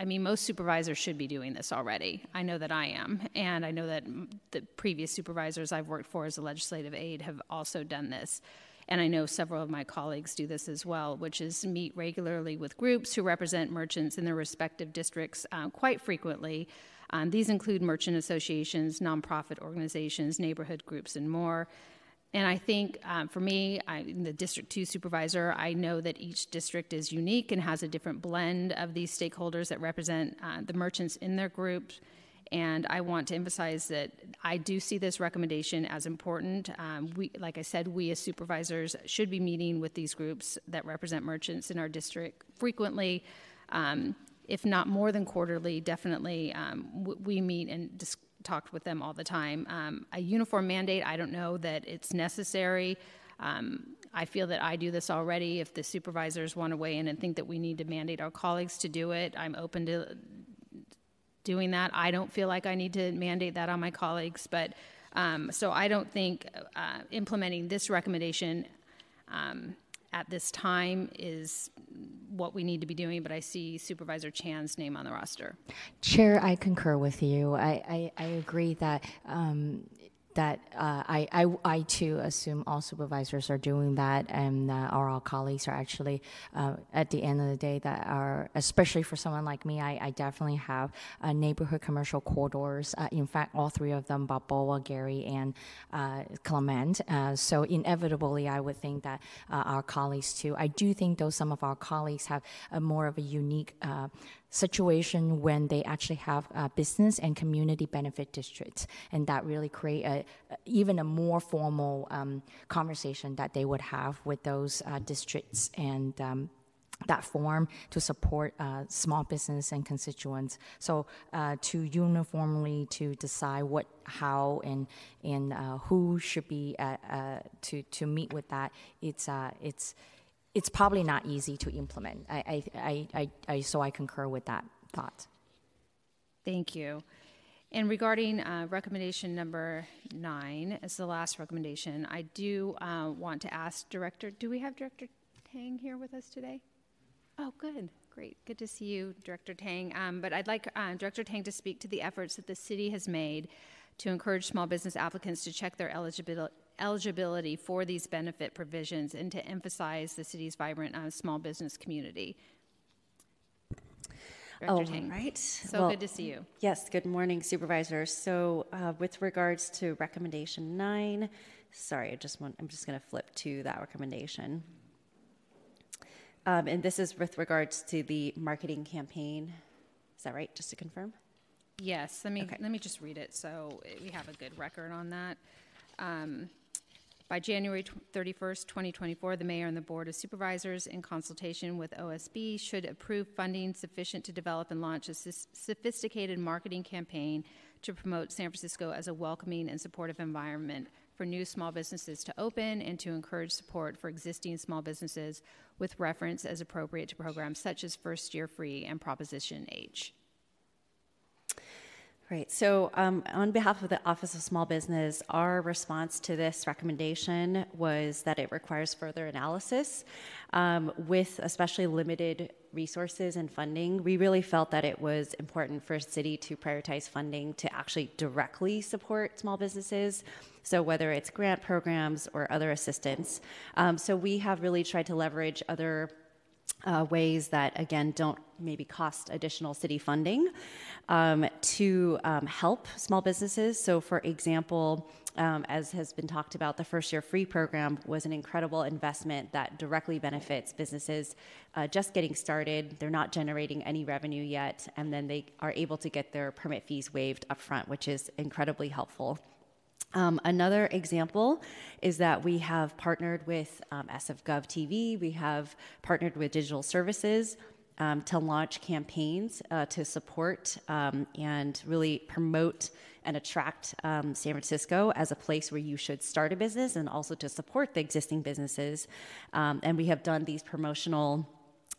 I mean, most supervisors should be doing this already. I know that I am, and I know that the previous supervisors I've worked for as a legislative aide have also done this. And I know several of my colleagues do this as well, which is meet regularly with groups who represent merchants in their respective districts uh, quite frequently um, these include merchant associations, nonprofit organizations, neighborhood groups, and more. And I think um, for me, I, the District 2 supervisor, I know that each district is unique and has a different blend of these stakeholders that represent uh, the merchants in their groups. And I want to emphasize that I do see this recommendation as important. Um, we, like I said, we as supervisors should be meeting with these groups that represent merchants in our district frequently. Um, if not more than quarterly, definitely um, w- we meet and dis- with them all the time. Um, a uniform mandate, I don't know that it's necessary. Um, I feel that I do this already. If the supervisors want to weigh in and think that we need to mandate our colleagues to do it, I'm open to doing that. I don't feel like I need to mandate that on my colleagues, but um, so I don't think uh, implementing this recommendation um, at this time is what we need to be doing, but I see Supervisor Chan's name on the roster. Chair, I concur with you. I, I, I agree that um, that uh, I, I, I too assume all supervisors are doing that, and uh, our, our colleagues are actually uh, at the end of the day that are especially for someone like me. I, I definitely have uh, neighborhood commercial corridors. Uh, in fact, all three of them: Balboa, Geary and uh, Clement. so inevitably, I would think that our colleagues too. I do think though some of our colleagues have a more of a unique situation when they actually have business and community benefit districts, and that really create a, even a more formal um, conversation that they would have with those uh, districts and. Um, that form to support uh, small business and constituents. So uh, to uniformly to decide what, how, and and uh, who should be uh, to to meet with that, it's it's it's probably not easy to implement. I, I, I, I, so I concur with that thought. Thank you. And regarding uh, recommendation number nine, as the last recommendation, I do uh, want to ask Director, do we have Director Tang here with us today? Oh, good. Great. Good to see you, Director Tang. Um, but I'd like uh, Director Tang to speak to the efforts that the city has made to encourage small business applicants to check their eligibility, eligibility for these benefit provisions and to emphasize the city's vibrant uh, small business community. Director oh, Tang. right. So well, good to see you. Yes, good morning, supervisors. So, uh, with regards to recommendation nine, sorry, I just want, I'm just going to flip to that recommendation. Um, and this is with regards to the marketing campaign. Is that right? Just to confirm? Yes. Let me okay. let me just read it so we have a good record on that. Um, by January 31st, 2024, the mayor and the board of supervisors, in consultation with OSB, should approve funding sufficient to develop and launch a sophisticated marketing campaign to promote San Francisco as a welcoming and supportive environment for new small businesses to open and to encourage support for existing small businesses with reference as appropriate to programs such as First Year Free and Proposition H. Right. So, um, on behalf of the Office of Small Business, our response to this recommendation was that it requires further analysis. Um, with especially limited resources and funding, we really felt that it was important for a city to prioritize funding to actually directly support small businesses. So, whether it's grant programs or other assistance. Um, so, we have really tried to leverage other uh, ways that, again, don't maybe cost additional city funding um, to um, help small businesses. So, for example, um, as has been talked about, the First Year Free program was an incredible investment that directly benefits businesses uh, just getting started. They're not generating any revenue yet, and then they are able to get their permit fees waived upfront, which is incredibly helpful. Um, another example is that we have partnered with um, SF TV, we have partnered with digital services um, to launch campaigns uh, to support um, and really promote and attract um, San Francisco as a place where you should start a business and also to support the existing businesses. Um, and we have done these promotional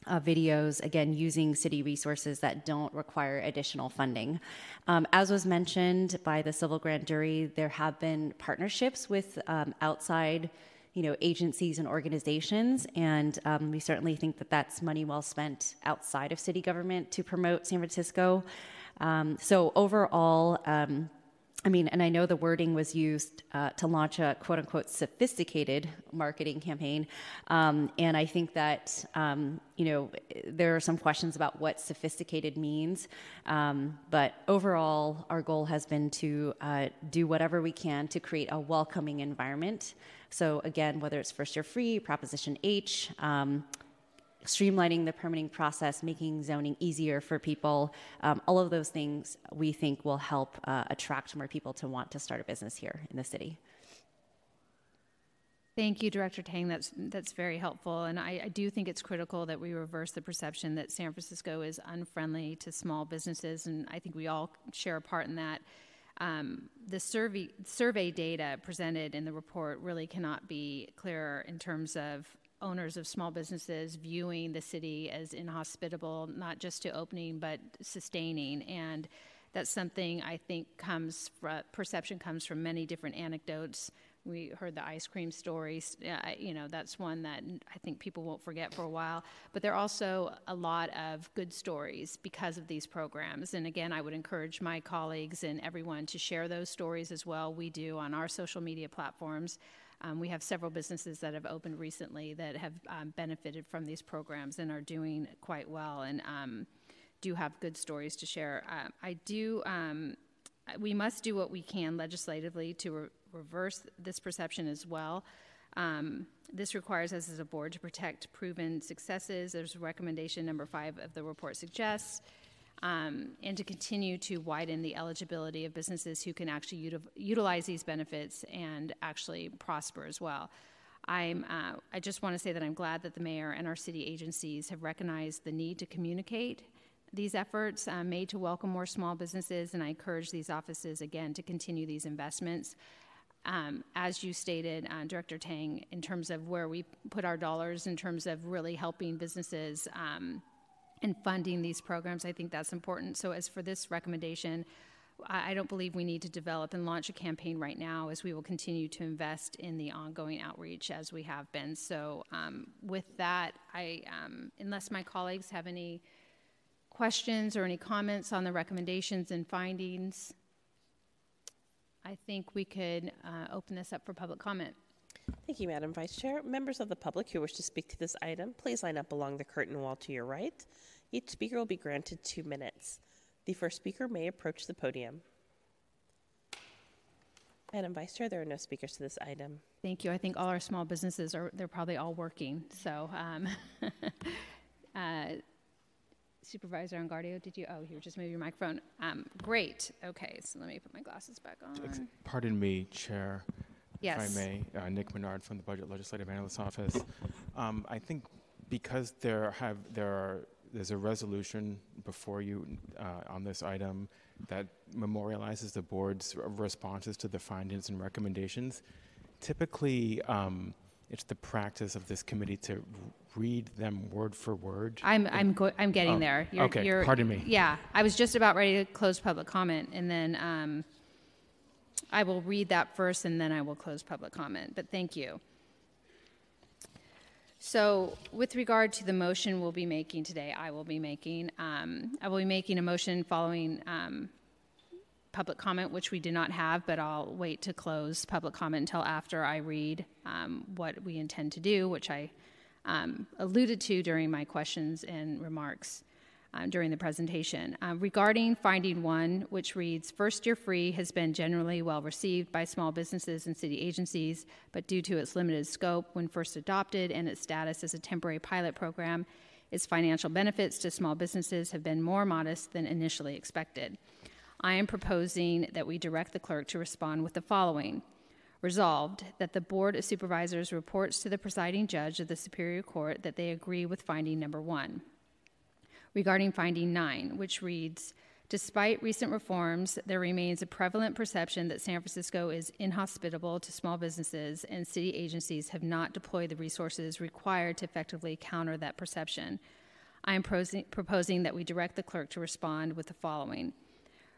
uh, videos, again, using city resources that don't require additional funding. Um, as was mentioned by the civil grand jury, there have been partnerships with um, outside you know, agencies and organizations, and um, we certainly think that that's money well spent outside of city government to promote San Francisco. Um, so overall, um, I mean, and I know the wording was used uh, to launch a quote unquote sophisticated marketing campaign. Um, and I think that, um, you know, there are some questions about what sophisticated means. Um, but overall, our goal has been to uh, do whatever we can to create a welcoming environment. So, again, whether it's first year free, Proposition H, um, streamlining the permitting process, making zoning easier for people. Um, all of those things we think will help uh, attract more people to want to start a business here in the city. Thank you, Director Tang. That's that's very helpful, and I, I, do think it's critical that we reverse the perception that San Francisco is unfriendly to small businesses, and I think we all share a part in that. Um, the survey survey data presented in the report really cannot be clearer in terms of owners of small businesses viewing the city as inhospitable, not just to opening, but sustaining. And That's something I think comes from, perception comes from many different anecdotes. We heard the ice cream stories. You know, that's one that I think people won't forget for a while. But there are also a lot of good stories because of these programs. And again, I would encourage my colleagues and everyone to share those stories as well. We do on our social media platforms. Um, we have several businesses that have opened recently that have um, benefited from these programs and are doing quite well and um, do have good stories to share. Uh, I do. Um, we must do what we can legislatively to re- reverse this perception as well. Um, this requires us as a board to protect proven successes, as recommendation number five of the report suggests, um, and to continue to widen the eligibility of businesses who can actually util- utilize these benefits and actually prosper as well. I'm, uh, I just want to say that I'm glad that the mayor and our city agencies have recognized the need to communicate these efforts uh, made to welcome more small businesses, and I encourage these offices again to continue these investments um, as you stated, uh, Director Tang, in terms of where we put our dollars, in terms of really helping businesses um, and funding these programs, I think that's important. So, as for this recommendation, I, don't believe we need to develop and launch a campaign right now, as we will continue to invest in the ongoing outreach as we have been. So, um, with that, I, um, unless my colleagues have any questions or any comments on the recommendations and findings, I think we could uh, open this up for public comment. Thank you, Madam Vice Chair. Members of the public who wish to speak to this item, please line up along the curtain wall to your right. Each speaker will be granted two minutes. The first speaker may approach the podium. Madam Vice Chair, there are no speakers to this item. Thank you. I think all our small businesses are, they're probably all working. So, um, uh, Supervisor Engardio, did you? Oh, you were just moving your microphone. Um, great. Okay, so let me put my glasses back on. Pardon me, Chair. Yes. If I may, uh, Nick Menard from the Budget Legislative Analyst Office. Um, I think because there have there are there's a resolution before you uh, on this item that memorializes the board's responses to the findings and recommendations. Typically, um, it's the practice of this committee to read them word for word. I'm I'm go- I'm getting Oh, there. okay, pardon me. Yeah, I was just about ready to close public comment, and then um, I will read that first, and then I will close public comment. But thank you. So, with regard to the motion we'll be making today, I will be making. Um, I will be making a motion following um, public comment, which we do not have, but I'll wait to close public comment until after I read um, what we intend to do, which I um, alluded to during my questions and remarks uh, during the presentation. Uh, regarding finding one, which reads First year free has been generally well received by small businesses and city agencies, but due to its limited scope when first adopted and its status as a temporary pilot program, its financial benefits to small businesses have been more modest than initially expected. I am proposing that we direct the clerk to respond with the following. Resolved that the Board of Supervisors reports to the presiding judge of the Superior Court that they agree with finding number one. Regarding finding nine, which reads Despite recent reforms, there remains a prevalent perception that San Francisco is inhospitable to small businesses, and city agencies have not deployed the resources required to effectively counter that perception. I am proposing that we direct the clerk to respond with the following.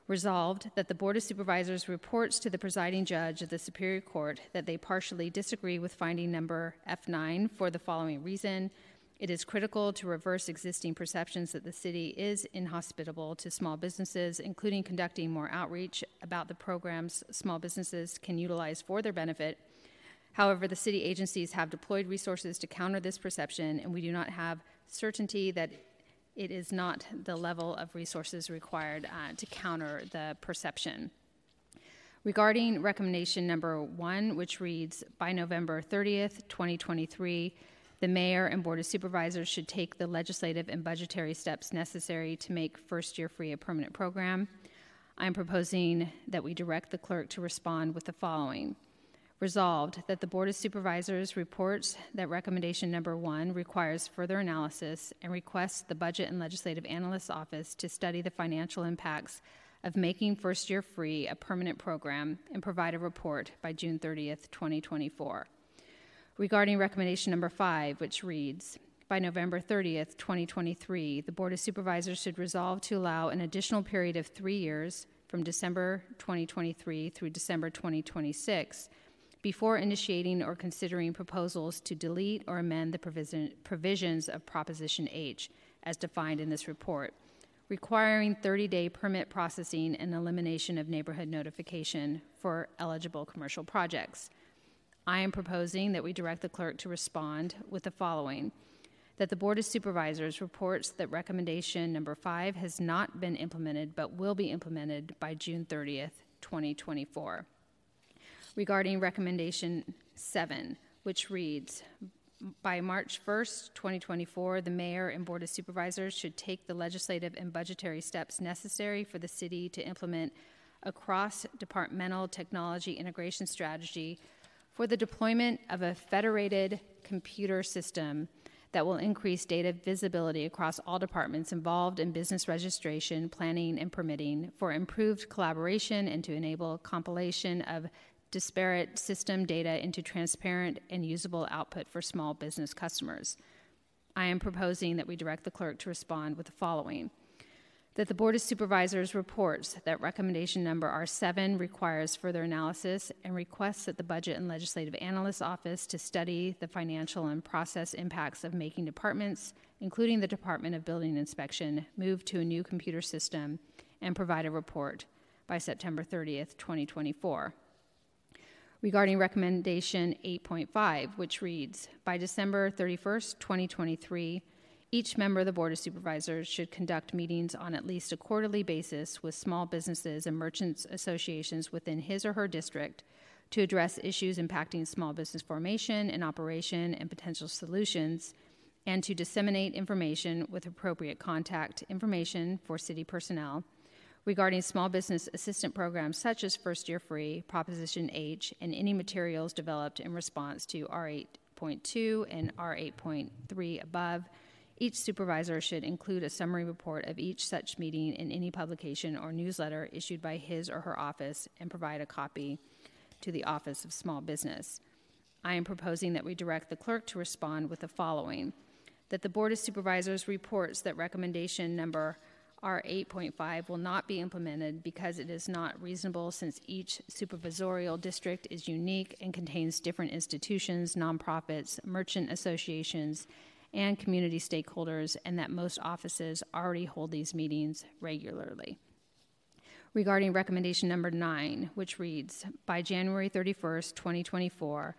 Resolved that the Board of Supervisors reports to the presiding judge of the Superior Court that they partially disagree with finding number F9 for the following reason. It is critical to reverse existing perceptions that the city is inhospitable to small businesses, including conducting more outreach about the programs small businesses can utilize for their benefit. However, the city agencies have deployed resources to counter this perception, and we do not have certainty that it is not the level of resources required uh, to counter the perception. Regarding recommendation number one, which reads By November 30th, 2023, the mayor and board of supervisors should take the legislative and budgetary steps necessary to make first year free a permanent program. I'm proposing that we direct the clerk to respond with the following. Resolved that the Board of Supervisors reports that recommendation number one requires further analysis and requests the Budget and Legislative Analyst's Office to study the financial impacts of making first year free a permanent program and provide a report by June 30th, 2024. Regarding recommendation number five, which reads by November 30th, 2023, the Board of Supervisors should resolve to allow an additional period of three years from December 2023 through December 2026 before initiating or considering proposals to delete or amend the provision, provisions of Proposition H as defined in this report, requiring 30 day permit processing and elimination of neighborhood notification for eligible commercial projects. I am proposing that we direct the clerk to respond with the following that the Board of Supervisors reports that recommendation number five has not been implemented but will be implemented by June 30th, 2024. Regarding recommendation seven, which reads by March 1st, 2024, the mayor and board of supervisors should take the legislative and budgetary steps necessary for the city to implement a cross departmental technology integration strategy for the deployment of a federated computer system that will increase data visibility across all departments involved in business registration, planning, and permitting for improved collaboration and to enable compilation of disparate system data into transparent and usable output for small business customers. I am proposing that we direct the clerk to respond with the following that the Board of Supervisors reports that recommendation number R7 requires further analysis and requests that the Budget and Legislative Analyst Office to study the financial and process impacts of making departments, including the Department of Building Inspection, move to a new computer system and provide a report by September 30th, 2024 regarding recommendation 8.5, which reads By December 31st, 2023, each member of the Board of Supervisors should conduct meetings on at least a quarterly basis with small businesses and merchants associations within his or her district to address issues impacting small business formation and operation and potential solutions, and to disseminate information with appropriate contact information for city personnel regarding small business assistant programs such as First Year Free, Proposition H, and any materials developed in response to R8.2 and R8.3 above. Each supervisor should include a summary report of each such meeting in any publication or newsletter issued by his or her office and provide a copy to the Office of Small Business. I am proposing that we direct the clerk to respond with the following that the Board of Supervisors reports that recommendation number R 8.5 will not be implemented because it is not reasonable since each supervisorial district is unique and contains different institutions, nonprofits, merchant associations, and community stakeholders, and that most offices already hold these meetings regularly. Regarding recommendation number nine, which reads By January 31st, 2024,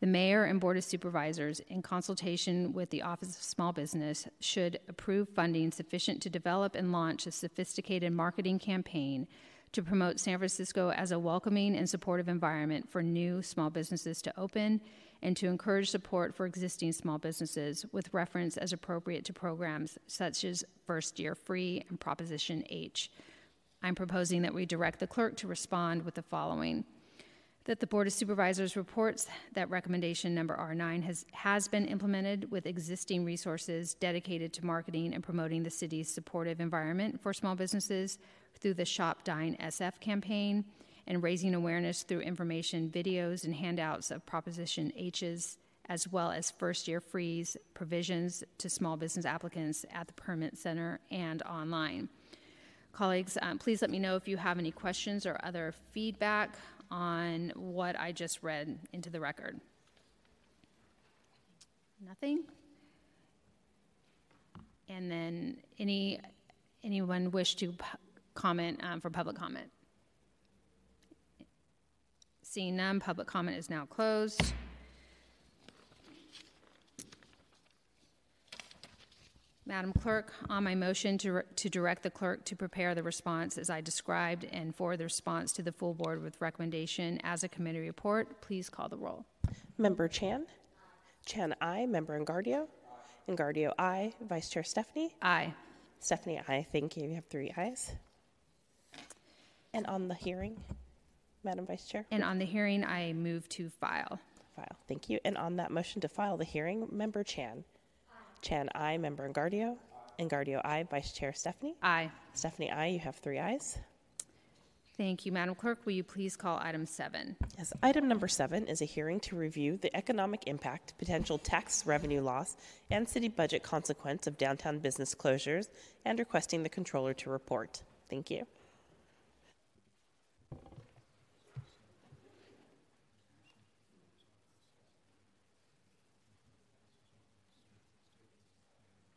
the mayor and board of supervisors, in consultation with the Office of Small Business, should approve funding sufficient to develop and launch a sophisticated marketing campaign to promote San Francisco as a welcoming and supportive environment for new small businesses to open and to encourage support for existing small businesses with reference as appropriate to programs such as First Year Free and Proposition H. I'm proposing that we direct the clerk to respond with the following that the Board of Supervisors reports that recommendation number R9 has, has been implemented with existing resources dedicated to marketing and promoting the city's supportive environment for small businesses through the Shop Dine SF campaign and raising awareness through information, videos, and handouts of Proposition H's, as well as first year free's provisions to small business applicants at the Permit Center and online. Colleagues, um, please let me know if you have any questions or other feedback on what I just read into the record? Nothing? And then any anyone wish to comment um, for public comment? Seeing none, public comment is now closed. Madam Clerk, on my motion to, to direct the clerk to prepare the response as aye described and for the response to the full board with recommendation as a committee report, please call the roll. Member Chan? Chan, aye. Member Engardio? Engardio, aye. Vice Chair Stefani? Aye. Stefani, I. Thank you. You have three ayes. And on the hearing, Madam Vice Chair? And on the hearing, I move to file. File. Thank you. And on that motion to file the hearing, Member Chan? Chan, aye. Member Engardio. Engardio, aye. Vice Chair Stefani. Aye. Stefani, aye. You have three ayes. Thank you, Madam Clerk. Will you please call item seven? Yes, item number seven is a hearing to review the economic impact, potential tax revenue loss, and city budget consequence of downtown business closures and requesting the controller to report. Thank you.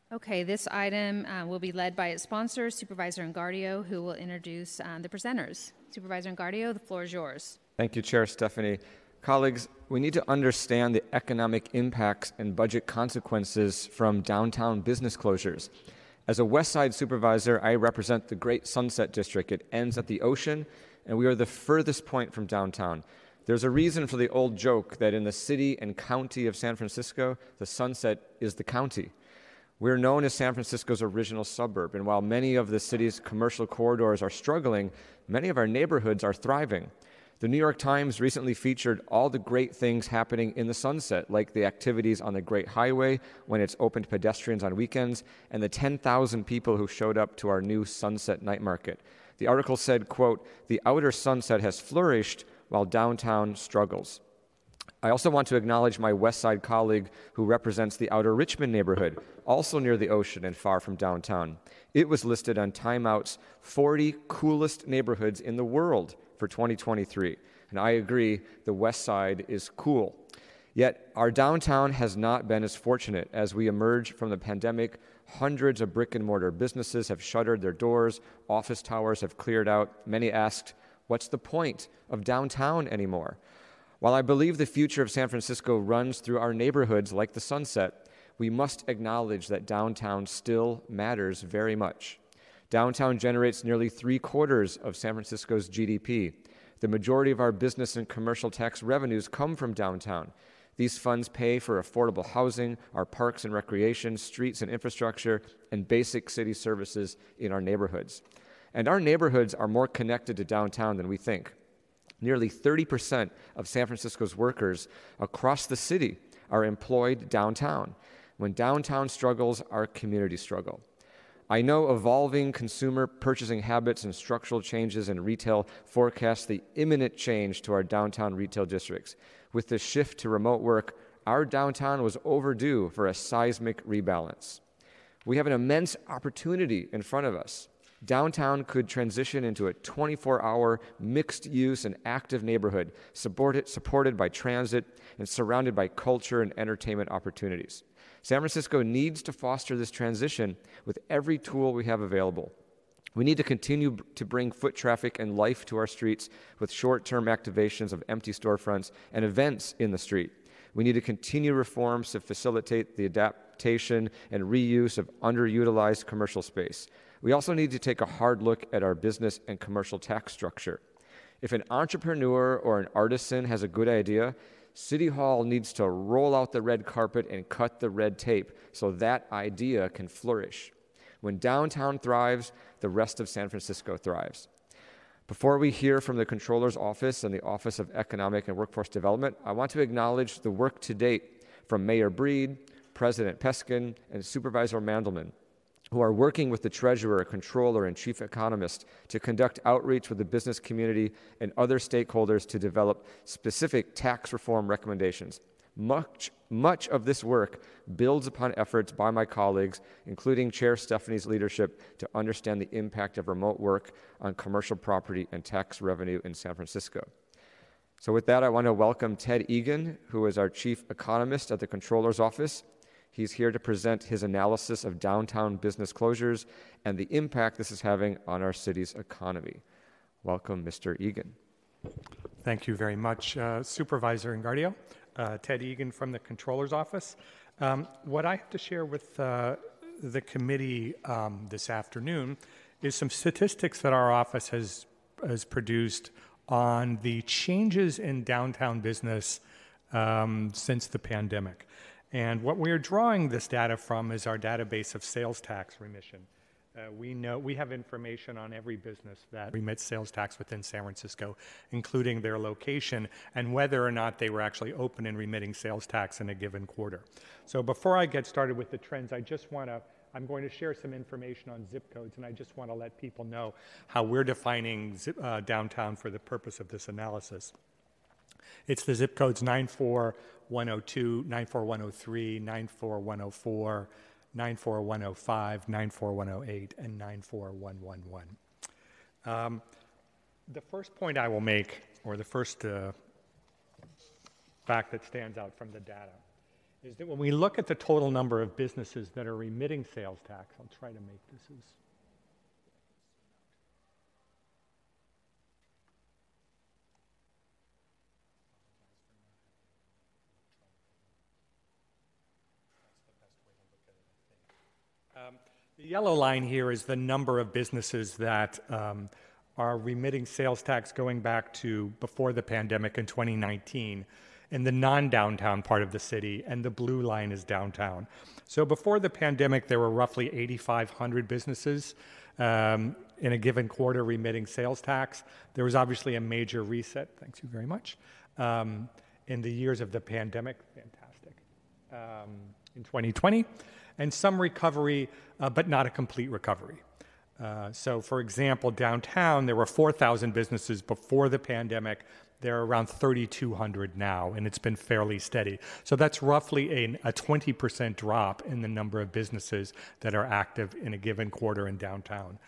Okay, this item uh, will be led by its sponsor, Supervisor Engardio, who will introduce um, the presenters. Supervisor Engardio, the floor is yours. Thank you, Chair Stefani. Colleagues, we need to understand the economic impacts and budget consequences from downtown business closures. As a West Side supervisor, I represent the Great Sunset District. It ends at the ocean, and we are the furthest point from downtown. There's a reason for the old joke that in the city and county of San Francisco, the sunset is the county. We're known as San Francisco's original suburb, and while many of the city's commercial corridors are struggling, many of our neighborhoods are thriving. The New York Times recently featured all the great things happening in the sunset, like the activities on the Great Highway when it's open to pedestrians on weekends, and the 10,000 people who showed up to our new Sunset Night Market. The article said, quote, "The outer sunset has flourished while downtown struggles." I also want to acknowledge my West Side colleague who represents the outer Richmond neighborhood, also near the ocean and far from downtown. It was listed on Time Out's 40 coolest neighborhoods in the world for 2023. And I agree, the West Side is cool. Yet our downtown has not been as fortunate as we emerge from the pandemic. Hundreds of brick and mortar businesses have shuttered their doors, office towers have cleared out. Many asked, What's the point of downtown anymore? While I believe the future of San Francisco runs through our neighborhoods like the sunset, we must acknowledge that downtown still matters very much. Downtown generates nearly three quarters of San Francisco's GDP. The majority of our business and commercial tax revenues come from downtown. These funds pay for affordable housing, our parks and recreation, streets and infrastructure, and basic city services in our neighborhoods. And our neighborhoods are more connected to downtown than we think. Nearly 30% of San Francisco's workers across the city are employed downtown. When downtown struggles, our community struggle. I know evolving consumer purchasing habits and structural changes in retail forecast the imminent change to our downtown retail districts. With the shift to remote work, our downtown was overdue for a seismic rebalance. We have an immense opportunity in front of us downtown could transition into a 24 hour mixed use and active neighborhood supported, by transit and surrounded by culture and entertainment opportunities. San Francisco needs to foster this transition with every tool we have available. We need to continue to bring foot traffic and life to our streets with short term activations of empty storefronts and events in the street. We need to continue reforms to facilitate the adaptation and reuse of underutilized commercial space. We also need to take a hard look at our business and commercial tax structure. If an entrepreneur or an artisan has a good idea, City Hall needs to roll out the red carpet and cut the red tape so that idea can flourish. When downtown thrives, the rest of San Francisco thrives. Before we hear from the Controller's Office and the Office of Economic and Workforce Development, I want to acknowledge the work to date from Mayor Breed, President Peskin, and Supervisor Mandelman who are working with the treasurer, controller, and chief economist to conduct outreach with the business community and other stakeholders to develop specific tax reform recommendations. Much, much of this work builds upon efforts by my colleagues, including Chair Stefani's leadership, to understand the impact of remote work on commercial property and tax revenue in San Francisco. So, with that, I want to welcome Ted Egan, who is our chief economist at the Controller's Office. He's here to present his analysis of downtown business closures and the impact this is having on our city's economy. Welcome, Mr. Egan. Thank you very much, uh, Supervisor Engardio. Uh, Ted Egan from the Controller's Office. Um, what I have to share with uh, the committee um, this afternoon is some statistics that our office has, has produced on the changes in downtown business um, since the pandemic. And what we're drawing this data from is our database of sales tax remission. Uh, we know we have information on every business that remits sales tax within San Francisco, including their location and whether or not they were actually open and remitting sales tax in a given quarter. So before I get started with the trends, I just want to I'm going to share some information on zip codes, and I just want to let people know how we're defining zip, uh, downtown for the purpose of this analysis. It's the zip codes 94102, 94103, 94104, 94105, 94108, and 94111. Um, the first point I will make, or the first uh, fact that stands out from the data, is that when we look at the total number of businesses that are remitting sales tax, I'll try to make this as the yellow line here is the number of businesses that um, are remitting sales tax going back to before the pandemic in 2019 in the non downtown part of the city, and the blue line is downtown. So before the pandemic, there were roughly 8,500 businesses um, in a given quarter remitting sales tax. There was obviously a major reset, thank you very much, um, in the years of the pandemic. Fantastic. Um, in 2020 and some recovery, uh, but not a complete recovery. Uh, so, for example, downtown, there were 4,000 businesses before the pandemic. There are around 3,200 now, and it's been fairly steady. So, that's roughly a, a 20% drop in the number of businesses that are active in a given quarter in downtown.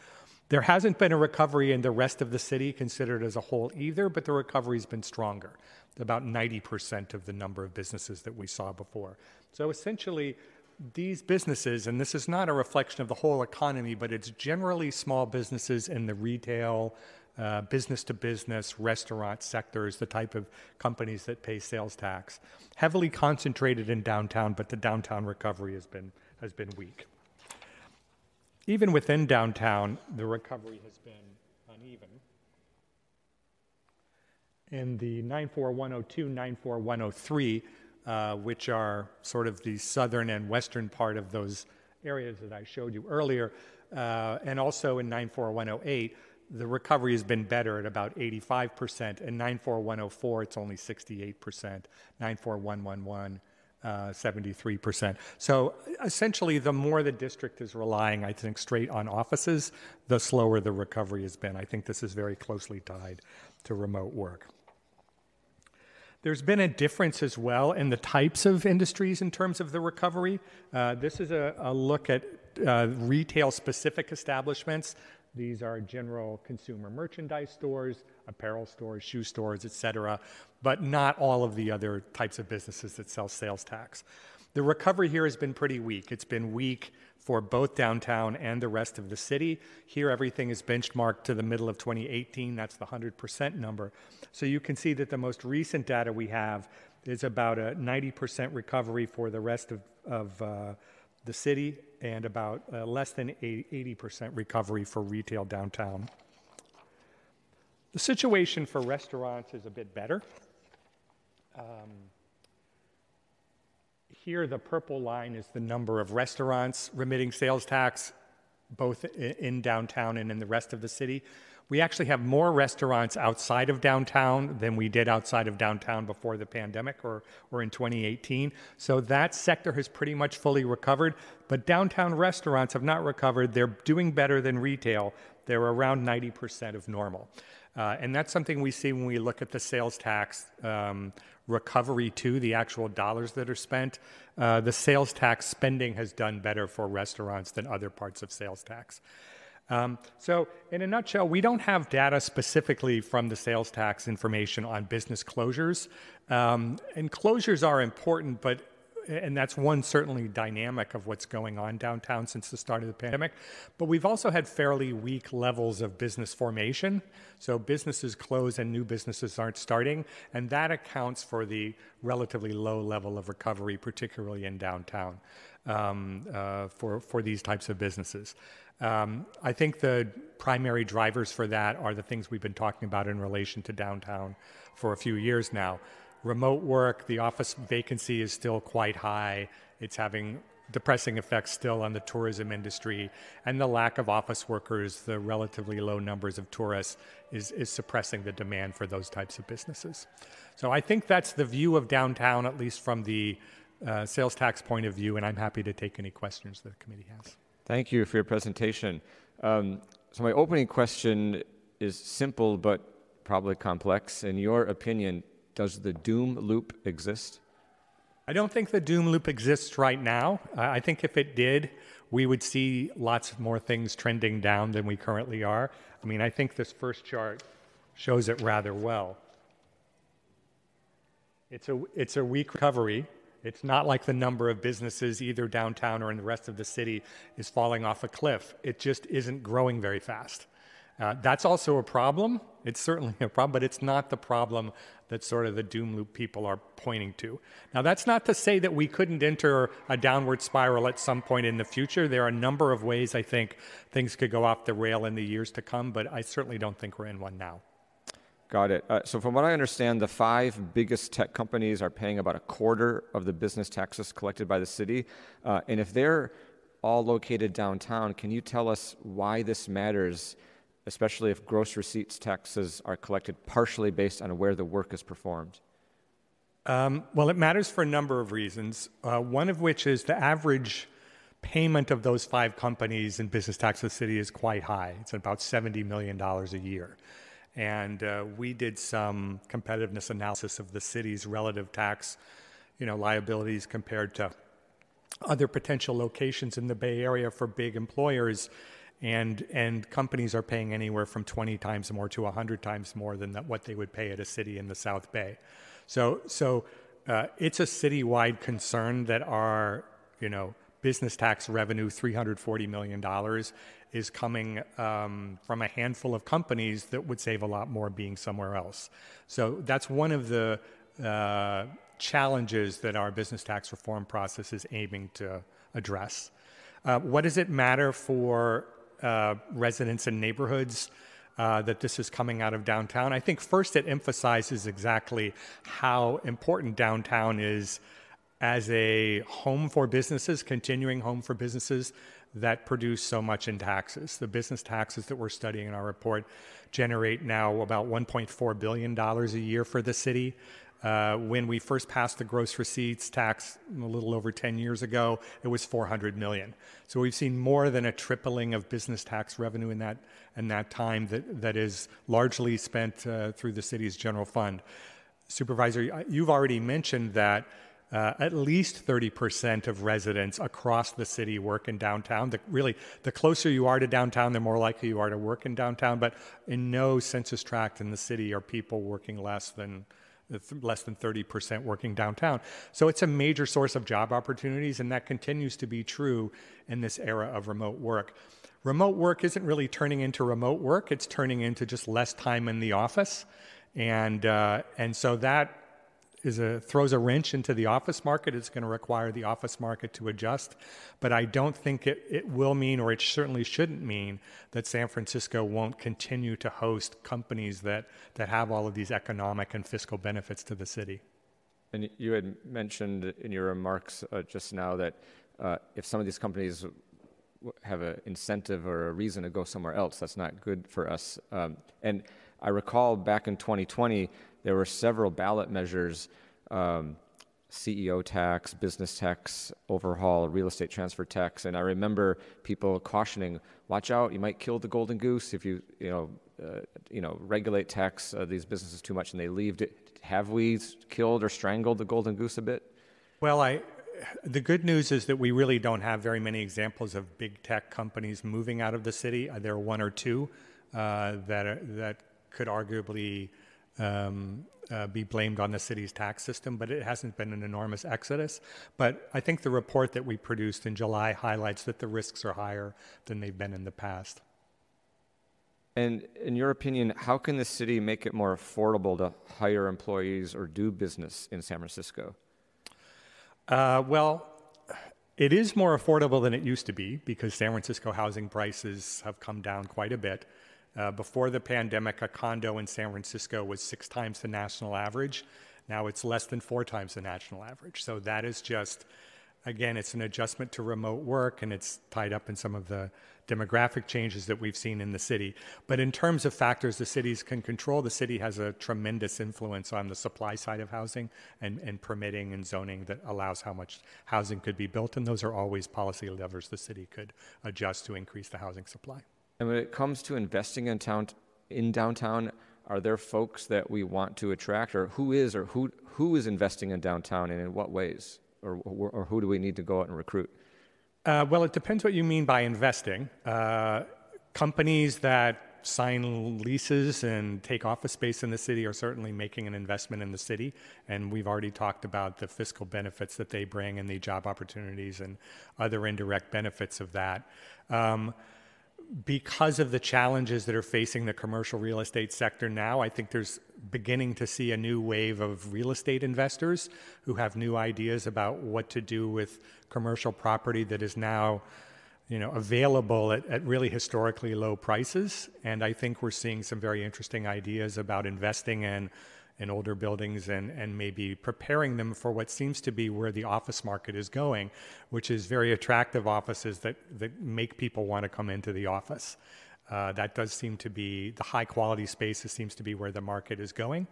There hasn't been a recovery in the rest of the city considered as a whole either, but the recovery's been stronger, about 90% of the number of businesses that we saw before. So essentially, these businesses, and this is not a reflection of the whole economy, but it's generally small businesses in the retail, uh, business to business, restaurant sectors, the type of companies that pay sales tax. Heavily concentrated in downtown, but the downtown recovery has been, has been weak. Even within downtown, the recovery has been uneven. In the 94102, 94103, uh, which are sort of the southern and western part of those areas that I showed you earlier. Uh, and also in 94108, the recovery has been better at about 85%. In 94104, it's only 68%. 94111, uh, 73%. So essentially, the more the district is relying, I think, straight on offices, the slower the recovery has been. I think this is very closely tied to remote work. There's been a difference as well in the types of industries in terms of the recovery. Uh, this is a, a look at uh, retail specific establishments. These are general consumer merchandise stores, apparel stores, shoe stores, etc., but not all of the other types of businesses that sell sales tax. The recovery here has been pretty weak. It's been weak for both downtown and the rest of the city. Here, everything is benchmarked to the middle of 2018. That's the 100% number. So you can see that the most recent data we have is about a 90% recovery for the rest of, of uh, the city and about uh, less than 80% recovery for retail downtown. The situation for restaurants is a bit better. Um, here, the purple line is the number of restaurants remitting sales tax, both in downtown and in the rest of the city. We actually have more restaurants outside of downtown than we did outside of downtown before the pandemic or, or in 2018. So that sector has pretty much fully recovered. But downtown restaurants have not recovered. They're doing better than retail. They're around 90% of normal. Uh, and that's something we see when we look at the sales tax um, recovery to the actual dollars that are spent. Uh, the sales tax spending has done better for restaurants than other parts of sales tax. Um, so, in a nutshell, we don't have data specifically from the sales tax information on business closures. Um, and closures are important, but and that's one certainly dynamic of what's going on downtown since the start of the pandemic. But we've also had fairly weak levels of business formation. So businesses close and new businesses aren't starting. And that accounts for the relatively low level of recovery, particularly in downtown um, uh, for, for these types of businesses. Um, I think the primary drivers for that are the things we've been talking about in relation to downtown for a few years now remote work, the office vacancy is still quite high. It's having depressing effects still on the tourism industry, and the lack of office workers, the relatively low numbers of tourists, is, is suppressing the demand for those types of businesses. So I think that's the view of downtown, at least from the uh, sales tax point of view, and I'm happy to take any questions the committee has. Thank you for your presentation. Um, so, my opening question is simple but probably complex. In your opinion, does the doom loop exist? I don't think the doom loop exists right now. I think if it did, we would see lots more things trending down than we currently are. I mean, I think this first chart shows it rather well. It's a, it's a weak recovery. It's not like the number of businesses, either downtown or in the rest of the city, is falling off a cliff. It just isn't growing very fast. Uh, that's also a problem. It's certainly a problem, but it's not the problem that sort of the doom loop people are pointing to. Now, that's not to say that we couldn't enter a downward spiral at some point in the future. There are a number of ways I think things could go off the rail in the years to come, but I certainly don't think we're in one now. Got it. Uh, so, from what I understand, the five biggest tech companies are paying about a quarter of the business taxes collected by the city. Uh, and if they're all located downtown, can you tell us why this matters, especially if gross receipts taxes are collected partially based on where the work is performed? Um, well, it matters for a number of reasons. Uh, one of which is the average payment of those five companies in business tax of the city is quite high. It's about $70 million a year. And uh, we did some competitiveness analysis of the city's relative tax, you know, liabilities compared to other potential locations in the Bay Area for big employers. And, and companies are paying anywhere from 20 times more to 100 times more than that, what they would pay at a city in the South Bay. So, so uh, it's a citywide concern that our, you know, business tax revenue, $340 million, is coming um, from a handful of companies that would save a lot more being somewhere else. So that's one of the uh, challenges that our business tax reform process is aiming to address. Uh, what does it matter for uh, residents and neighborhoods? Uh, that this is coming out of downtown. I think first it emphasizes exactly how important downtown is as a home for businesses, continuing home for businesses that produce so much in taxes. The business taxes that we're studying in our report generate now about $1.4 billion a year for the city. Uh, when we first passed the gross receipts tax a little over 10 years ago, it was 400 million. So we've seen more than a tripling of business tax revenue in that in that time that, that is largely spent uh, through the city's general fund. Supervisor, you've already mentioned that uh, at least 30% of residents across the city work in downtown. The, really, the closer you are to downtown, the more likely you are to work in downtown. But in no census tract in the city are people working less than less than 30% working downtown. So it's a major source of job opportunities, and that continues to be true in this era of remote work. Remote work isn't really turning into remote work, it's turning into just less time in the office. And, uh, and so that is a throws a wrench into the office market. It's going to require the office market to adjust, but I don't think it, it will mean, or it certainly shouldn't mean, that San Francisco won't continue to host companies that that have all of these economic and fiscal benefits to the city. And you had mentioned in your remarks uh, just now that uh, if some of these companies have an incentive or a reason to go somewhere else, that's not good for us. Um, and I recall back in 2020 there were several ballot measures um, CEO tax, business tax overhaul, real estate transfer tax, and I remember people cautioning, "Watch out! You might kill the golden goose if you you know uh, you know regulate tax uh, these businesses too much and they leave." Have we killed or strangled the golden goose a bit? Well, I the good news is that we really don't have very many examples of big tech companies moving out of the city. There are one or two uh, that are, that could arguably um, uh, be blamed on the city's tax system, but it hasn't been an enormous exodus. But I think the report that we produced in July highlights that the risks are higher than they've been in the past. And in your opinion, how can the city make it more affordable to hire employees or do business in San Francisco? Uh, well, it is more affordable than it used to be because San Francisco housing prices have come down quite a bit. Uh, before the pandemic, a condo in San Francisco was six times the national average. Now it's less than four times the national average. So that is just Again, it's an adjustment to remote work and it's tied up in some of the demographic changes that we've seen in the city. But in terms of factors the cities can control, the city has a tremendous influence on the supply side of housing and, and permitting and zoning that allows how much housing could be built. And those are always policy levers the city could adjust to increase the housing supply. And when it comes to investing in town, in downtown, are there folks that we want to attract, or who is, or who who is investing in downtown, and in what ways, or or, or who do we need to go out and recruit? Uh, well, it depends what you mean by investing. Uh, companies that sign leases and take office space in the city are certainly making an investment in the city. And we've already talked about the fiscal benefits that they bring and the job opportunities and other indirect benefits of that. Um, because of the challenges that are facing the commercial real estate sector now, I think there's beginning to see a new wave of real estate investors who have new ideas about what to do with commercial property that is now you know, available at, at really historically low prices. And I think we're seeing some very interesting ideas about investing in in older buildings and, and maybe preparing them for what seems to be where the office market is going, which is very attractive offices that, that make people want to come into the office. Uh, that does seem to be the high quality spaces seems to be where the market is going.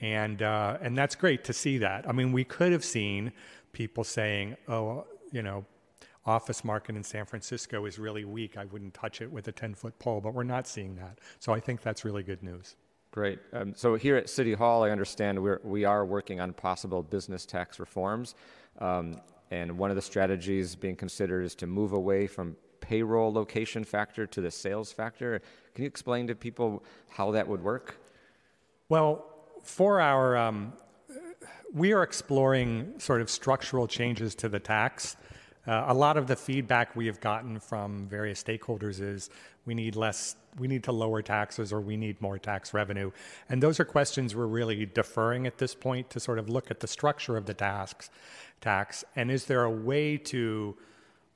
And, uh, and that's great to see that. I mean, we could have seen people saying, oh, you know, office market in San Francisco is really weak. I wouldn't touch it with a 10 foot pole, but we're not seeing that. So I think that's really good news. Great. Um, so here at City Hall, I understand we're, we are working on possible business tax reforms. Um, and one of the strategies being considered is to move away from payroll location factor to the sales factor. Can you explain to people how that would work? Well, for our, um, we are exploring sort of structural changes to the tax. Uh, a lot of the feedback we have gotten from various stakeholders is we need less we need to lower taxes or we need more tax revenue. And those are questions we're really deferring at this point to sort of look at the structure of the tax tax. And is there a way to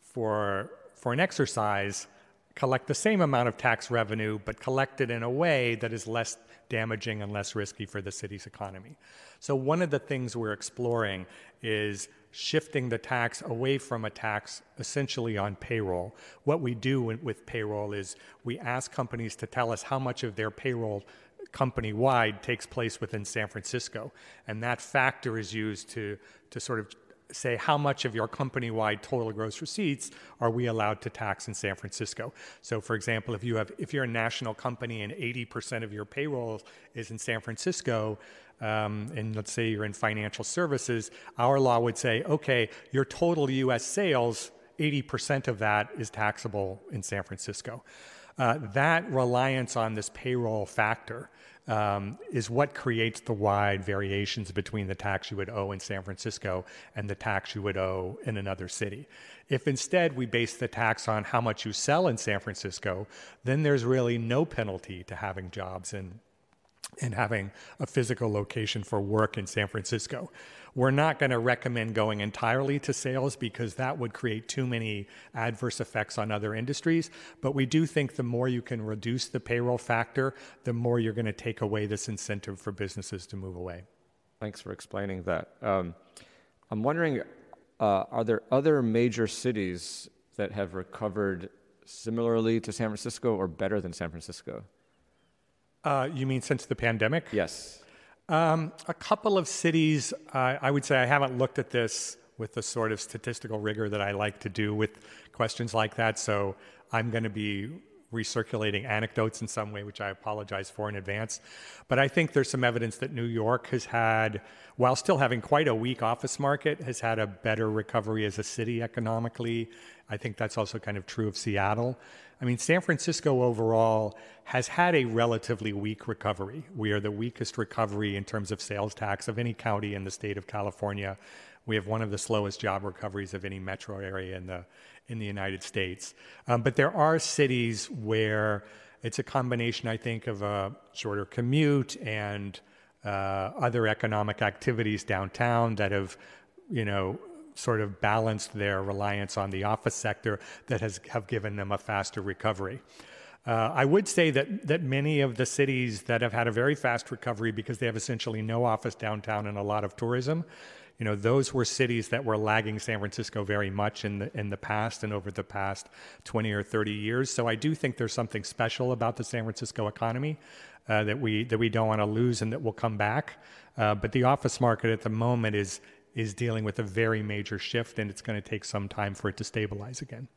for for an exercise collect the same amount of tax revenue but collect it in a way that is less damaging and less risky for the city's economy? So one of the things we're exploring is shifting the tax away from a tax essentially on payroll. What we do with payroll is we ask companies to tell us how much of their payroll company wide takes place within San Francisco. And that factor is used to, to sort of say how much of your company wide total gross receipts are we allowed to tax in San Francisco. So for example, if you have if you're a national company and 80% of your payroll is in San Francisco, um, and let's say you're in financial services, our law would say, okay, your total US sales, 80% of that is taxable in San Francisco. Uh, that reliance on this payroll factor um, is what creates the wide variations between the tax you would owe in San Francisco and the tax you would owe in another city. If instead we base the tax on how much you sell in San Francisco, then there's really no penalty to having jobs in and having a physical location for work in San Francisco. We're not going to recommend going entirely to sales because that would create too many adverse effects on other industries. But we do think the more you can reduce the payroll factor, the more you're going to take away this incentive for businesses to move away. Thanks for explaining that. Um, I'm wondering uh, are there other major cities that have recovered similarly to San Francisco or better than San Francisco? Uh, you mean since the pandemic? Yes. Um, a couple of cities, uh, I would say I haven't looked at this with the sort of statistical rigor that I like to do with questions like that. So I'm going to be recirculating anecdotes in some way, which I apologize for in advance. But I think there's some evidence that New York has had, while still having quite a weak office market, has had a better recovery as a city economically. I think that's also kind of true of Seattle. I mean, San Francisco overall has had a relatively weak recovery. We are the weakest recovery in terms of sales tax of any county in the state of California. We have one of the slowest job recoveries of any metro area in the in the United States. Um, but there are cities where it's a combination, I think, of a shorter commute and uh, other economic activities downtown that have, you know, sort of balanced their reliance on the office sector that has have given them a faster recovery. Uh, I would say that, that many of the cities that have had a very fast recovery because they have essentially no office downtown and a lot of tourism, you know, those were cities that were lagging San Francisco very much in the in the past and over the past 20 or 30 years. So I do think there's something special about the San Francisco economy uh, that we that we don't want to lose and that will come back. Uh, but the office market at the moment is is dealing with a very major shift, and it's going to take some time for it to stabilize again.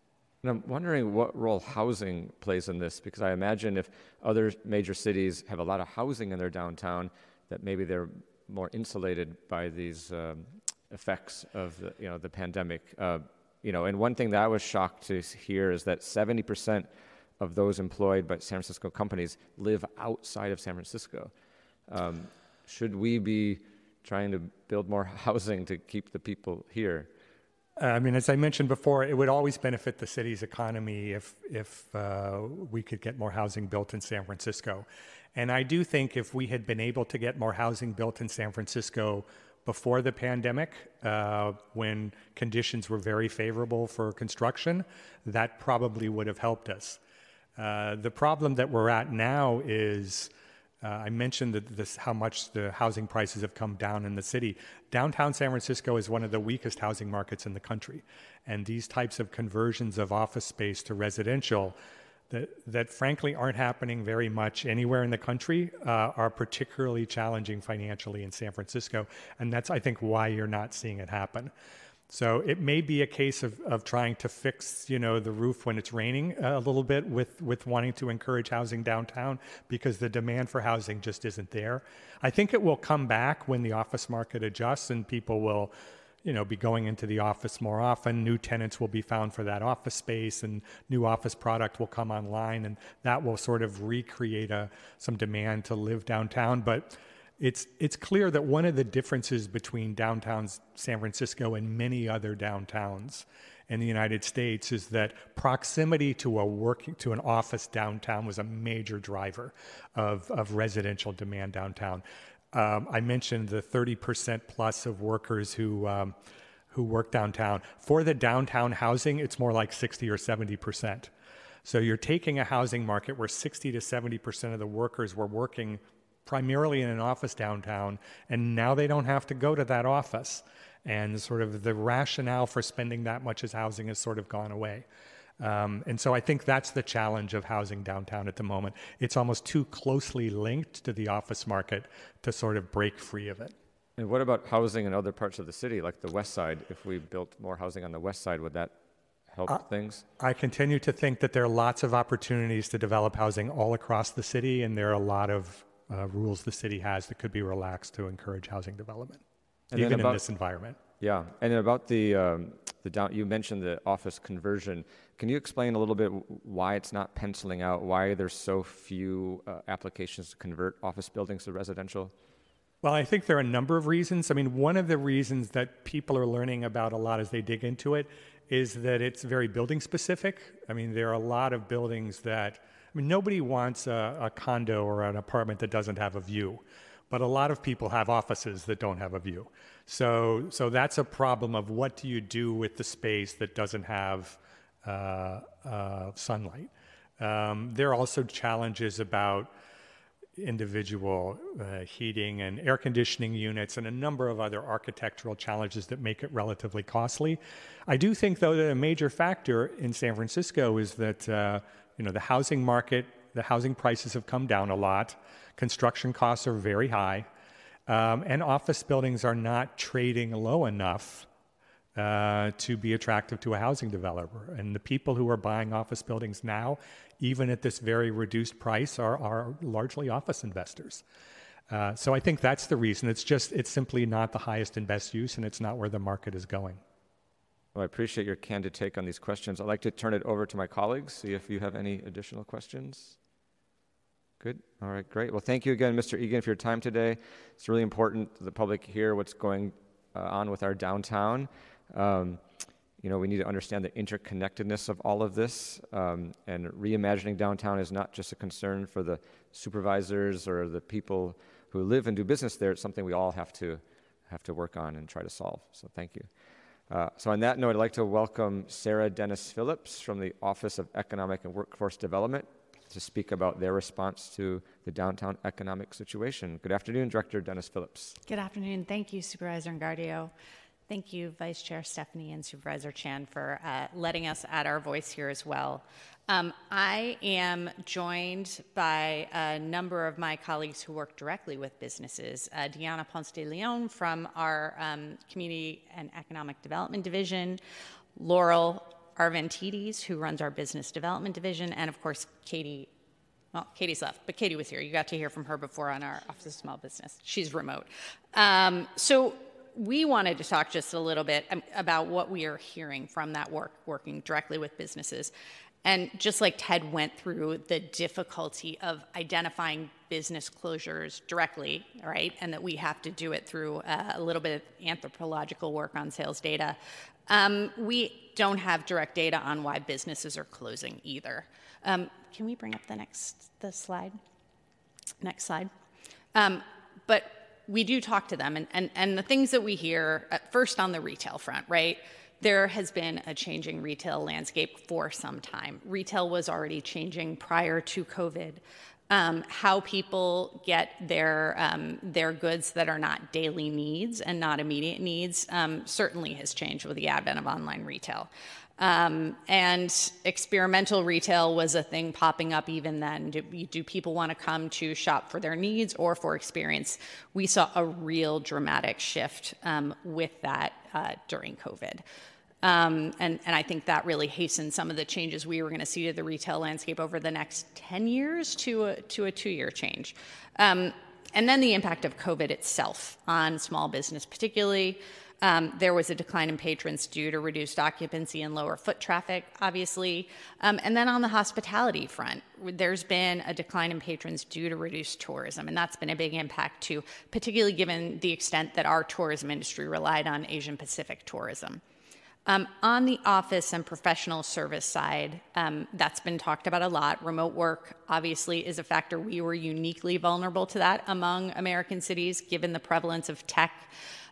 And I'm wondering what role housing plays in this, because I imagine if other major cities have a lot of housing in their downtown, that maybe they're more insulated by these um, effects of the, you know the pandemic. Uh, you know, and one thing that I was shocked to hear is that 70 percent of those employed by San Francisco companies live outside of San Francisco. Um, should we be trying to build more housing to keep the people here? I mean, as I mentioned before, it would always benefit the city's economy if if uh, we could get more housing built in San Francisco. And I do think if we had been able to get more housing built in San Francisco before the pandemic, uh, when conditions were very favorable for construction, that probably would have helped us. Uh, the problem that we're at now is uh, I mentioned this, how much the housing prices have come down in the city. Downtown San Francisco is one of the weakest housing markets in the country. And these types of conversions of office space to residential that, that frankly aren't happening very much anywhere in the country uh, are particularly challenging financially in San Francisco. And that's, I think, why you're not seeing it happen. So it may be a case of, of trying to fix, you know, the roof when it's raining a little bit with, with wanting to encourage housing downtown because the demand for housing just isn't there. I think it will come back when the office market adjusts and people will, you know, be going into the office more often. New tenants will be found for that office space and new office product will come online and that will sort of recreate a, some demand to live downtown. But it's it's clear that one of the differences between downtown San Francisco and many other downtowns in the United States is that proximity to a working to an office downtown was a major driver of, of residential demand downtown. Um, I mentioned the 30% plus of workers who um, who work downtown. For the downtown housing, it's more like 60 or 70 percent. So you're taking a housing market where 60 to 70 percent of the workers were working primarily in an office downtown, and now they don't have to go to that office. And sort of the rationale for spending that much as housing has sort of gone away. Um, and so I think that's the challenge of housing downtown at the moment. It's almost too closely linked to the office market to sort of break free of it. And what about housing in other parts of the city, like the west side? If we built more housing on the west side, would that help uh, things? I continue to think that there are lots of opportunities to develop housing all across the city, and there are a lot of uh, rules the city has that could be relaxed to encourage housing development, and even about, in this environment. Yeah, and about the um, the down, you mentioned the office conversion. Can you explain a little bit why it's not penciling out? Why there's so few uh, applications to convert office buildings to residential? Well, I think there are a number of reasons. I mean, one of the reasons that people are learning about a lot as they dig into it is that it's very building specific. I mean, there are a lot of buildings that I mean, nobody wants a, a condo or an apartment that doesn't have a view, but a lot of people have offices that don't have a view. So, so that's a problem of what do you do with the space that doesn't have uh, uh, sunlight. Um, there are also challenges about individual uh, heating and air conditioning units and a number of other architectural challenges that make it relatively costly. I do think, though, that a major factor in San Francisco is that uh, you know, the housing market, the housing prices have come down a lot. Construction costs are very high. Um, and office buildings are not trading low enough uh, to be attractive to a housing developer. And the people who are buying office buildings now, even at this very reduced price, are, are largely office investors. Uh, so I think that's the reason. It's just, it's simply not the highest and best use, and it's not where the market is going. Well, I appreciate your candid take on these questions. I'd like to turn it over to my colleagues, see if you have any additional questions. Good. All right, great. Well, thank you again, Mr. Egan, for your time today. It's really important the public hear what's going uh, on with our downtown. Um, you know, we need to understand the interconnectedness of all of this. Um, and reimagining downtown is not just a concern for the supervisors or the people who live and do business there. It's something we all have to have to work on and try to solve. So, thank you. Uh, so, on that note, I'd like to welcome Sarah Dennis Phillips from the Office of Economic and Workforce Development to speak about their response to the downtown economic situation. Good afternoon, Director Dennis Phillips. Good afternoon. Thank you, Supervisor Engardio. Thank you, Vice Chair Stefani and Supervisor Chan, for uh, letting us add our voice here as well. Um, I am joined by a number of my colleagues who work directly with businesses. Uh, Diana Ponce de Leon from our um, Community and Economic Development Division, Laurel Arvanitidis, who runs our Business Development Division, and of course, Katie. Well, Katie's left, but Katie was here. You got to hear from her before on our Office of Small Business. She's remote. Um, so we wanted to talk just a little bit about what we are hearing from that work, working directly with businesses. And just like Ted went through the difficulty of identifying business closures directly, right, and that we have to do it through uh, a little bit of anthropological work on sales data, um, we don't have direct data on why businesses are closing either. Um, can we bring up the next the slide? Next slide. Um, but we do talk to them, and, and, and the things that we hear, at first on the retail front, right? There has been a changing retail landscape for some time. Retail was already changing prior to COVID. Um, how people get their um, their goods that are not daily needs and not immediate needs um, certainly has changed with the advent of online retail. Um, and experimental retail was a thing popping up even then. Do, do people want to come to shop for their needs or for experience? We saw a real dramatic shift um, with that uh, during COVID. Um, and, I think that really hastened some of the changes we were going to see to the retail landscape over the next 10 years to a, to a two year change. Um, and then the impact of COVID itself on small business, particularly. Um, there was a decline in patrons due to reduced occupancy and lower foot traffic, obviously. And then on the hospitality front, there's been a decline in patrons due to reduced tourism, and that's been a big impact too, particularly given the extent that our tourism industry relied on Asian Pacific tourism. Um, on the office and professional service side, um, that's been talked about a lot. Remote work obviously is a factor. We were uniquely vulnerable to that among American cities, given the prevalence of tech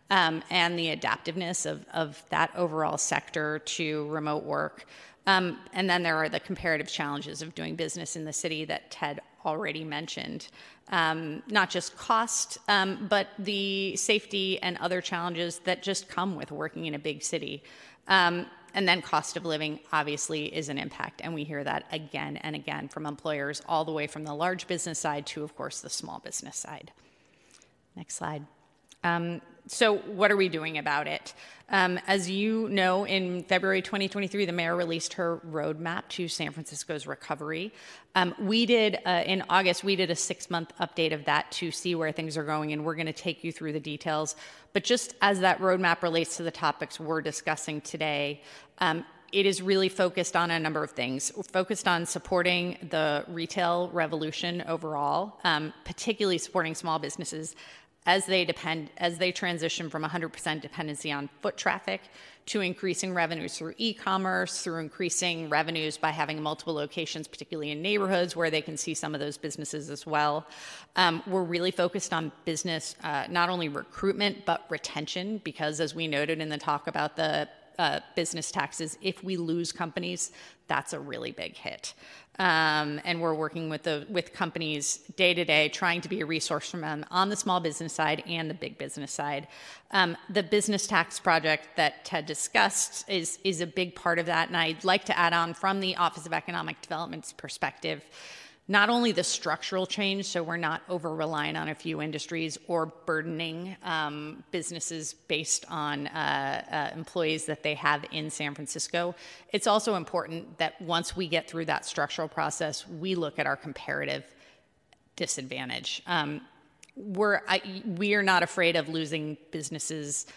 um, and the adaptiveness of, of that overall sector to remote work. Um, and then there are the comparative challenges of doing business in the city that Ted already mentioned. Um, not just cost, um, but the safety and other challenges that just come with working in a big city. Um, and then cost of living obviously is an impact. And we hear that again and again from employers, all the way from the large business side to, of course, the small business side. Next slide. Um, so, what are we doing about it? Um, as you know, in February 2023, the mayor released her roadmap to San Francisco's recovery. Um, we did, uh, in August, we did a six month update of that to see where things are going, and we're going to take you through the details. But just as that roadmap relates to the topics we're discussing today, um, it is really focused on a number of things. We're focused on supporting the retail revolution overall, um, particularly supporting small businesses as they depend as they transition from 100% dependency on foot traffic to increasing revenues through e-commerce through increasing revenues by having multiple locations particularly in neighborhoods where they can see some of those businesses as well. Um, we're really focused on business uh, not only recruitment but retention because as we noted in the talk about the uh, business taxes if we lose companies that's a really big hit um, and we're working with the with companies day to day, trying to be a resource for them on the small business side and the big business side. Um, the business tax project that Ted discussed is is a big part of that, and I'd like to add on from the Office of Economic Development's perspective not only the structural change, so we're not over reliant on a few industries or burdening um, businesses based on uh, uh, employees that they have in San Francisco. It's also important that once we get through that structural process, we look at our comparative disadvantage. Um, we're, I, we are not afraid of losing businesses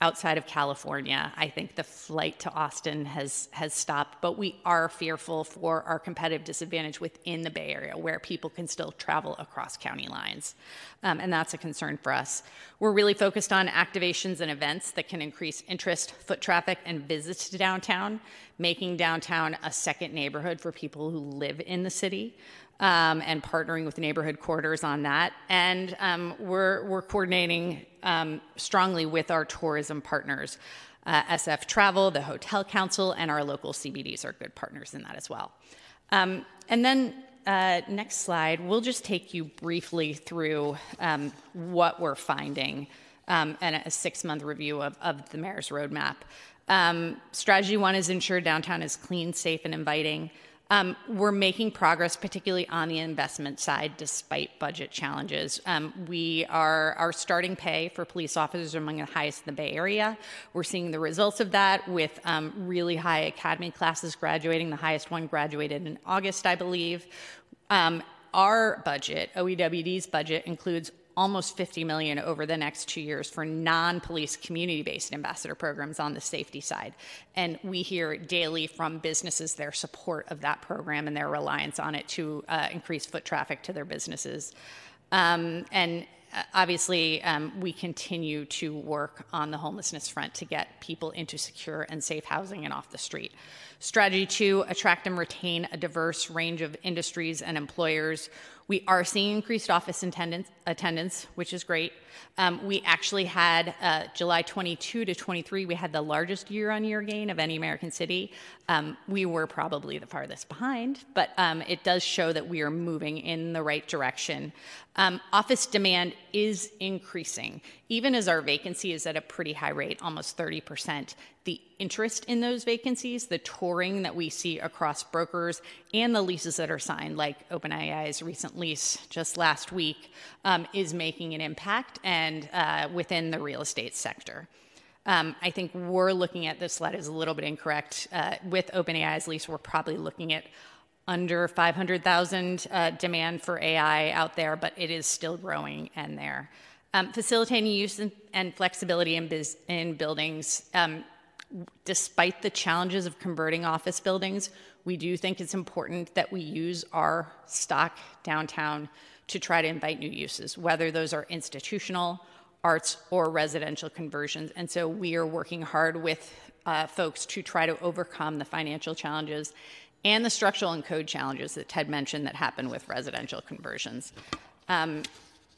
outside of California. I think the flight to Austin has has stopped, but we are fearful for our competitive disadvantage within the Bay Area, where people can still travel across county lines, um, and that's a concern for us. We're really focused on activations and events that can increase interest, foot traffic, and visits to downtown, making downtown a second neighborhood for people who live in the city um, and partnering with neighborhood quarters on that. And um, we're, we're coordinating um, strongly with our tourism partners. Uh, SF Travel, the Hotel Council, and our local CBDs are good partners in that as well. Um, and then uh, next slide, we'll just take you briefly through um, what we're finding um, and a six month review of, of the mayor's roadmap. Strategy one is ensure downtown is clean, safe, and inviting. Um, we're making progress, particularly on the investment side, despite budget challenges. Um, we are our starting pay for police officers are among the highest in the Bay Area. We're seeing the results of that with um, really high academy classes graduating. The highest one graduated in August, I believe. Um, our budget, OEWD's budget, includes almost 50 million over the next two years for non-police community-based ambassador programs on the safety side and we hear daily from businesses their support of that program and their reliance on it to uh, increase foot traffic to their businesses um, and uh, obviously, um, we continue to work on the homelessness front to get people into secure and safe housing and off the street. Strategy two attract and retain a diverse range of industries and employers. We are seeing increased office attendance, attendance which is great. Um, we actually had uh, July 22 to 23, we had the largest year on year gain of any American city. Um, we were probably the farthest behind, but um, it does show that we are moving in the right direction. Um, office demand is increasing, even as our vacancy is at a pretty high rate, almost 30%. The interest in those vacancies, the touring that we see across brokers, and the leases that are signed, like OpenAI's recent lease just last week, um, is making an impact and uh, within the real estate sector. Um, I think we're looking at this slide is a little bit incorrect. Uh, with OpenAI's lease, we're probably looking at under 500,000 uh, demand for AI out there, but it is still growing and there. Um, facilitating use and, and flexibility in, biz, in buildings. Um, despite the challenges of converting office buildings, we do think it's important that we use our stock downtown to try to invite new uses, whether those are institutional, arts, or residential conversions. And so we are working hard with uh, folks to try to overcome the financial challenges and the structural and code challenges that Ted mentioned that happen with residential conversions. Um,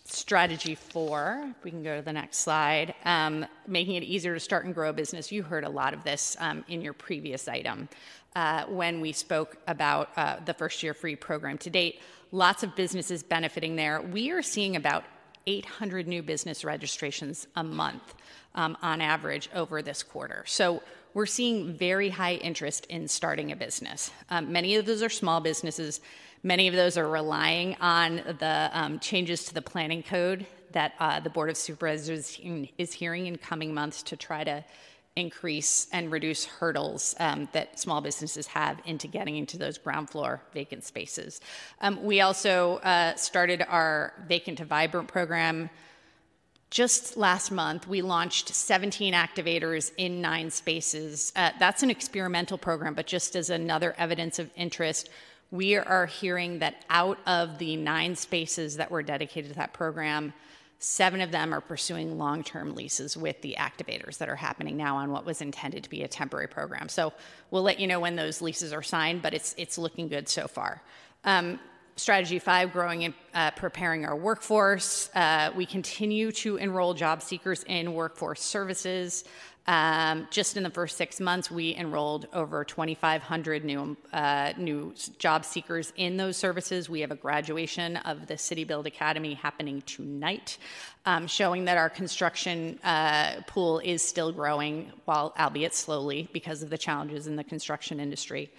strategy four, if we can go to the next slide, um, making it easier to start and grow a business. You heard a lot of this um, in your previous item uh, when we spoke about uh, the first year free program to date. Lots of businesses benefiting there. We are seeing about 800 new business registrations a month um, on average over this quarter. So we're seeing very high interest in starting a business. Um, many of those are small businesses. Many of those are relying on the um, changes to the planning code that uh, the Board of Supervisors is hearing in coming months to try to increase and reduce hurdles um, that small businesses have into getting into those ground floor vacant spaces. Um, we also uh, started our Vacant to Vibrant program just last month, we launched 17 activators in nine spaces. Uh, that's an experimental program, but just as another evidence of interest, we are hearing that out of the nine spaces that were dedicated to that program, seven of them are pursuing long term leases with the activators that are happening now on what was intended to be a temporary program. So we'll let you know when those leases are signed, but it's, it's looking good so far. Um, Strategy five, growing and uh, preparing our workforce. Uh, we continue to enroll job seekers in workforce services. Um, just in the first six months, we enrolled over 2,500 new uh, new job seekers in those services. We have a graduation of the City Build Academy happening tonight, um, showing that our construction uh, pool is still growing, while albeit slowly, because of the challenges in the construction industry.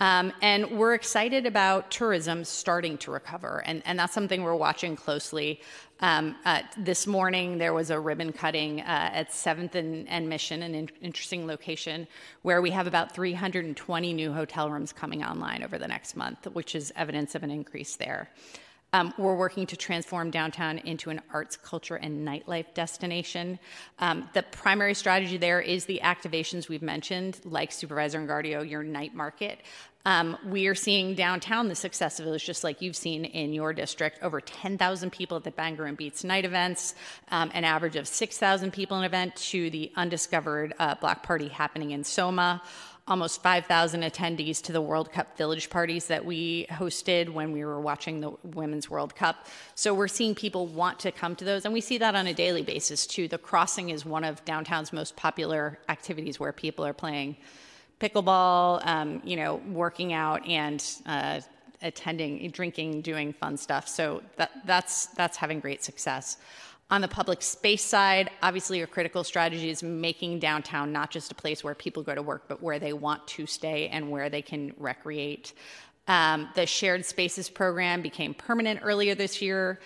Um, and we're excited about tourism starting to recover, and, and that's something we're watching closely. Um, uh, this morning, there was a ribbon cutting uh, at 7th and, and Mission, an in- interesting location, where we have about 320 new hotel rooms coming online over the next month, which is evidence of an increase there. Um, we're working to transform downtown into an arts, culture, and nightlife destination. Um, the primary strategy there is the activations we've mentioned, like Supervisor Engardio, your night market. Um, we are seeing downtown the success of it, just like you've seen in your district. Over 10,000 people at the Bhangra and Beats night events, um, an average of 6,000 people an event to the undiscovered uh, block party happening in Soma almost 5,000 attendees to the World Cup village parties that we hosted when we were watching the Women's World Cup. So we're seeing people want to come to those, and we see that on a daily basis too. The crossing is one of downtown's most popular activities where people are playing pickleball, um, you know, working out, and uh, attending, drinking, doing fun stuff. So that, that's, that's having great success. On the public space side, obviously, a critical strategy is making downtown not just a place where people go to work, but where they want to stay and where they can recreate. Um, the shared spaces program became permanent earlier this year.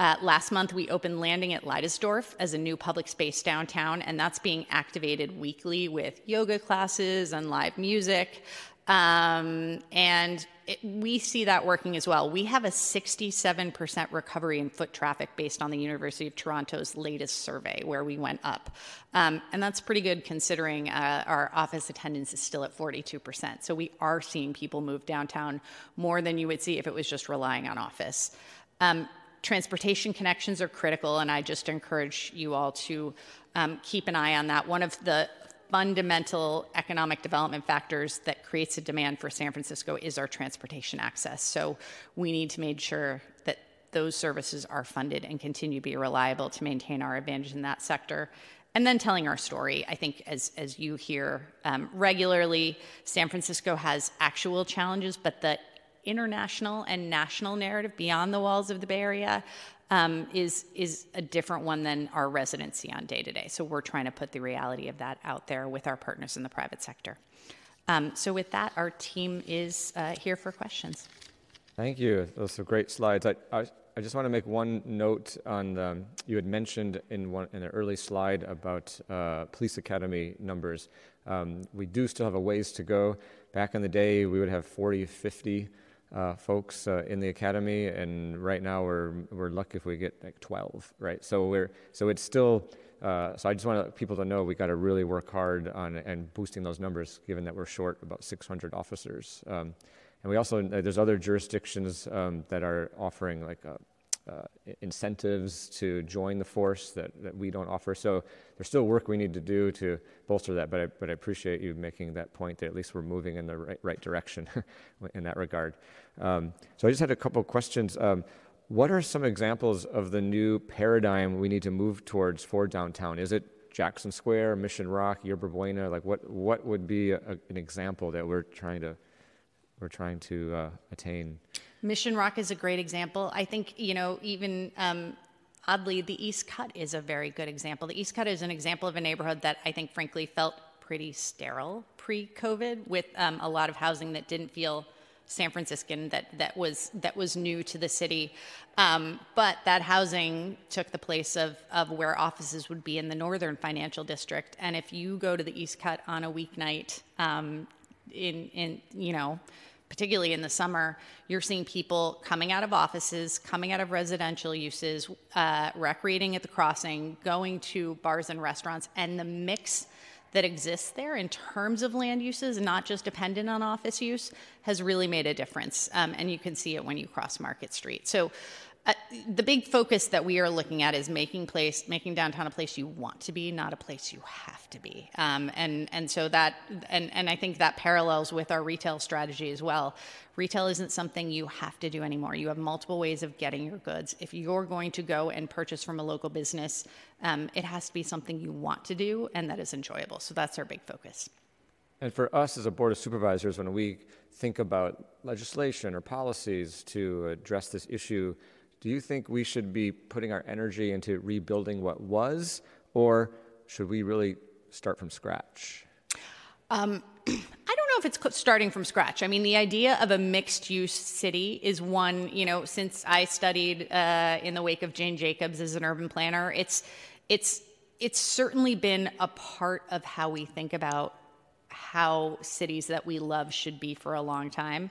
Uh, last month, we opened Landing at Leidesdorff as a new public space downtown, and that's being activated weekly with yoga classes and live music. Um, and it, we see that working as well. We have a 67% recovery in foot traffic based on the University of Toronto's latest survey, where we went up. Um, and that's pretty good considering uh, our office attendance is still at 42%. So we are seeing people move downtown more than you would see if it was just relying on office. Um, transportation connections are critical, and I just encourage you all to um, keep an eye on that. One of the fundamental economic development factors that creates a demand for San Francisco is our transportation access. So we need to make sure that those services are funded and continue to be reliable to maintain our advantage in that sector. And then telling our story. I think, as, as you hear um, regularly, San Francisco has actual challenges, but the international and national narrative beyond the walls of the Bay Area um, is is a different one than our residency on day to day. So we're trying to put the reality of that out there with our partners in the private sector. Um, so with that, our team is uh, here for questions. Thank you. Those are great slides. I, I, I just want to make one note on um, you had mentioned in one in an early slide about uh, police academy numbers. Um, we do still have a ways to go. Back in the day, we would have 40, 50 uh, folks uh, in the academy, and right now we're we're lucky if we get like 12, right? So we're so it's still. Uh, so I just want people to know we got to really work hard on and boosting those numbers, given that we're short about 600 officers. Um, and we also uh, there's other jurisdictions um, that are offering like uh, incentives to join the force that, that we don't offer. So there's still work we need to do to bolster that, but I, but I appreciate you making that point that at least we're moving in the right, right direction in that regard. Um, so I just had a couple of questions. Um, what are some examples of the new paradigm we need to move towards for downtown? Is it Jackson Square, Mission Rock, Yerba Buena? Like what, what would be a, an example that we're trying to, we're trying to uh, attain? Mission Rock is a great example. I think, you know, even um, oddly, the East Cut is a very good example. The East Cut is an example of a neighborhood that I think, frankly, felt pretty sterile pre COVID with um, a lot of housing that didn't feel San Franciscan that that was that was new to the city, um, but that housing took the place of of where offices would be in the northern financial district. And if you go to the East Cut on a weeknight, um, in in you know particularly in the summer, you're seeing people coming out of offices, coming out of residential uses, uh, recreating at the crossing, going to bars and restaurants, and the mix that exists there in terms of land uses, not just dependent on office use, has really made a difference. Um, and you can see it when you cross Market Street. So uh, the big focus that we are looking at is making place, making downtown a place you want to be, not a place you have to be. Um, and and so that and and I think that parallels with our retail strategy as well. Retail isn't something you have to do anymore. You have multiple ways of getting your goods. If you're going to go and purchase from a local business, um, it has to be something you want to do and that is enjoyable. So that's our big focus. And for us as a board of supervisors, when we think about legislation or policies to address this issue do you think we should be putting our energy into rebuilding what was, or should we really start from scratch? Um, I don't know if it's starting from scratch. I mean, the idea of a mixed use city is one, you know, since I studied uh, in the wake of Jane Jacobs as an urban planner, it's, it's, it's certainly been a part of how we think about how cities that we love should be for a long time.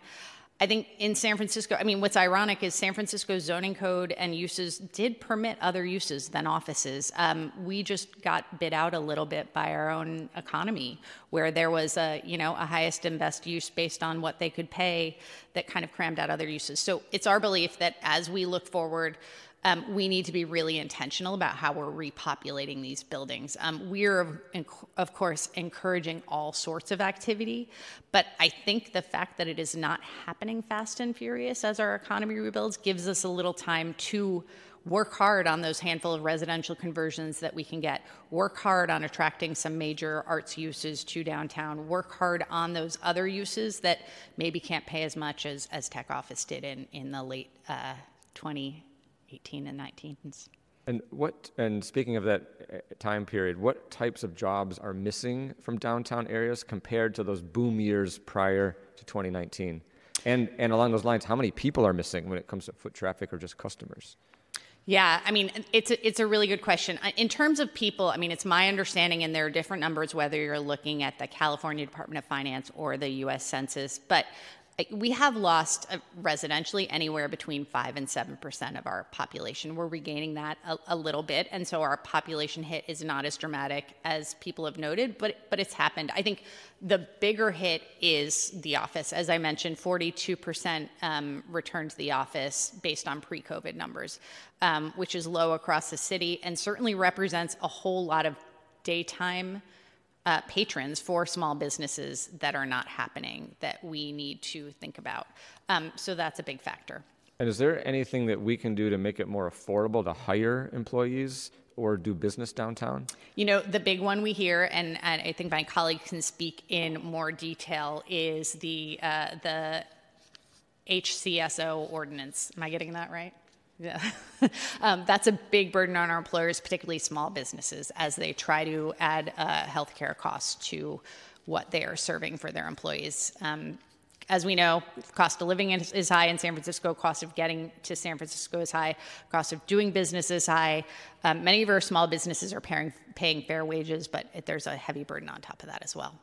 I think in San Francisco, I mean, what's ironic is San Francisco's zoning code and uses did permit other uses than offices. Um, we just got bid out a little bit by our own economy, where there was a you know a highest and best use based on what they could pay that kind of crammed out other uses. So it's our belief that as we look forward. Um, we need to be really intentional about how we're repopulating these buildings. Um, we're, of, of course, encouraging all sorts of activity, but I think the fact that it is not happening fast and furious as our economy rebuilds gives us a little time to work hard on those handful of residential conversions that we can get, work hard on attracting some major arts uses to downtown, work hard on those other uses that maybe can't pay as much as, as tech office did in, in the late uh, 2018 and 19s. And what? And speaking of that uh, time period, what types of jobs are missing from downtown areas compared to those boom years prior to 2019? And and along those lines, how many people are missing when it comes to foot traffic or just customers? Yeah, I mean, it's a, it's a really good question. In terms of people, I mean, it's my understanding, and there are different numbers whether you're looking at the California Department of Finance or the U.S. Census, but we have lost uh, residentially anywhere between 5 and 7% of our population. We're regaining that a, a, little bit. And so our population hit is not as dramatic as people have noted, but, but it's happened. I think the bigger hit is the office. As I mentioned, 42% um, returned to the office based on pre COVID numbers, um, which is low across the city and certainly represents a whole lot of daytime uh, patrons for small businesses that are not happening that we need to think about. Um, so that's a big factor. And is there anything that we can do to make it more affordable to hire employees or do business downtown? You know, the big one we hear, and, and I think my colleague can speak in more detail, is the uh, the HCSO ordinance. Am I getting that right? Yeah. um, that's a big burden on our employers, particularly small businesses, as they try to add uh, healthcare costs to what they are serving for their employees. Um, as we know, cost of living is, is, high in San Francisco, cost of getting to San Francisco is high, cost of doing business is high. Um, many of our small businesses are paying, paying fair wages, but it, there's a heavy burden on top of that as well.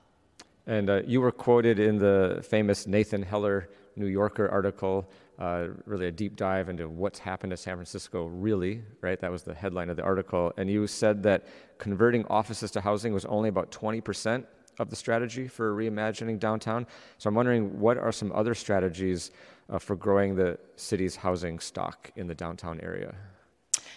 And uh, you were quoted in the famous Nathan Heller New Yorker article uh, really a deep dive into what's happened to San Francisco, really, right? That was the headline of the article. And you said that converting offices to housing was only about 20% of the strategy for reimagining downtown. So I'm wondering what are some other strategies uh, for growing the city's housing stock in the downtown area?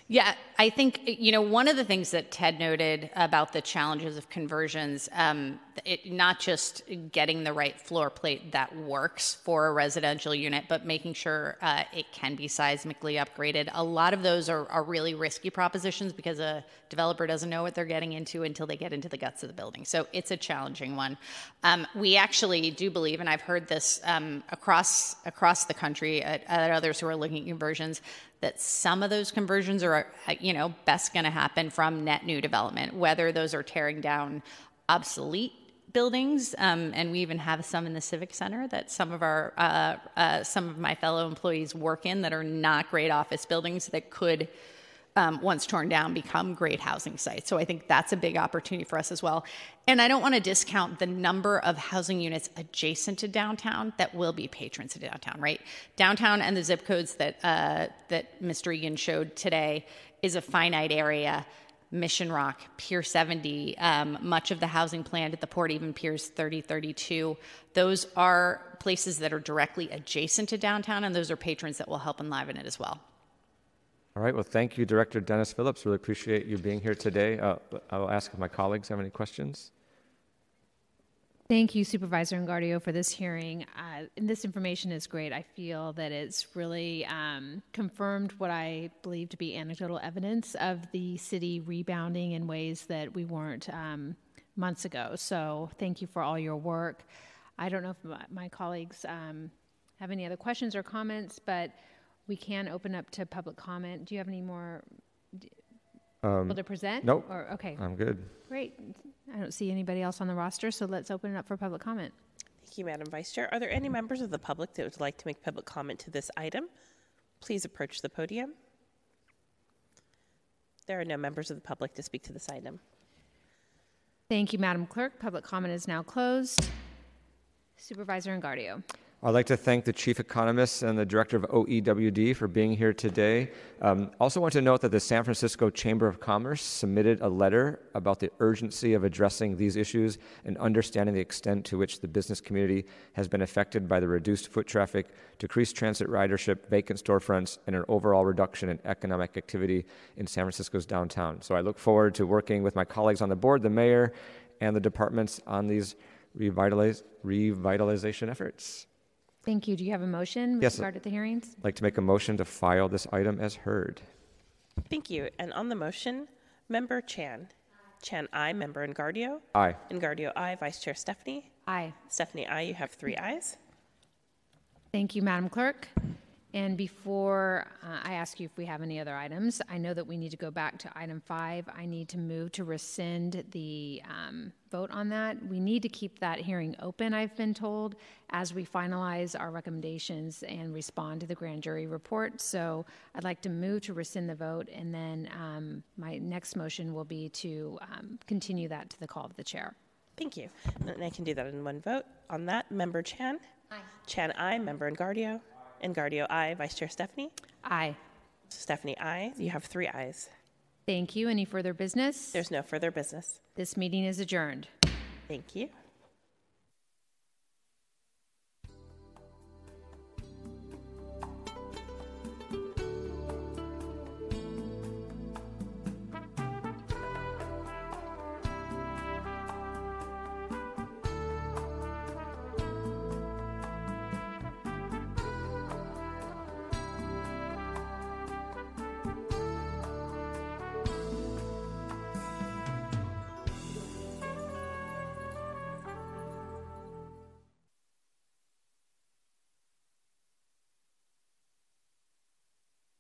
Yeah, I think, you know, one of the things that Ted noted about the challenges of conversions, um, it, not just getting the right floor plate that works for a residential unit, but making sure uh, it can be seismically upgraded. A lot of those are, are really risky propositions because a developer doesn't know what they're getting into until they get into the guts of the building. So it's a challenging one. Um, we actually do believe, and I've heard this um, across across the country at, at others who are looking at conversions, that some of those conversions are, you know, best going to happen from net new development, whether those are tearing down obsolete buildings, um, and we even have some in the civic center that some of our uh, uh, some of my fellow employees work in that are not great office buildings that could um, once torn down, become great housing sites. So I think that's a big opportunity for us as well. And I don't want to discount the number of housing units adjacent to downtown that will be patrons of downtown, right? Downtown and the zip codes that, uh, that Mr. Egan showed today is a finite area. Mission Rock, Pier 70, um, much of the housing planned at the port, even Piers 3032. Those are places that are directly adjacent to downtown, and those are patrons that will help enliven it as well. All right. Well, thank you, Director Dennis Phillips. Really appreciate you being here today. Uh, I'll ask if my colleagues have any questions. Thank you, Supervisor Engardio, for this hearing. Uh, this information is great. I feel that it's really um, confirmed what I believe to be anecdotal evidence of the city rebounding in ways that we weren't um, months ago. So, thank you for all your work. I don't know if my, my colleagues um, have any other questions or comments, but we can open up to public comment. Do you have any more um, people to present? Nope. Or okay. I'm good. Great. I don't see anybody else on the roster, so let's open it up for public comment. Thank you, Madam Vice Chair. Are there any members of the public that would like to make public comment to this item? Please approach the podium. There are no members of the public to speak to this item. Thank you, Madam Clerk. Public comment is now closed. Supervisor Engardio. I'd like to thank the chief economist and the director of OEWD for being here today. Um, also, want to note that the San Francisco Chamber of Commerce submitted a letter about the urgency of addressing these issues and understanding the extent to which the business community has been affected by the reduced foot traffic, decreased transit ridership, vacant storefronts, and an overall reduction in economic activity in San Francisco's downtown. So, I look forward to working with my colleagues on the board, the mayor, and the departments on these revitalization efforts. Thank you. Do you have a motion with Yes. regard to the hearings? I'd like to make a motion to file this item as heard. Thank you. And on the motion, Member Chan. Chan, aye. Member Engardio. Aye. Engardio, aye. Vice Chair Stefani. Aye. Stefani, aye. You have three ayes. Thank you, Madam Clerk. And before uh, I ask you if we have any other items, I know that we need to go back to item five. I need to move to rescind the um, vote on that. We need to keep that hearing open, I've been told, as we finalize our recommendations and respond to the grand jury report. So I'd like to move to rescind the vote, and then um, my next motion will be to um, continue that to the call of the chair. Thank you. And I can do that in one vote. On that, Member Chan. Aye. Chan, aye. Member Engardio. Engardio, aye. Vice Chair Stefani. Aye. Stefani, aye. You have three ayes. Thank you. Any further business? There's no further business. This meeting is adjourned. Thank you.